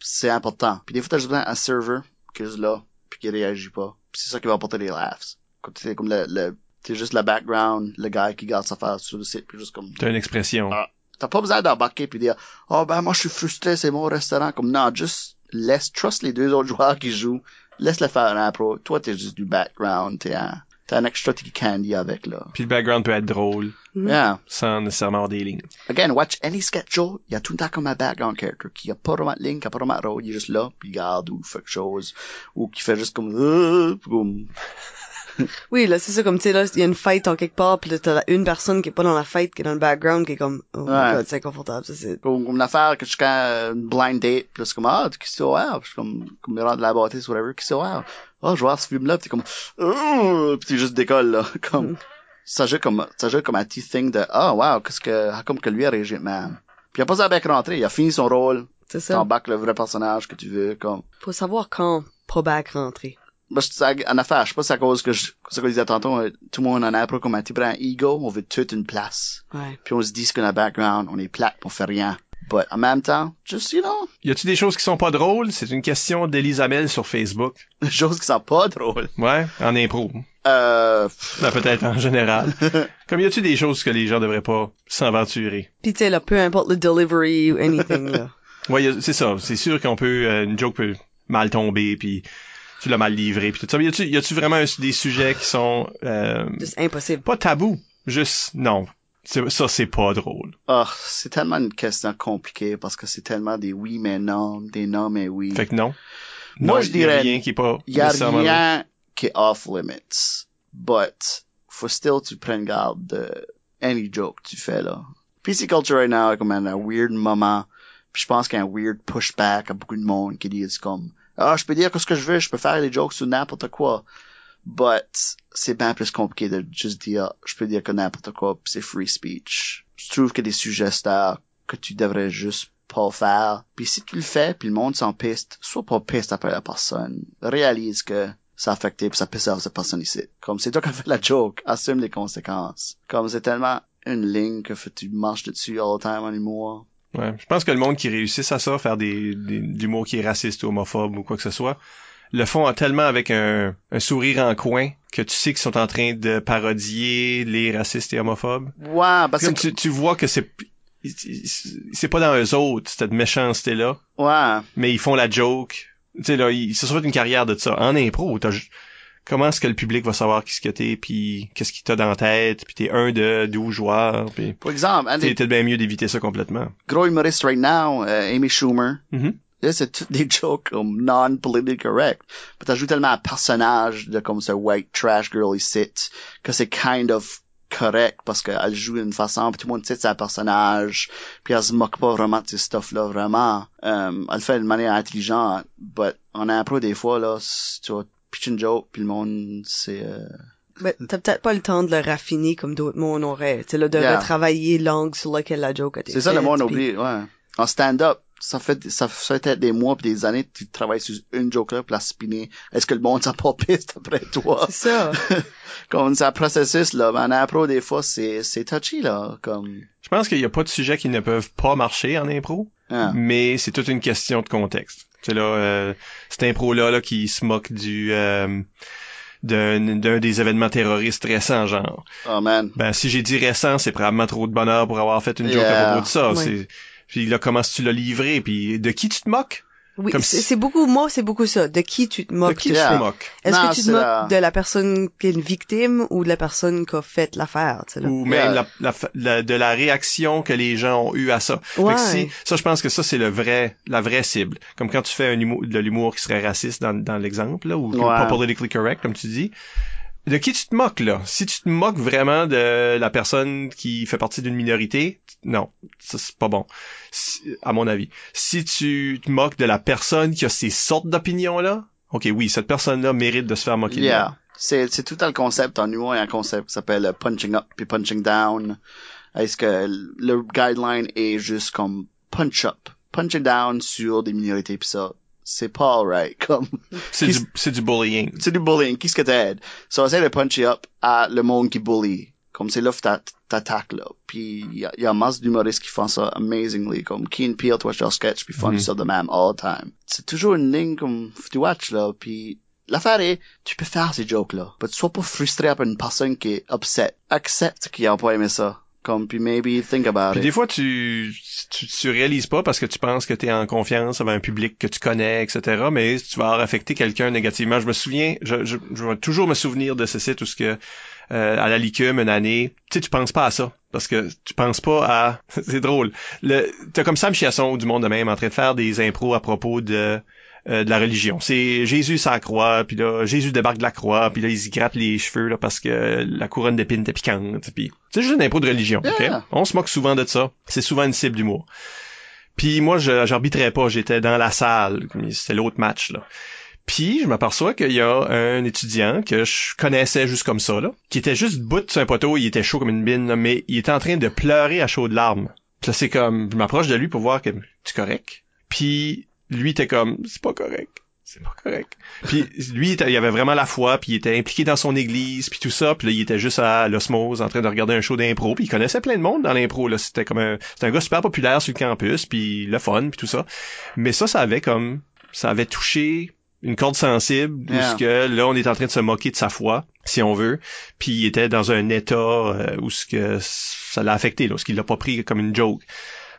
C'est important. Puis des fois, t'as juste besoin d'un serveur qui est juste là, puis qui réagit pas. C'est ça qui va apporter des laughs. Quand t'es comme le, le t'es juste le background, le gars qui garde sa face sur le site, puis juste comme T'as une expression. Ah. T'as pas besoin d'embarquer puis dire oh ben moi je suis frustré c'est mon restaurant comme non juste laisse trust les deux autres joueurs qui jouent laisse le faire un pro toi t'es juste du background t'es un t'as un extra petit candy avec là. Puis le background peut être drôle, Mhm. yeah. Sans nécessairement avoir des lignes. again watch any sketch show. Il y a tout le temps comme un background character qui a pas vraiment de ligne qui a pas vraiment de rôle. Il est juste là puis il garde ou il fait quelque chose ou qui fait juste comme euh, Oui, là, c'est ça, comme, tu sais, là, il y a une fight en quelque part, puis là, t'as une personne qui est pas dans la fight, qui est dans le background, qui est comme, oh my Ouais. god, c'est inconfortable, ça, c'est... comme, comme une affaire que je suis quand une blind date puis là, c'est comme ah voir? Puis je suis comme comme il de la bâtisse whatever qu'est-ce que tu vas voir? oh je vais voir ce film là puis t'es comme oh puis tu juste décolles là comme Mm. ça joue comme ça joue comme un petit thing de ah wow qu'est-ce que how come que lui a réagi man puis il a pas ça avec rentrer il a fini son rôle C'est ça. t'embarques le vrai personnage que tu veux comme Faut savoir quand pas back rentrer. Moi, je sais, en affaire, je sais pas si c'est à cause que je, c'est ça qu'on disait tantôt, tout le monde en a un peu comme un petit peu un ego, on veut toute une place. Ouais. Puis on se dit ce qu'on a background, on est plate, on fait rien. But en même temps, just, you know, Y a-tu des choses qui sont pas drôles? C'est une question d'Elisabelle sur Facebook. des choses qui sont pas drôles. Ouais, en impro. Euh, Ben, peut-être en général. Comme y a-tu des choses que les gens devraient pas s'aventurer? Pis tu sais, là, peu importe le delivery ou anything, là. Ouais, y a- c'est ça. C'est sûr qu'on peut, euh, une joke peut mal tomber, puis tu l'as mal livré, puis tout ça. Mais y a-tu, y a-tu vraiment un- des sujets qui sont euh, Juste impossible. pas tabous? Juste, non. C'est- Ça, c'est pas drôle. oh, c'est tellement une question compliquée parce que c'est tellement des oui mais non, des non mais oui. Fait que non. Moi, Non, je y a dirais- rien qui est pas Il y a rien qui est off limits. But, faut still tu prennes garde de any joke que tu fais, là. PC Culture right now est comme un, un weird moment. Puis je pense qu'il y a un weird pushback à beaucoup de monde qui disent comme, ah, je peux dire ce que je veux, je peux faire des jokes sur n'importe quoi. But, c'est bien plus compliqué de juste dire, je peux dire que n'importe quoi, puis c'est free speech. Je trouve que des stars que tu devrais juste pas faire. Puis si tu le fais, puis le monde s'en piste, sois pas piste après la personne. Réalise que ça a affecté puis ça pisse off cette personne ici. Comme c'est toi qui as fait la joke, assume les conséquences. Comme c'est tellement une ligne que tu marches dessus all the time en. Ouais. Je pense que le monde qui réussisse à ça, faire des, des, l'humour qui est raciste ou homophobe ou quoi que ce soit, le font tellement avec un, un sourire en coin que tu sais qu'ils sont en train de parodier les racistes et homophobes. Ouais, parce Comme que, tu, tu vois que c'est c'est pas dans eux autres cette méchanceté là, ouais, mais ils font la joke. Tu sais là, ils se sont fait une carrière de ça. En impro, t'as comment est-ce que le public va savoir qui ce que t'es, puis qu'est-ce qu'il t'a dans la tête, puis t'es un de 12 joueurs, puis pour exemple, un t'es bien mieux d'éviter ça complètement. gros humoristes right now, euh, Amy Schumer, Mhm. Là, c'est toutes des jokes comme non-politically correct. Mais t'ajoutes tellement un personnage de comme ce white trash girl ici que c'est kind of correct parce qu'elle joue d'une façon puis tout le monde sait que c'est un personnage puis elle se moque pas vraiment de ces stuff-là vraiment. Euh, elle le fait de manière intelligente but en impro des fois là tu vas pitcher une joke puis le monde c'est euh, Mais t'as peut-être pas le temps de le raffiner comme d'autres mondes auraient. Tu sais, là, de Yeah. retravailler l'angle sur lequel la joke a été c'est ça le monde puis- oublie ouais en stand-up ça fait ça fait peut-être des mois puis des années que tu travailles sur une joke là pour la spinner est-ce que le monde s'en pas piste après toi? C'est ça. comme c'est un processus là mais en impro des fois c'est c'est touchy là comme Je pense qu'il y a pas de sujets qui ne peuvent pas marcher en impro, hein. mais c'est toute une question de contexte. Tu sais là, euh, cet impro-là là, qui se moque du euh, d'un d'un des événements terroristes récents, genre. oh man. Ben si j'ai dit récent, c'est probablement trop de bonheur pour avoir fait une joke à propos de ça. C'est puis là comment tu l'as livré, puis de qui tu te moques? Oui, c'est si- beaucoup, moi, c'est beaucoup ça. De qui tu te De moques qui de tu Yeah. te moques? Est-ce que tu te moques la- de la personne qui est une victime ou de la personne qui a fait l'affaire, tu ou Yeah. même la, la, la- de la réaction que les gens ont eu à ça. Fait Ouais. que si, ça, je pense que ça, c'est le vrai, la vraie cible. Comme quand tu fais un humour, de l'humour qui serait raciste dans, dans l'exemple, là, ou Ouais. pas politically correct, comme tu dis. De qui tu te moques, là? Si tu te moques vraiment de la personne qui fait partie d'une minorité, non. Ça, c'est pas bon. Si- à mon avis. Si tu te moques de la personne qui a ces sortes d'opinions-là, OK, oui, cette personne-là mérite de se faire moquer. de Yeah. C'est, c'est tout le concept. En humour, il y a un concept qui s'appelle punching up puis punching down. Est-ce que le guideline est juste comme punch up, punching down sur des minorités pis ça, c'est pas alright. Comme, C'est du, c'est du bullying. c'est du bullying. Qu'est-ce que t'aides? So, essaie de puncher up à le monde qui bully. Comme c'est là que t'a- t'attaques, là. Puis, il y a, y a masse d'humoristes qui font ça amazingly. Comme Keen Peele, tu watches leur sketch, puis font Mhm. ça de même all the time. C'est toujours une ligne comme, tu watch, là. Puis, l'affaire est, tu peux faire ces jokes-là. Mais tu sois pas frustré par une personne qui est upset. Accepte qu'il a pas aimé ça. Comme, puis maybe think about Puis it. des fois, tu, tu, tu réalises pas parce que tu penses que tu es en confiance avec un public que tu connais, etc. Mais tu vas avoir affecté quelqu'un négativement. Je me souviens, je, je, je vais toujours me souvenir de ce site où ce que euh, à la licume une année, tu sais, tu penses pas à ça parce que tu penses pas à. c'est drôle. Le, t'as comme Sam Chiasson du monde de même en train de faire des impros à propos de euh, de la religion. C'est Jésus sa croix, puis là Jésus débarque de la croix, puis là il se gratte les cheveux là parce que la couronne d'épines était piquante, puis c'est juste une impro de religion, ok? Yeah. On se moque souvent de ça. C'est souvent une cible d'humour. Puis moi je j'arbitrais pas, j'étais dans la salle, c'était l'autre match là. Puis je m'aperçois qu'il y a un étudiant que je connaissais juste comme ça là, qui était juste debout sur un poteau, il était chaud comme une bine, là, mais il était en train de pleurer à chaudes larmes. Puis là c'est comme je m'approche de lui pour voir que tu correct? Puis lui était comme c'est pas correct. C'est pas correct. Puis lui, il avait vraiment la foi, puis il était impliqué dans son église, puis tout ça, puis là, il était juste à l'osmose en train de regarder un show d'impro, puis il connaissait plein de monde dans l'impro, là. C'était comme un, c'était un gars super populaire sur le campus, puis le fun, puis tout ça. Mais ça, ça avait comme, ça avait touché une corde sensible, où Yeah. ce que là, on est en train de se moquer de sa foi, si on veut, puis il était dans un état euh, où ce que ça l'a affecté, là, où ce qu'il l'a pas pris comme une joke.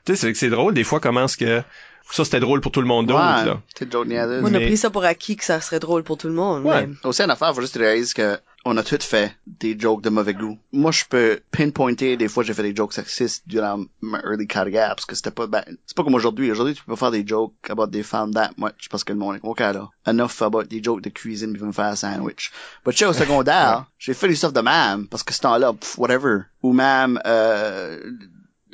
Tu sais, c'est, c'est drôle, des fois, comment est-ce que ça, c'était drôle pour tout le monde d'autre, Ouais, là. niaiseuse. On a pris ça pour acquis que ça serait drôle pour tout le monde. Ouais. mais- Aussi, une affaire, faut juste réaliser que on a tous fait des jokes de mauvais goût. Moi, je peux pinpointer des fois j'ai fait des jokes sexistes durant ma early carrière parce que c'était pas, ben, c'est pas comme aujourd'hui. Aujourd'hui, tu peux pas faire des jokes about des femmes that much parce que le monde est ok là. Enough about des jokes de cuisine puis me faire un sandwich. But tu sais, au secondaire, j'ai fait du stuff de même parce que ce temps-là, pff, whatever. Ou même, euh,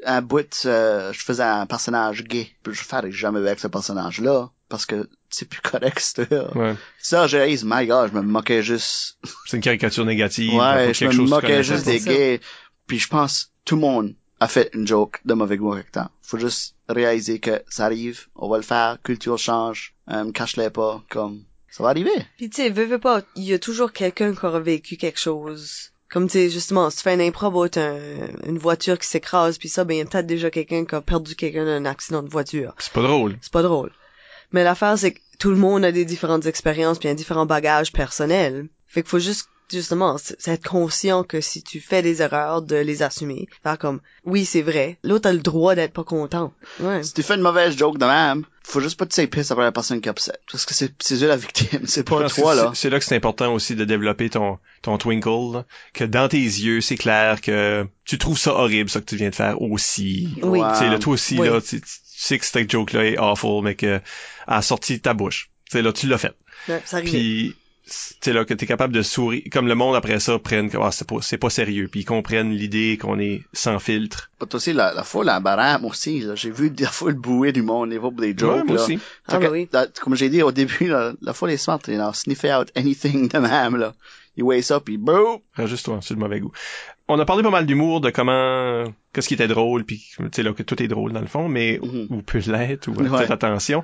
un bout, euh, je faisais un personnage gay. Puis je ferais jamais avec ce personnage-là parce que c'est plus correct, ça. Ouais. Ça, j'ai réalisé, my god, je me moquais juste. C'est une caricature négative. Ouais, je me moquais juste des gays. Puis je pense, tout le monde a fait une joke de mauvais goût avec le temps. Faut juste réaliser que ça arrive, on va le faire, culture change, euh, cache-les pas, comme, ça va arriver. Puis tu sais, veux, veux pas, il y a toujours quelqu'un qui aura vécu quelque chose. Comme tu sais, justement, si tu fais un impro, t'as un- une voiture qui s'écrase, puis ça, ben il y a peut-être déjà quelqu'un qui a perdu quelqu'un dans un accident de voiture. C'est pas drôle. C'est pas drôle. Mais l'affaire, c'est que tout le monde a des différentes expériences puis un différent bagage personnel. Fait qu'il faut juste, justement, c'est être conscient que si tu fais des erreurs, de les assumer. Faire comme, oui, c'est vrai. L'autre a le droit d'être pas content. Ouais. Si tu fais une mauvaise joke de même, faut juste pas te say piss après la personne qui est upset. Parce que c'est, c'est eux la victime, c'est pas que toi, c'est- là. C'est là que c'est important aussi de développer ton, ton twinkle, là. que dans tes yeux, c'est clair que tu trouves ça horrible, ça que tu viens de faire aussi. Oui. Ouais. Tu sais, là, toi aussi, Oui. là, tu, tu sais que cette joke-là est awful, mais que, a sorti de ta bouche. Tu sais, là, tu l'as fait. Ouais, ça arrive. Puis, tu sais, là, que t'es capable de sourire, comme le monde après ça prenne que, ah, c'est pas, c'est pas sérieux, puis ils comprennent l'idée qu'on est sans filtre. Pas aussi, la, la foule en barrame aussi, là. J'ai vu la foule bouer du monde, les pour des jokes, Ouais, moi là. aussi. Ah, que, oui. la- comme j'ai dit au début, la, la foule est smart, you know, sniffer out anything de même, là. Il weigh ça, puis boum! Rajuste-toi, c'est le mauvais goût. On a parlé pas mal d'humour, de comment, qu'est-ce qui était drôle, puis tu sais là que tout est drôle dans le fond, mais Mhm. ou peut l'être, ou Ouais. faites attention.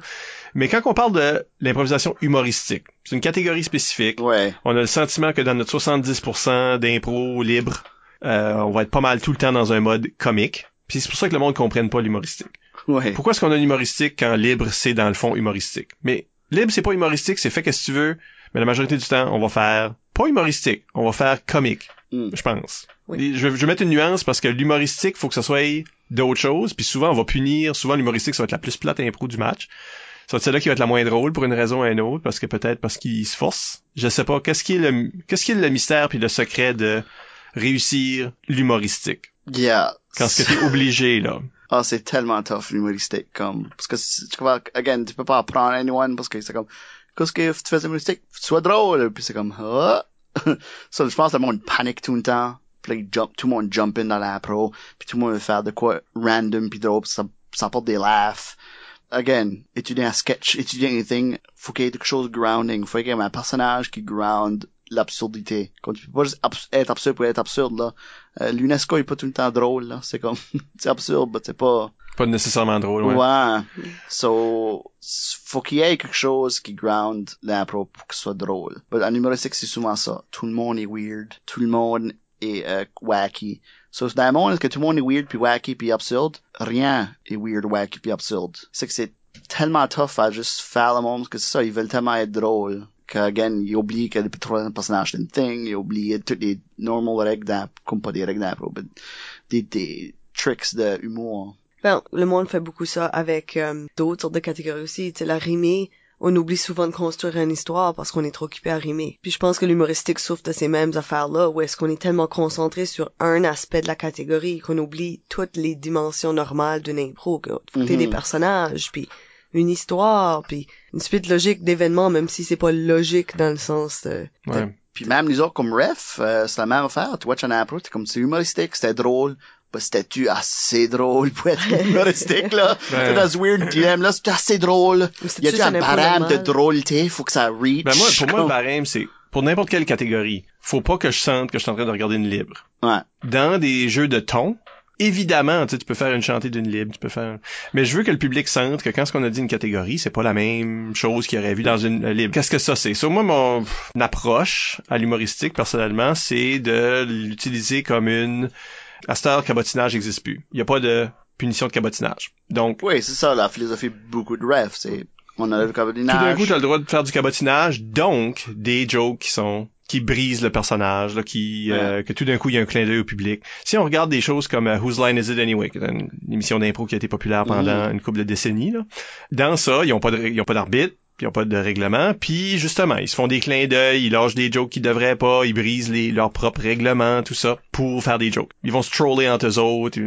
Mais quand on parle de l'improvisation humoristique, c'est une catégorie spécifique. Ouais. On a le sentiment que dans notre 70% d'impro libre, euh, on va être pas mal tout le temps dans un mode comique. Puis c'est pour ça que le monde comprenne pas l'humoristique. Ouais. Pourquoi est-ce qu'on a l'humoristique quand libre c'est dans le fond humoristique? Mais libre c'est pas humoristique, c'est fait que si tu veux, mais la majorité du temps on va faire pas humoristique, on va faire comique Mm. je pense. Oui. Je, vais, je vais mettre une nuance parce que l'humoristique, faut que ce soit d'autres choses, puis souvent on va punir, souvent l'humoristique, ça va être la plus plate impro du match. Ça va être celle-là qui va être la moins drôle pour une raison ou une autre, parce que peut-être parce qu'il se force. Je sais pas, qu'est-ce qui est le qu'est-ce qui est le mystère puis le secret de réussir l'humoristique? Yeah. Quand ce que t'es obligé, là? Ah, c'est tellement tough, l'humoristique, comme, parce que, tu vois, again, tu peux pas apprendre à anyone, parce que c'est comme, qu'est-ce que tu fais de l'humoristique? Faut que tu sois drôle, puis c'est comme, ah! ça, je pense que le monde panique tout le temps, puis tout le monde jump in dans l'impro, puis tout le monde veut faire de quoi random puis drôle, puis ça, ça apporte des laughs. again, étudier un sketch, étudier anything, faut qu'il y ait quelque chose de grounding, faut qu'il y ait un personnage qui ground l'absurdité. Quand tu peux pas juste être absurde pour être absurde, là. Euh, L'UNESCO est pas tout le temps drôle, là. C'est comme, c'est absurde, mais c'est pas, Pas nécessairement drôle, ouais. Ouais. So, faut qu'il y ait quelque chose qui ground l'impro pour que soit drôle. En humoristique, c'est souvent ça. Tout le monde est weird. Tout le monde est euh, wacky. So, dans un monde, est-ce que tout le monde est weird puis wacky puis absurde? Rien est weird, wacky puis absurde. C'est que c'est tellement tough à juste faire le monde parce que c'est ça, ils veulent tellement être drôles. Que, again, ils oublient que le personnage c'est une thing, ils oublient toutes les normal règles comme pas des règles d'impro, mais des, des tricks de. Ben, le monde fait beaucoup ça avec euh, d'autres sortes de catégories aussi. Tu sais, la rimée, on oublie souvent de construire une histoire parce qu'on est trop occupé à rimer. Puis je pense que l'humoristique souffre de ces mêmes affaires-là, où est-ce qu'on est tellement concentré sur un aspect de la catégorie qu'on oublie toutes les dimensions normales d'une impro. Que faut que t'aies Mhm. des personnages, puis une histoire, puis une suite logique d'événements, même si c'est pas logique dans le sens de... Ouais. Puis même les autres comme ref, euh, c'est la même affaire. Tu watch un impro, t'es comme c'est humoristique, c'était drôle. Ben, c'était-tu assez drôle pour être humoristique, là? Ouais. Dans ce weird dilemme, là, c'est assez drôle. C'est Y a-tu juste un barème de drôleté? Faut que ça reach. Ben moi, pour moi, le barème, c'est pour n'importe quelle catégorie. Faut pas que je sente que je suis en train de regarder une libre. Ouais. Dans des jeux de ton, évidemment, tu sais, tu peux faire une chantée d'une libre, tu peux faire. Mais je veux que le public sente que quand ce qu'on a dit une catégorie, c'est pas la même chose qu'il aurait vu dans une libre. Qu'est-ce que ça c'est? Sur moi, mon approche à l'humoristique personnellement, c'est de l'utiliser comme une. À cette heure, cabotinage n'existe plus. Il y a pas de punition de cabotinage. Donc Oui, c'est ça, la philosophie beaucoup de ref, c'est, on a le tout d'un coup, t'as le droit de faire du cabotinage, donc des jokes qui sont qui brisent le personnage, là, qui euh, que tout d'un coup il y a un clin d'œil au public. Si on regarde des choses comme euh, Whose Line Is It Anyway, qui est une, une émission d'impro qui a été populaire pendant une couple de décennies, là, dans ça, ils ont pas de, ils ont pas d'arbitre, ils ont pas de règlement, puis justement, ils se font des clins d'œil, ils lâchent des jokes qu'ils devraient pas, ils brisent les, leurs propres règlements, tout ça, pour faire des jokes. Ils vont se troller entre eux autres.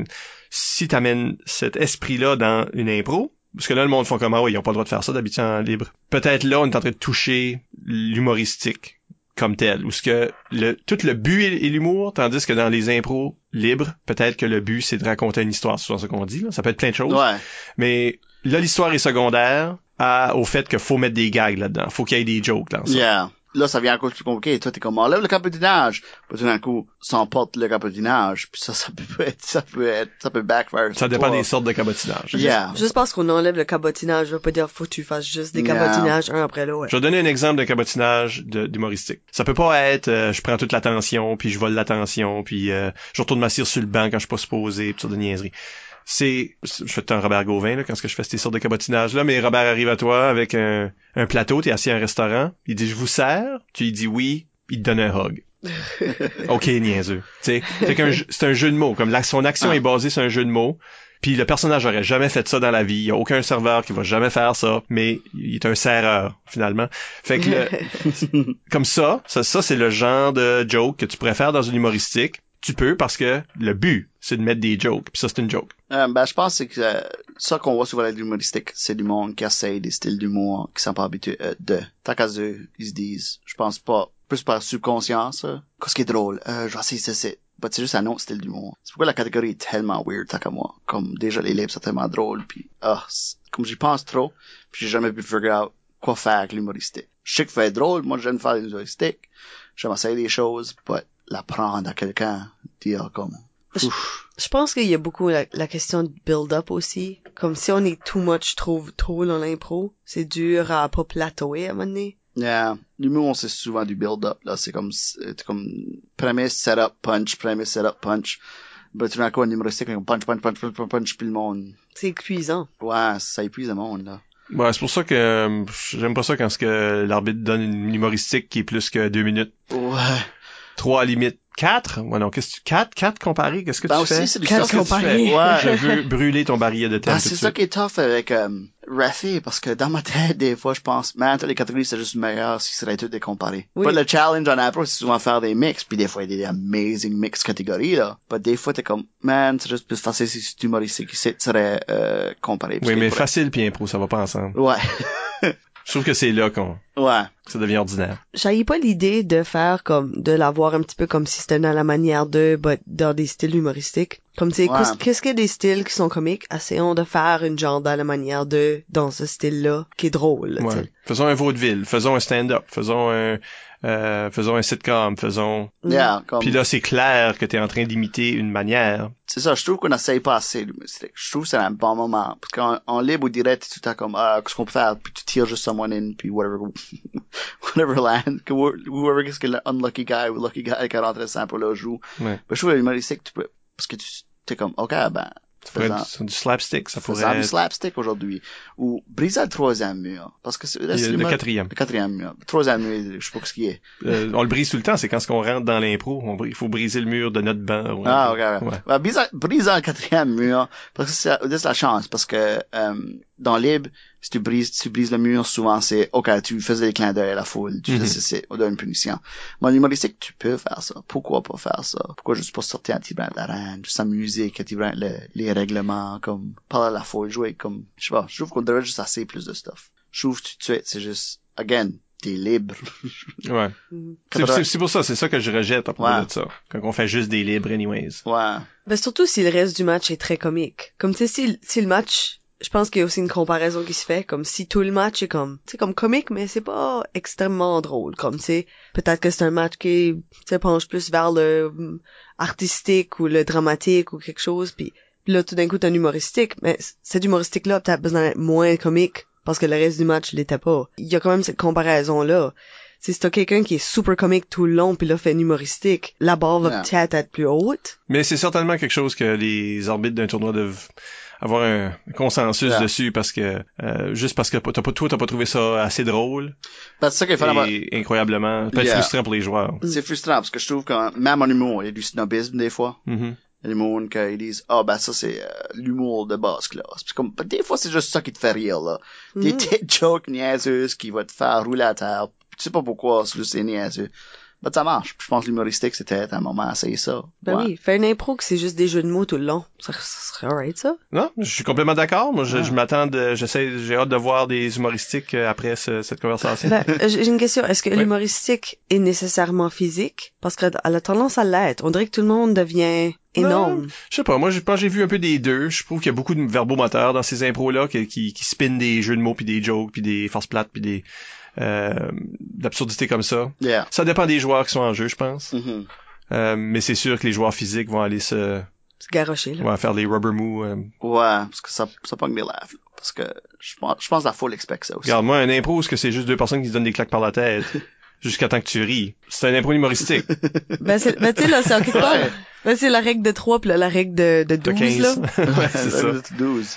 Si t'amènes cet esprit-là dans une impro, parce que là, le monde font comme, ah ils ont pas le droit de faire ça d'habitude en libre. Peut-être là, on est en train de toucher l'humoristique comme tel, où ce que le, tout le but est, est l'humour, tandis que dans les impros libres, peut-être que le but, c'est de raconter une histoire, c'est souvent ce qu'on dit, là. ça peut être plein de choses, Ouais. mais là, l'histoire est secondaire à, au fait qu'il faut mettre des gags là-dedans, faut qu'il y ait des jokes dans ça. Yeah. Là, ça vient encore plus compliqué. Toi, t'es comme, enlève le cabotinage. Puis tout d'un coup, s'emporte le cabotinage. Puis ça, ça peut être, ça peut être, ça peut backfire. Ça dépend toi. des sortes de cabotinage. Yeah. Juste parce qu'on enlève le cabotinage, je veux pas dire faut que tu fasses juste des cabotinages un après l'autre. Je vais donner un exemple de cabotinage d'humoristique. Ça peut pas être euh, je prends toute l'attention, puis je vole l'attention, puis euh, je retourne m'asseoir sur le banc quand je suis pas supposé, pis ça de niaiserie. C'est, je fais un Robert Gauvin là, quand ce que je fais ces sortes de cabotinage là, mais Robert arrive à toi avec un, un plateau, t'es assis à un restaurant, il dit je vous sers, tu lui dis oui, il te donne un hug. ok niaiseux. C'est c'est un jeu de mots, comme son action Ah. est basée sur un jeu de mots. Puis le personnage aurait jamais fait ça dans la vie. Il y a aucun serveur qui va jamais faire ça, mais il est un serreur finalement. Fait que le- comme ça, ça, ça c'est le genre de joke que tu pourrais faire dans une humoristique. Tu peux parce que le but c'est de mettre des jokes. Puis ça c'est une joke. Euh, ben, je pense que euh, ça qu'on voit souvent avec l'humoristique, c'est du monde qui essaye des styles d'humour qui sont pas habitués euh, de. Tant qu'à eux, ils se disent, je pense pas, plus par subconscience, euh, qu'est-ce qui est drôle, euh, je vais essayer c'est. Bah, c'est juste un autre style d'humour. C'est pourquoi la catégorie est tellement weird, tant qu'à moi. Comme, déjà, les livres sont tellement drôles, puis, ah, comme j'y pense trop, puis j'ai jamais pu figure out quoi faire avec l'humoristique. Je sais que faire drôle, moi, j'aime faire l'humoristique. J'aime essayer des choses, but l'apprendre à quelqu'un, dire comme. Je pense qu'il y a beaucoup la, la question de build-up aussi. Comme si on est too much trop, trop dans l'impro, c'est dur à pas plateauer à un moment donné. Yeah. L'humour, c'est souvent du build-up, là. C'est comme, c'est comme, premise, setup, punch, premise, setup, punch. Ben, tout d'un coup, un humoristique, comme punch, punch, punch, punch, punch, punch, puis le monde. C'est épuisant. Ouais, ça épuise le monde, là. Ouais, c'est pour ça que j'aime pas ça quand ce que l'arbitre donne une humoristique qui est plus que deux minutes. Ouais. Trois limite quatre? Ouais non, qu'est-ce que tu quatre quatre comparé Qu'est-ce que Ben tu fais? aussi, c'est du tu parie? fais. Ouais. Je veux brûler ton barillet de thème Ben, tout c'est ça qui est tough avec, euh, Rafi, parce que dans ma tête, des fois, je pense, man, toutes les catégories, c'est juste meilleur si serait tout décomparé. Oui. But le challenge en impro, c'est souvent faire des mix, puis des fois, il y a des amazing mix catégories, là. But des fois, t'es comme, man, c'est juste plus facile si tu humoristique ici, serait, euh, comparé. Oui, mais facile puis impro, ça va pas ensemble. Ouais. Je trouve que c'est là qu'on ouais. que ça devient ordinaire. J'avais pas l'idée de faire comme, de l'avoir un petit peu comme si c'était dans la manière de, but dans des styles humoristiques. Comme tu sais, Ouais. qu'est-ce- qu'il y a des styles qui sont comiques? Essayons de faire une genre dans la manière de, dans ce style-là, qui est drôle, Ouais. Faisons un vaudeville, faisons un stand-up, faisons un, euh, faisons un sitcom, faisons... Yeah, comme, Puis là, c'est clair que t'es en train d'imiter une manière. c'est ça, je trouve qu'on essaye pas assez. Je trouve que c'est un bon moment. Parce qu'en en libre ou direct, tout le temps comme, ah, qu'est-ce qu'on peut faire? Puis tu tires juste someone in, puis whatever, whatever land, que wh- whoever, qu'est-ce que l'unlucky guy ou lucky guy qui a rentré simple là joue. Ouais. Mais je trouve que l'humoristique, tu peux, parce que tu, t'es comme, ok, ben, faisant, du, du slapstick, ça pourrait du être slapstick aujourd'hui. Ou briser le troisième mur. Parce que c'est, là, le, quatrième. le quatrième mur. Le troisième mur, je sais pas ce qu'il est. Euh, on le brise tout le temps, c'est quand ce qu'on rentre dans l'impro, on il faut briser le mur de notre banc. Ouais. Ah, ok, ouais. Ouais. Ouais, briser, briser le quatrième mur, parce que c'est c'est la chance, parce que euh, dans Libre, si tu brises, tu brises le mur, souvent c'est, ok, tu faisais des clins d'œil à la foule, tu faisais, c'est, on donne une punition. Moi, l'humoristique, tu peux faire ça. Pourquoi pas faire ça? Pourquoi juste pas sortir un petit brin de la reine, juste s'amuser, un petit brin le- les règlements, comme, parler à la foule, jouer comme, je sais pas, je trouve qu'on devrait juste assez plus de stuff. Je trouve tout de suite, c'est juste, again, t'es libre. Ouais. Mhm. C'est pour ça, c'est ça que je rejette à propos Ouais. de ça. Quand on fait juste des libres anyways. Ouais. Ben, surtout si le reste du match est très comique. Comme, tu sais, si, si le match, je pense qu'il y a aussi une comparaison qui se fait, comme si tout le match est comme, tu sais, comme comique, mais c'est pas extrêmement drôle. Comme, tu sais, peut-être que c'est un match qui, tu sais, penche plus vers le hum, artistique ou le dramatique ou quelque chose, puis là, tout d'un coup, t'as un humoristique, mais cet humoristique-là, peut-être besoin d'être moins comique, parce que le reste du match l'était pas. Il y a quand même cette comparaison-là. Si t'as quelqu'un qui est super comique tout le long, puis là, fait un humoristique, la barre va peut-être être plus haute. Mais c'est certainement quelque chose que les arbitres d'un tournoi doivent avoir un consensus Yeah. dessus parce que euh, juste parce que t'as pas toi t'as pas trouvé ça assez drôle Ben, c'est ça qu'il faut avoir- et incroyablement peut être Yeah. frustrant pour les joueurs. C'est frustrant parce que je trouve que même en humour, il y a du snobisme des fois. Mhm. Il y a des monde qui disent ah ben ça c'est euh, l'humour de basse classe. Puis comme des fois c'est juste ça qui te fait rire là. Des Mhm. petites jokes niaiseuses qui vont te faire rouler à terre. Tu sais pas pourquoi, c'est juste c'est niaiseux. Ben ça marche. Puis je pense que l'humoristique c'était un moment à essayer ça. Ben Ouais. oui, faire une impro que c'est juste des jeux de mots tout le long. Ça, ça serait alright, ça. Non, je suis complètement d'accord. Moi, je, Ah. je m'attends, de- j'essaie, j'ai hâte de voir des humoristiques euh, après ce- cette conversation. Ben, euh, j'ai une question. Est-ce que Oui. l'humoristique est nécessairement physique? Parce qu'elle a tendance à l'être. On dirait que tout le monde devient énorme. Je sais pas, moi, je pense j'ai vu un peu des deux. Je trouve qu'il y a beaucoup de verbomoteurs dans ces impros-là qui, qui, qui spinnent des jeux de mots, puis des jokes, puis des forces plates, puis des euh, d'absurdités comme ça. Yeah. Ça dépend des joueurs qui sont en jeu, je pense. Mhm. Euh, mais c'est sûr que les joueurs physiques vont aller se C'est garoché, là. vont faire les rubber moves. euh. Ouais, parce que ça, ça pogne des laughs. là. Parce que je pense, je pense que la foule expecte ça aussi. Regarde, moi, un impro, est-ce que c'est juste deux personnes qui se donnent des claques par la tête jusqu'à temps que tu ris? C'est un impro humoristique. Ben, c'est, ben, tu sais, là, c'est en quelque part. Ouais. Ben, c'est la règle de 3 puis là, la règle de, de T'as 12, 15. là. ouais, c'est ça. 12.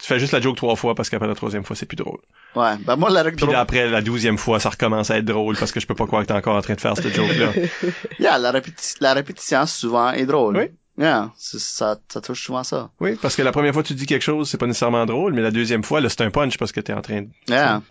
Tu fais juste la joke trois fois parce qu'après la troisième fois, c'est plus drôle. Ouais, ben moi la règle Puis après la douzième fois, ça recommence à être drôle parce que je peux pas croire que t'es encore en train de faire cette joke-là. Yeah, la, répéti- la répétition souvent est drôle. Oui. Yeah, ça, ça touche souvent ça. Oui, parce que la première fois que tu dis quelque chose, c'est pas nécessairement drôle, mais la deuxième fois, là, c'est un punch parce que t'es en train de... Yeah.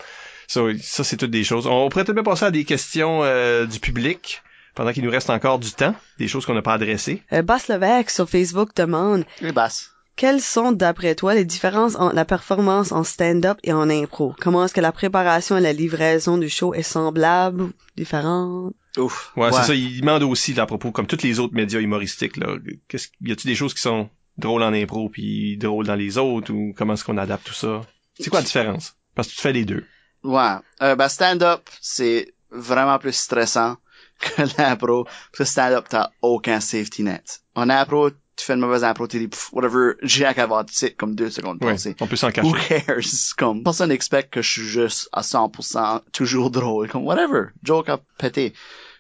Ça, ça c'est toutes des choses. On pourrait peut-être bien passer à des questions euh, du public pendant qu'il nous reste encore du temps, des choses qu'on n'a pas adressées. Euh, Basse Levesque sur Facebook demande Les basses. Quelles sont, d'après toi, les différences entre la performance en stand-up et en impro? Comment est-ce que la préparation et la livraison du show est semblable ou différente? Ouf. Ouais, c'est ça. Il demande aussi, là, à propos, comme tous les autres médias humoristiques, là, qu'est-ce, y a-tu des choses qui sont drôles en impro puis drôles dans les autres ou comment est-ce qu'on adapte tout ça? C'est quoi la différence? Parce que tu fais les deux. Ouais. Euh, ben, stand-up, c'est vraiment plus stressant que l'impro. Parce que stand-up, t'as aucun safety net. En impro, tu fais une mauvaise impro, t'es dit, whatever, j'ai tu sais, comme deux secondes Ouais, passées. on peut s'en Who cacher. cares? Comme, personne n'expecte que je suis juste à 100% toujours drôle. Comme, whatever. Joke à péter.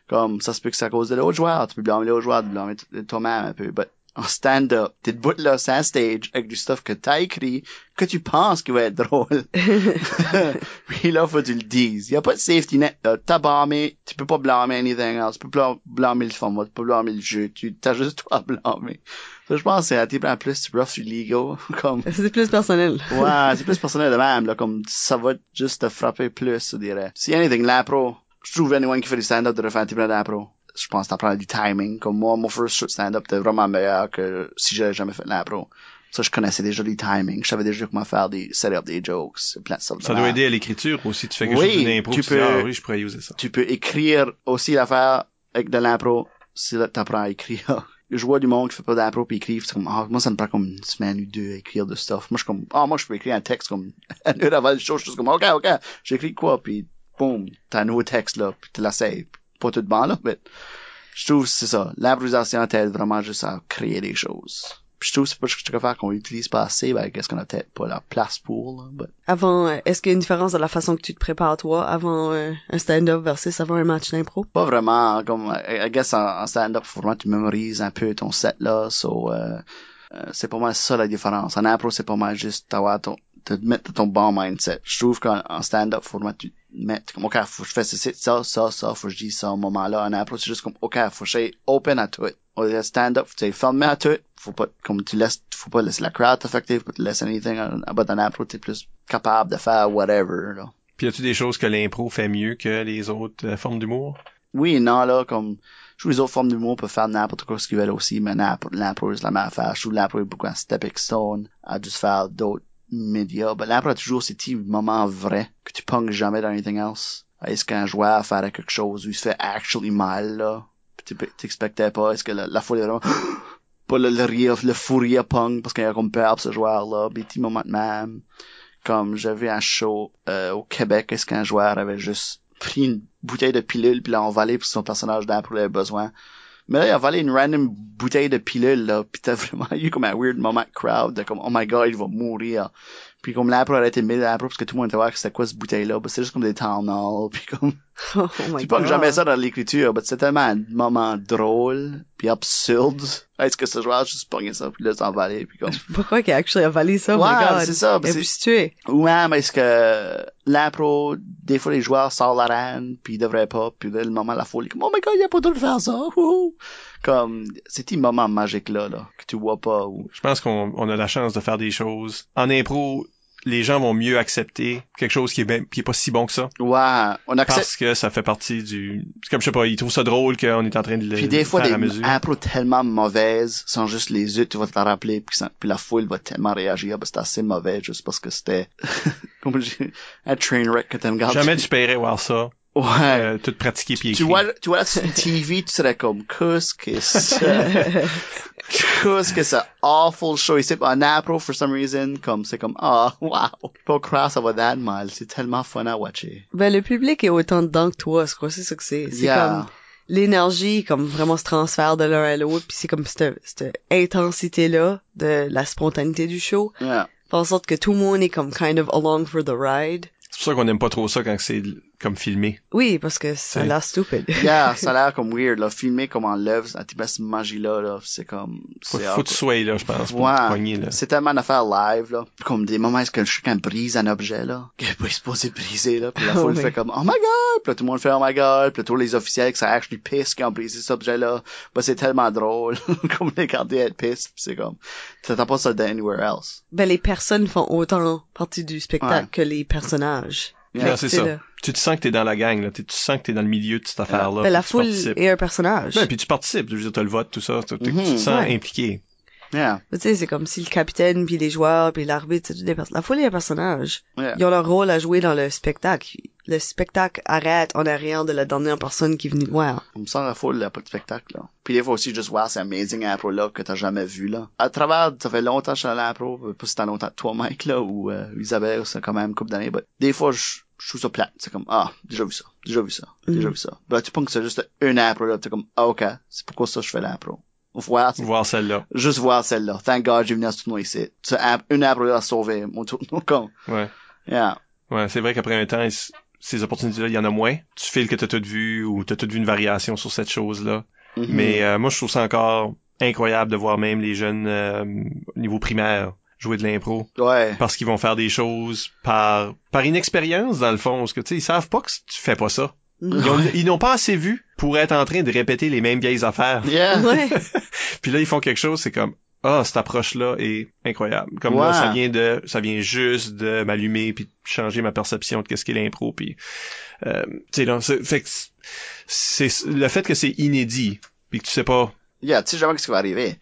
Comme, ça se peut que c'est à cause de l'autre joueur. Tu peux blâmer l'autre joueur, tu peux blâmer toi-même un peu. But, en stand-up, t'es debout là, sur un stage, avec du stuff que t'as écrit, que tu penses qui va être drôle. Puis là, faut que tu le dises. Y a pas de safety net, là. T'as blâmé, tu peux pas blâmer anything else. Tu peux pas blâmer le format, tu peux pas blâmer le jeu. Tu, t'as juste toi à blâmer. Ça, je pense que c'est un type en plus, rough sur l'ego. Comme, C'est plus personnel. Ouais, c'est plus personnel de même, là, comme ça va juste te frapper plus, je dirais. Si anything, l'impro, je trouve anyone qui fait du stand-up devrait faire un peu d'impro. Je pense que t'apprends du timing. Comme moi, mon first stand-up était vraiment meilleur que si j'avais jamais fait de l'impro. Ça, je connaissais déjà du timing. Je savais déjà comment faire des, set up des jokes, plein de de Ça doit aider à l'écriture aussi. Tu fais quelque Oui, chose d'une impro, tu tu dis, peux- ah oui, je pourrais user ça. Tu peux écrire aussi l'affaire avec de l'impro si t'apprends à écrire. je vois du monde qui fait pas d'impro puis écrivent, c'est comme, ah, moi, ça me prend comme une semaine ou deux à écrire de stuff. Moi, je suis comme, ah, moi, je peux écrire un texte comme, une heure avant le show, je suis comme, ok, ok, j'écris quoi, puis boum, t'as un nouveau texte, là, puis tu l'essayes. Pas tout bon, là, mais je trouve que c'est ça. L'improvisation t'aide vraiment juste à créer des choses. Puis je trouve que c'est pas ce que je préfère qu'on utilise pas assez, ben, qu'est-ce qu'on a peut-être pas la place pour, là, but- Avant, euh, est-ce qu'il y a une différence dans la façon que tu te prépares toi avant euh, un stand-up versus avant un match d'impro? Pas vraiment, comme, I I guess, en, en stand-up, faut vraiment tu mémorises un peu ton set, là, so, euh, euh, c'est pas mal ça la différence. En impro, c'est pas mal juste d'avoir ton, te mettre ton bon mindset. Je trouve qu'en en stand-up, faut vraiment tu te mettes comme, OK, faut que je fasse ça, ça, ça, ça, faut que je dise ça au moment-là. En impro, c'est juste comme, OK, faut que je open à tout. Au stand-up, faut que fermé à tout. Faut pas, comme tu laisses, faut pas laisser la crowd t'affecter, faut pas te laisser anything. But en impro, t'es plus capable de faire whatever, là. Puis y a-tu des choses que l'impro fait mieux que les autres euh, formes d'humour? oui et non, là, comme, je trouve les autres formes d'humour peuvent faire n'importe quoi ce qu'ils veulent aussi, mais l'impro, l'impro, c'est la même affaire. Je trouve l'impro est beaucoup un stepping stone à juste faire d'autres médias. L'impro a toujours ces petits moments vrais que tu punges jamais dans anything else. Est-ce qu'un joueur fait quelque chose où il se fait actually mal, là? Puis tu t'expectais pas, est-ce que la, la foule est vraiment, pas le, le rire, le fou rire punk parce qu'il y a comme peur ce joueur-là, des petits moments de même. Comme j'avais un show euh, au Québec, est-ce qu'un joueur avait juste pris une bouteille de pilule puis l'a envalé pour son personnage d'impro avait besoin? Mais là, il a avalé une random bouteille de pilule, là, pis t'as vraiment eu comme un weird moment crowd, de comme, oh my god, il va mourir. Puis comme l'impro aurait été mis l'impro parce que tout le monde était voir que c'était quoi cette bouteille-là, bah c'est juste comme des hall, puis comme, Oh my tu God. jamais ça dans l'écriture, mais c'est tellement un moment drôle, puis absurde. Est-ce que ce joueur a juste pogné ça, puis là, s'envalé, puis comme, Pourquoi qu'il a actually avalé ça? Oh Ouais, c'est ça, a se tuer. Ouais, mais est-ce que l'impro, des fois les joueurs sortent la reine, puis ils devraient pas, puis là, le moment la folie, comme, oh my god, il a pas de faire ça. Comme, c'est un moment magique là, que tu vois pas, ou, Je pense qu'on on a la chance de faire des choses. En impro, les gens vont mieux accepter quelque chose qui est, ben- qui est pas si bon que ça. ouais, on accepte, Parce que ça fait partie du... C'est comme, je sais pas, ils trouvent ça drôle qu'on est en train de le puis des fois faire des impros tellement mauvaises, sont juste les yeux, tu vas te rappeler, puis, ça- puis la foule va tellement réagir, parce que c'est assez mauvais, juste parce que c'était, comme un train wreck que t'aimes garder. Jamais tu paierais voir ça, Ouais. euh, tout pratiqué puis tu vois, tu vois sur TV, tu serais comme, qu'est-ce que c'est? Qu'est-ce que c'est awful show? Ici en impro for some reason comme c'est comme ah wow pas croire ça va that mal c'est tellement fun à watcher Ben, le public est autant dedans que toi, je crois, c'est ça que c'est? C'est Yeah. comme, l'énergie, comme vraiment se transfère de l'un à l'autre, puis c'est comme cette, cette intensité-là de la spontanéité du show, yeah fait en sorte que tout le monde est comme kind of along for the ride. C'est pour ça qu'on aime pas trop ça quand c'est comme filmé. Oui, parce que ça a l'air stupide. yeah ça a l'air comme weird là filmer comme en l'œuvre cette petite magie là là c'est comme c'est faut que tu sois là, je pense, pour Ouais. te pogner, là. C'est tellement d'affaires live, là. Comme des moments où est-ce que chacun brise un objet, là? Qui est pas supposé briser, là. Puis la Oh foule oui. fait comme, oh my god! Puis là, tout le monde fait oh my god! Puis là, tous les officiels qui sont actually pissed qui ont brisé cet objet-là. Bah, c'est tellement drôle. comme les garder être pissed. Puis c'est comme, t'attends pas ça d'anywhere else. Ben, les personnes font autant partie du spectacle Ouais. que les personnages. Fait c'est ça. là. Tu te sens que t'es dans la gang, là. Tu tu sens que t'es dans le milieu de cette affaire-là. Ben, la tu foule est un personnage. Ouais, puis tu participes. Je veux dire, t'as le vote, tout ça. Tu, tu- tu te sens Ouais. impliqué. Yeah. Tu sais, c'est comme si le capitaine, puis les joueurs, puis l'arbitre, c'est des personnes. La foule est un personnage. Yeah. Ils ont leur rôle à jouer dans le spectacle. Le spectacle arrête en arrière de la dernière personne qui est venue voir. On me sent la foule, là, pas de spectacle, là. Puis des fois aussi, juste voir c'est amazing impro là que t'as jamais vu, là. À travers, ça fait longtemps que je suis allé à l'impro, pas si t'as longtemps que toi, Mike, là, ou euh, Isabelle, c'est quand même une couple d'années, des fois, je, je trouve ça plate. C'est comme, ah, déjà vu ça, déjà vu ça, déjà Mhm. vu ça. Ben, tu penses que c'est juste une impro, là, t'es comme, ah, ok, c'est pourquoi ça je fais l'impro. Voir, celle-là. juste voir celle-là. Thank God, j'ai venu à ce tournoi ici. Une là a sauvé mon tournoi, comme, Ouais. yeah. Ouais, c'est vrai qu'après un temps, ces opportunités-là, il y en a moins. Tu files que t'as tout vu ou t'as tout vu une variation sur cette chose-là. Mhm. Mais euh, moi, je trouve ça encore incroyable de voir même les jeunes euh, au niveau primaire jouer de l'impro ouais. parce qu'ils vont faire des choses par par inexpérience dans le fond parce que tu sais ils savent pas que tu fais pas ça ils ont- ils n'ont pas assez vu pour être en train de répéter les mêmes vieilles affaires Yeah. Ouais. puis là ils font quelque chose c'est comme ah cette approche là est incroyable comme là ça vient de ça vient juste de m'allumer puis de changer ma perception de qu'est-ce qu'est l'impro puis euh, tu sais là c'est fait que c'est le fait que c'est inédit puis que tu sais pas Yeah, tu sais jamais ce qui va arriver.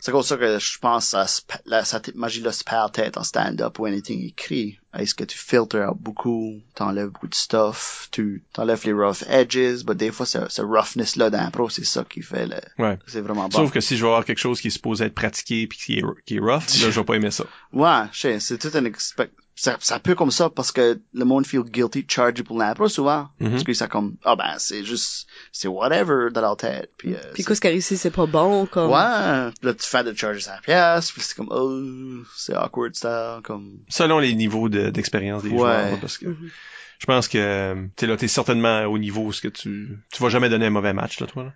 C'est comme ça que je pense que ça cette magie-là se perd peut-être en stand-up ou anything écrit. Est-ce que tu filtres beaucoup, t'enlèves beaucoup de stuff, tu t'enlèves les rough edges, mais des fois, ce, ce roughness-là d'impro, c'est ça qui fait le, Ouais. c'est vraiment bon. Sauf que si je vais avoir quelque chose qui est supposé être pratiqué puis qui est, qui est rough, là, je vais pas aimer ça. Ouais, je sais, c'est tout un expect... Ça, ça peut comme ça parce que le monde feel guilty de charger pour l'impro souvent. Mhm. Parce que ça comme, ah ben, c'est juste, c'est whatever dans leur tête. Puis, euh, Puis qu'est-ce qui a réussi, c'est pas bon, comme. Ouais, puis là, tu fais de charger 100 pièces, puis c'est comme, oh, c'est awkward ça, comme, Selon les niveaux de- d'expérience des Ouais. joueurs, parce que Mhm. je pense que t'es là, t'es certainement au niveau où ce que tu, tu vas jamais donner un mauvais match, là, toi, là.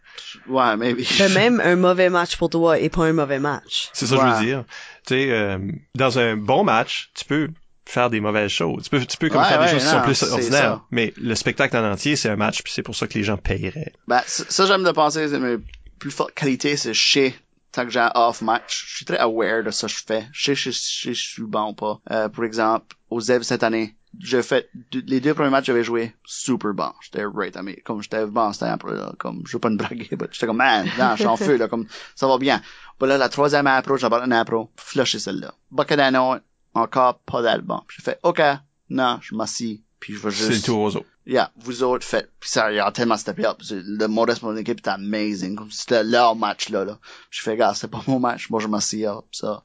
ouais, maybe. Mais même un mauvais match pour toi est pas un mauvais match. C'est ça que je veux dire. Tu sais, euh, dans un bon match, tu peux faire des mauvaises choses. Tu peux, tu peux comme Ouais, faire des choses qui sont plus ordinaires. ça. Mais le spectacle en entier, c'est un match, puis c'est pour ça que les gens paieraient. Ben, ça, j'aime de penser, c'est mes plus fortes qualités, c'est sais, tant que j'ai un off match, je suis très aware de ça que je fais. Je sais, je je suis bon ou pas. Euh, par exemple, aux Zev cette année, j'ai fait, les deux premiers matchs que j'avais joué, super bon. J'étais right, mean, comme j'étais bon, c'était un peu, là, comme, je veux pas me braguer, mais j'étais comme, man, non, je suis en feu, là, comme, ça va bien. Puis là, la troisième impro, j'aborde une impro, flusher celle-là. Bacadano, encore pas d'album. J'ai fait, ok, non, je m'assis, puis je vais C'est le juste... tour aux autres. Yeah, vous autres faites. Puis ça, il a tellement up. C'est- Le modeste de mon équipe était amazing. Comme c'était leur match là, là. Je fais, gars, c'est pas mon match. Moi, je m'assieds up, ça.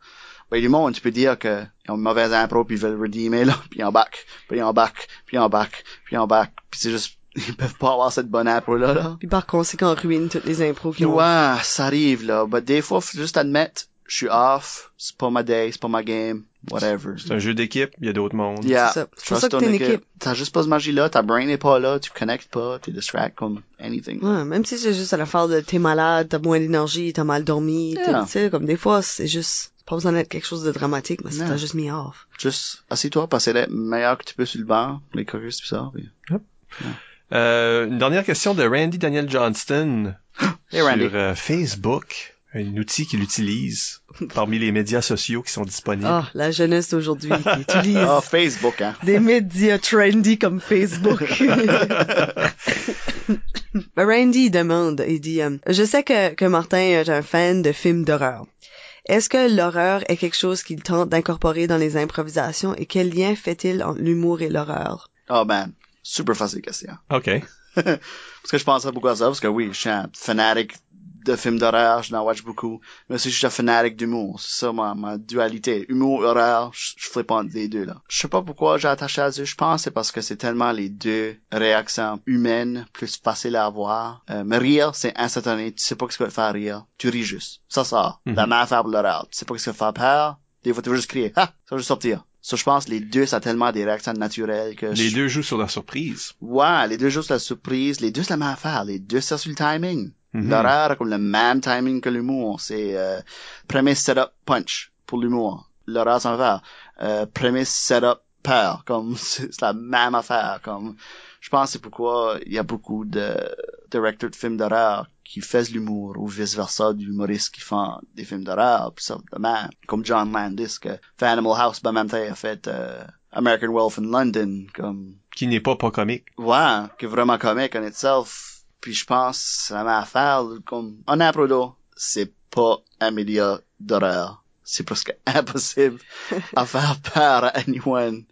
Ben, du monde, tu peux dire que ils ont une mauvaise impro puis ils veulent redeemer, là. Puis en back, puis en back, puis en back, puis en back. Puis c'est juste, ils peuvent pas avoir cette bonne impro là, là. Puis par conséquent, on ruine toutes les impros qui ont. Ouais, ça arrive, là. Mais des fois, faut juste admettre, je suis off. C'est pas ma day, c'est pas ma game. Whatever. C'est un jeu d'équipe, il y a d'autres mondes. Yeah. C'est ça. C'est pour ça que t'es une équipe. T'as juste pas ce magie-là, ta brain n'est pas là, tu connectes pas, t'es distract comme anything. Ouais, même si c'est juste à l'affaire de t'es malade, t'as moins d'énergie, t'as mal dormi, Yeah. tu sais, comme des fois, c'est juste, pas besoin d'être quelque chose de dramatique, mais ça Non. t'a juste mis off. Juste, assieds-toi, passer le meilleur que tu peux sur le banc, les chorus pis ça. puis- Euh, une dernière question de Randy Daniel Johnston Hey, Randy. sur euh, Facebook, un outil qu'il utilise parmi les médias sociaux qui sont disponibles. Ah, la jeunesse d'aujourd'hui qui utilise Ah, Facebook, hein. des médias trendy comme Facebook. Ben, Randy demande, il dit, euh, je sais que, que Martin est un fan de films d'horreur. Est-ce que l'horreur est quelque chose qu'il tente d'incorporer dans les improvisations et quel lien fait-il entre l'humour et l'horreur? Oh, man. Super facile question. OK. parce que je pensais beaucoup à ça, parce que oui, je suis un fanatique de films d'horreur, je n'en watch beaucoup. Mais je suis un fanatique d'humour. C'est ça, ma, ma dualité. Humour, horreur, je, je flippe entre les deux, là. Je sais pas pourquoi j'ai attaché à ça. Je pense que c'est parce que c'est tellement les deux réactions humaines plus faciles à avoir. Euh, mais rire, c'est instantané. Tu sais pas ce qui va te faire rire. Tu ris juste. Ça sort. Mhm. La même affaire pour l'horreur. Tu sais pas ce qui va te faire peur. Des fois, tu veux juste crier. Ah! Ça va juste sortir. Ça, je pense, les deux, ça a tellement des réactions naturelles que Les je- deux jouent sur la surprise. Ouais, les deux juste la surprise, les deux c'est la même affaire, les deux c'est sur le timing. L'horreur a comme le même timing que l'humour, c'est euh, premise setup punch pour l'humour. L'horreur c'est l'affaire. Euh, premise setup peur, comme c'est la même affaire, comme je pense c'est pourquoi il y a beaucoup de directeurs de films d'horreur qui font de l'humour ou vice versa d'humoristes qui font des films d'horreur pis ça de même comme John Landis que fait Animal House ben même temps il a fait euh, American Wolf in London comme Qui n'est pas pas comique. Ouais, qui est vraiment comique en itself. Puis je pense, la même affaire, comme, en improdo, c'est pas un média d'horreur. C'est presque impossible à faire peur à anyone.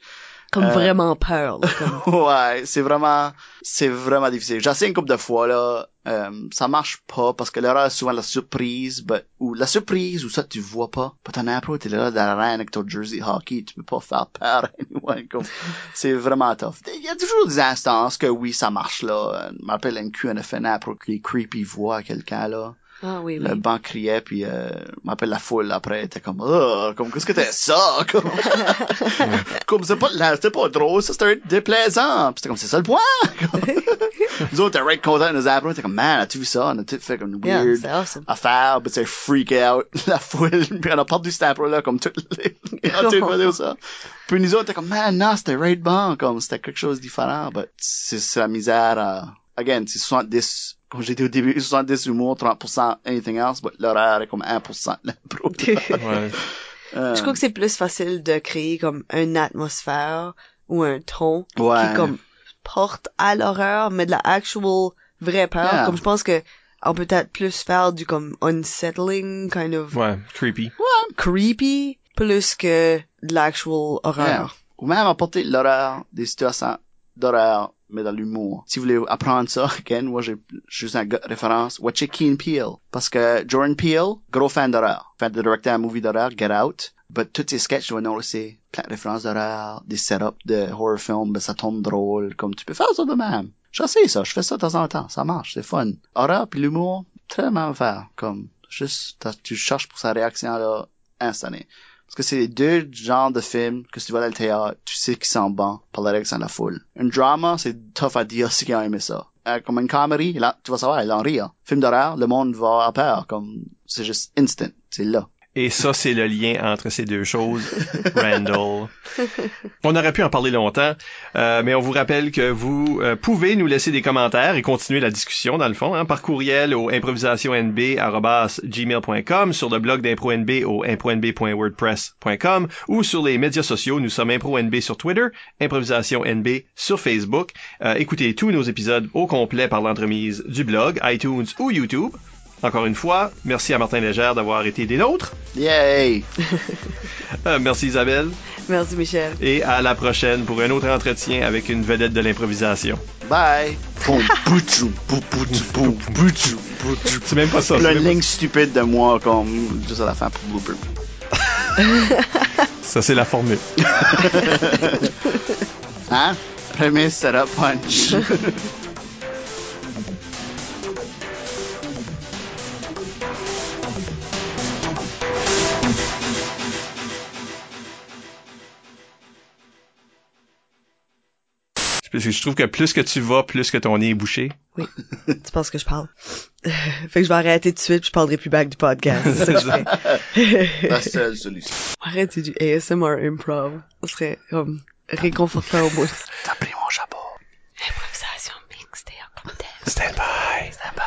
Comme Euh, vraiment peur, là, comme. Ouais, c'est vraiment, c'est vraiment difficile. J'ai essayé une couple de fois, là, euh, ça marche pas parce que l'horreur est souvent la surprise, but- ou la surprise, ou ça tu vois pas. Pas ton impro, t'es là dans la reine avec ton jersey hockey, tu peux pas faire peur comme, c'est vraiment tough. Il y a toujours des instances que oui, ça marche, là. Je un cul, on a fait un impro que les creepy voient quelqu'un, là. Ah oui, Le oui. banc criait, puis euh, m'appelle la foule après, t'es comme, oh, comme qu'est-ce que t'es ça, comme, comme c'est pas, là, c'était pas drôle, ça c'était déplaisant, puis c'était comme c'est ça le point. Comme- Nous autres, t'es right contents de nous apprendre, t'es comme man, as-tu vu ça, on a tout fait comme une Yeah, weird c'est awesome. affaire, puis c'est freak out la foule, puis on a perdu cet impro là comme toutes les, on a tout fait ça. Puis nous autres, t'es comme man, non, c'était right bon, comme c'était quelque chose de différent, but c'est c'est la misère. à again, c'est 70 comme j'ai dit au début, 70 humour, 30% anything else, but l'horaire est comme 1% de l'impro. Ouais. Euh, Je crois que c'est plus facile de créer comme une atmosphère ou un ton ouais. qui comme porte à l'horreur, mais de la actual vraie peur. Yeah. Comme je pense que on peut peut-être plus faire du comme unsettling, kind of Ouais, creepy. creepy, plus que de l'actual Yeah. horreur. Ou même apporter l'horreur, des situations d'horreur, mais dans l'humour. Si vous voulez apprendre ça, again, moi j'ai juste une référence. Watchez Keen Peele. Parce que Jordan Peele, gros fan d'horreur. Fan de directer un movie d'horreur, Get Out. But tous ses sketchs, tu vas noticer plein de références d'horreur, des setups de horror film, ben ça tombe drôle, comme tu peux faire ça de même. Je sais ça, je fais ça de temps en temps, ça marche, c'est fun. Horreur puis l'humour, très mal faire, comme, juste, tu cherches pour sa réaction là, instantanée. Parce que c'est les deux genres de films que si tu vas dans le théâtre, tu sais qu'ils sont bons par la réaction de la foule. Un drama, c'est tough à dire si quelqu'un aimé ça. Euh, comme une comédie, là, tu vas savoir, il en rire. Film d'horreur, le monde va avoir peur, comme, c'est juste instant, c'est là. Et ça, c'est le lien entre ces deux choses, Randall. On aurait pu en parler longtemps, euh, mais on vous rappelle que vous euh, pouvez nous laisser des commentaires et continuer la discussion, dans le fond, hein, par courriel au improvisationnb.gmail.com, sur le blog d'ImproNB au impronb.wordpress.com ou sur les médias sociaux. Nous sommes ImproNB sur Twitter, ImprovisationNB sur Facebook. Euh, écoutez tous nos épisodes au complet par l'entremise du blog, iTunes ou YouTube. Encore une fois, merci à Martin Légère d'avoir été des nôtres. Yay! Euh, merci Isabelle. Merci Michel. Et à la prochaine pour un autre entretien avec une vedette de l'improvisation. Bye! C'est même pas ça. c'est Plein de pas- moi, comme, juste à la fin. Ça, c'est la formule. Hein? Premier setup punch. Parce que je trouve que plus que tu vas, plus que ton nez est bouché. Tu penses que je parle? fait que je vais arrêter tout de suite puis je parlerai plus back du podcast. C'est ça que je fais. La seule solution. Arrêter du ASMR improv. Ce serait comme réconfortant au bout. T'as pris mon chapeau. Improvisation mixte et en. Stand by. Stand by.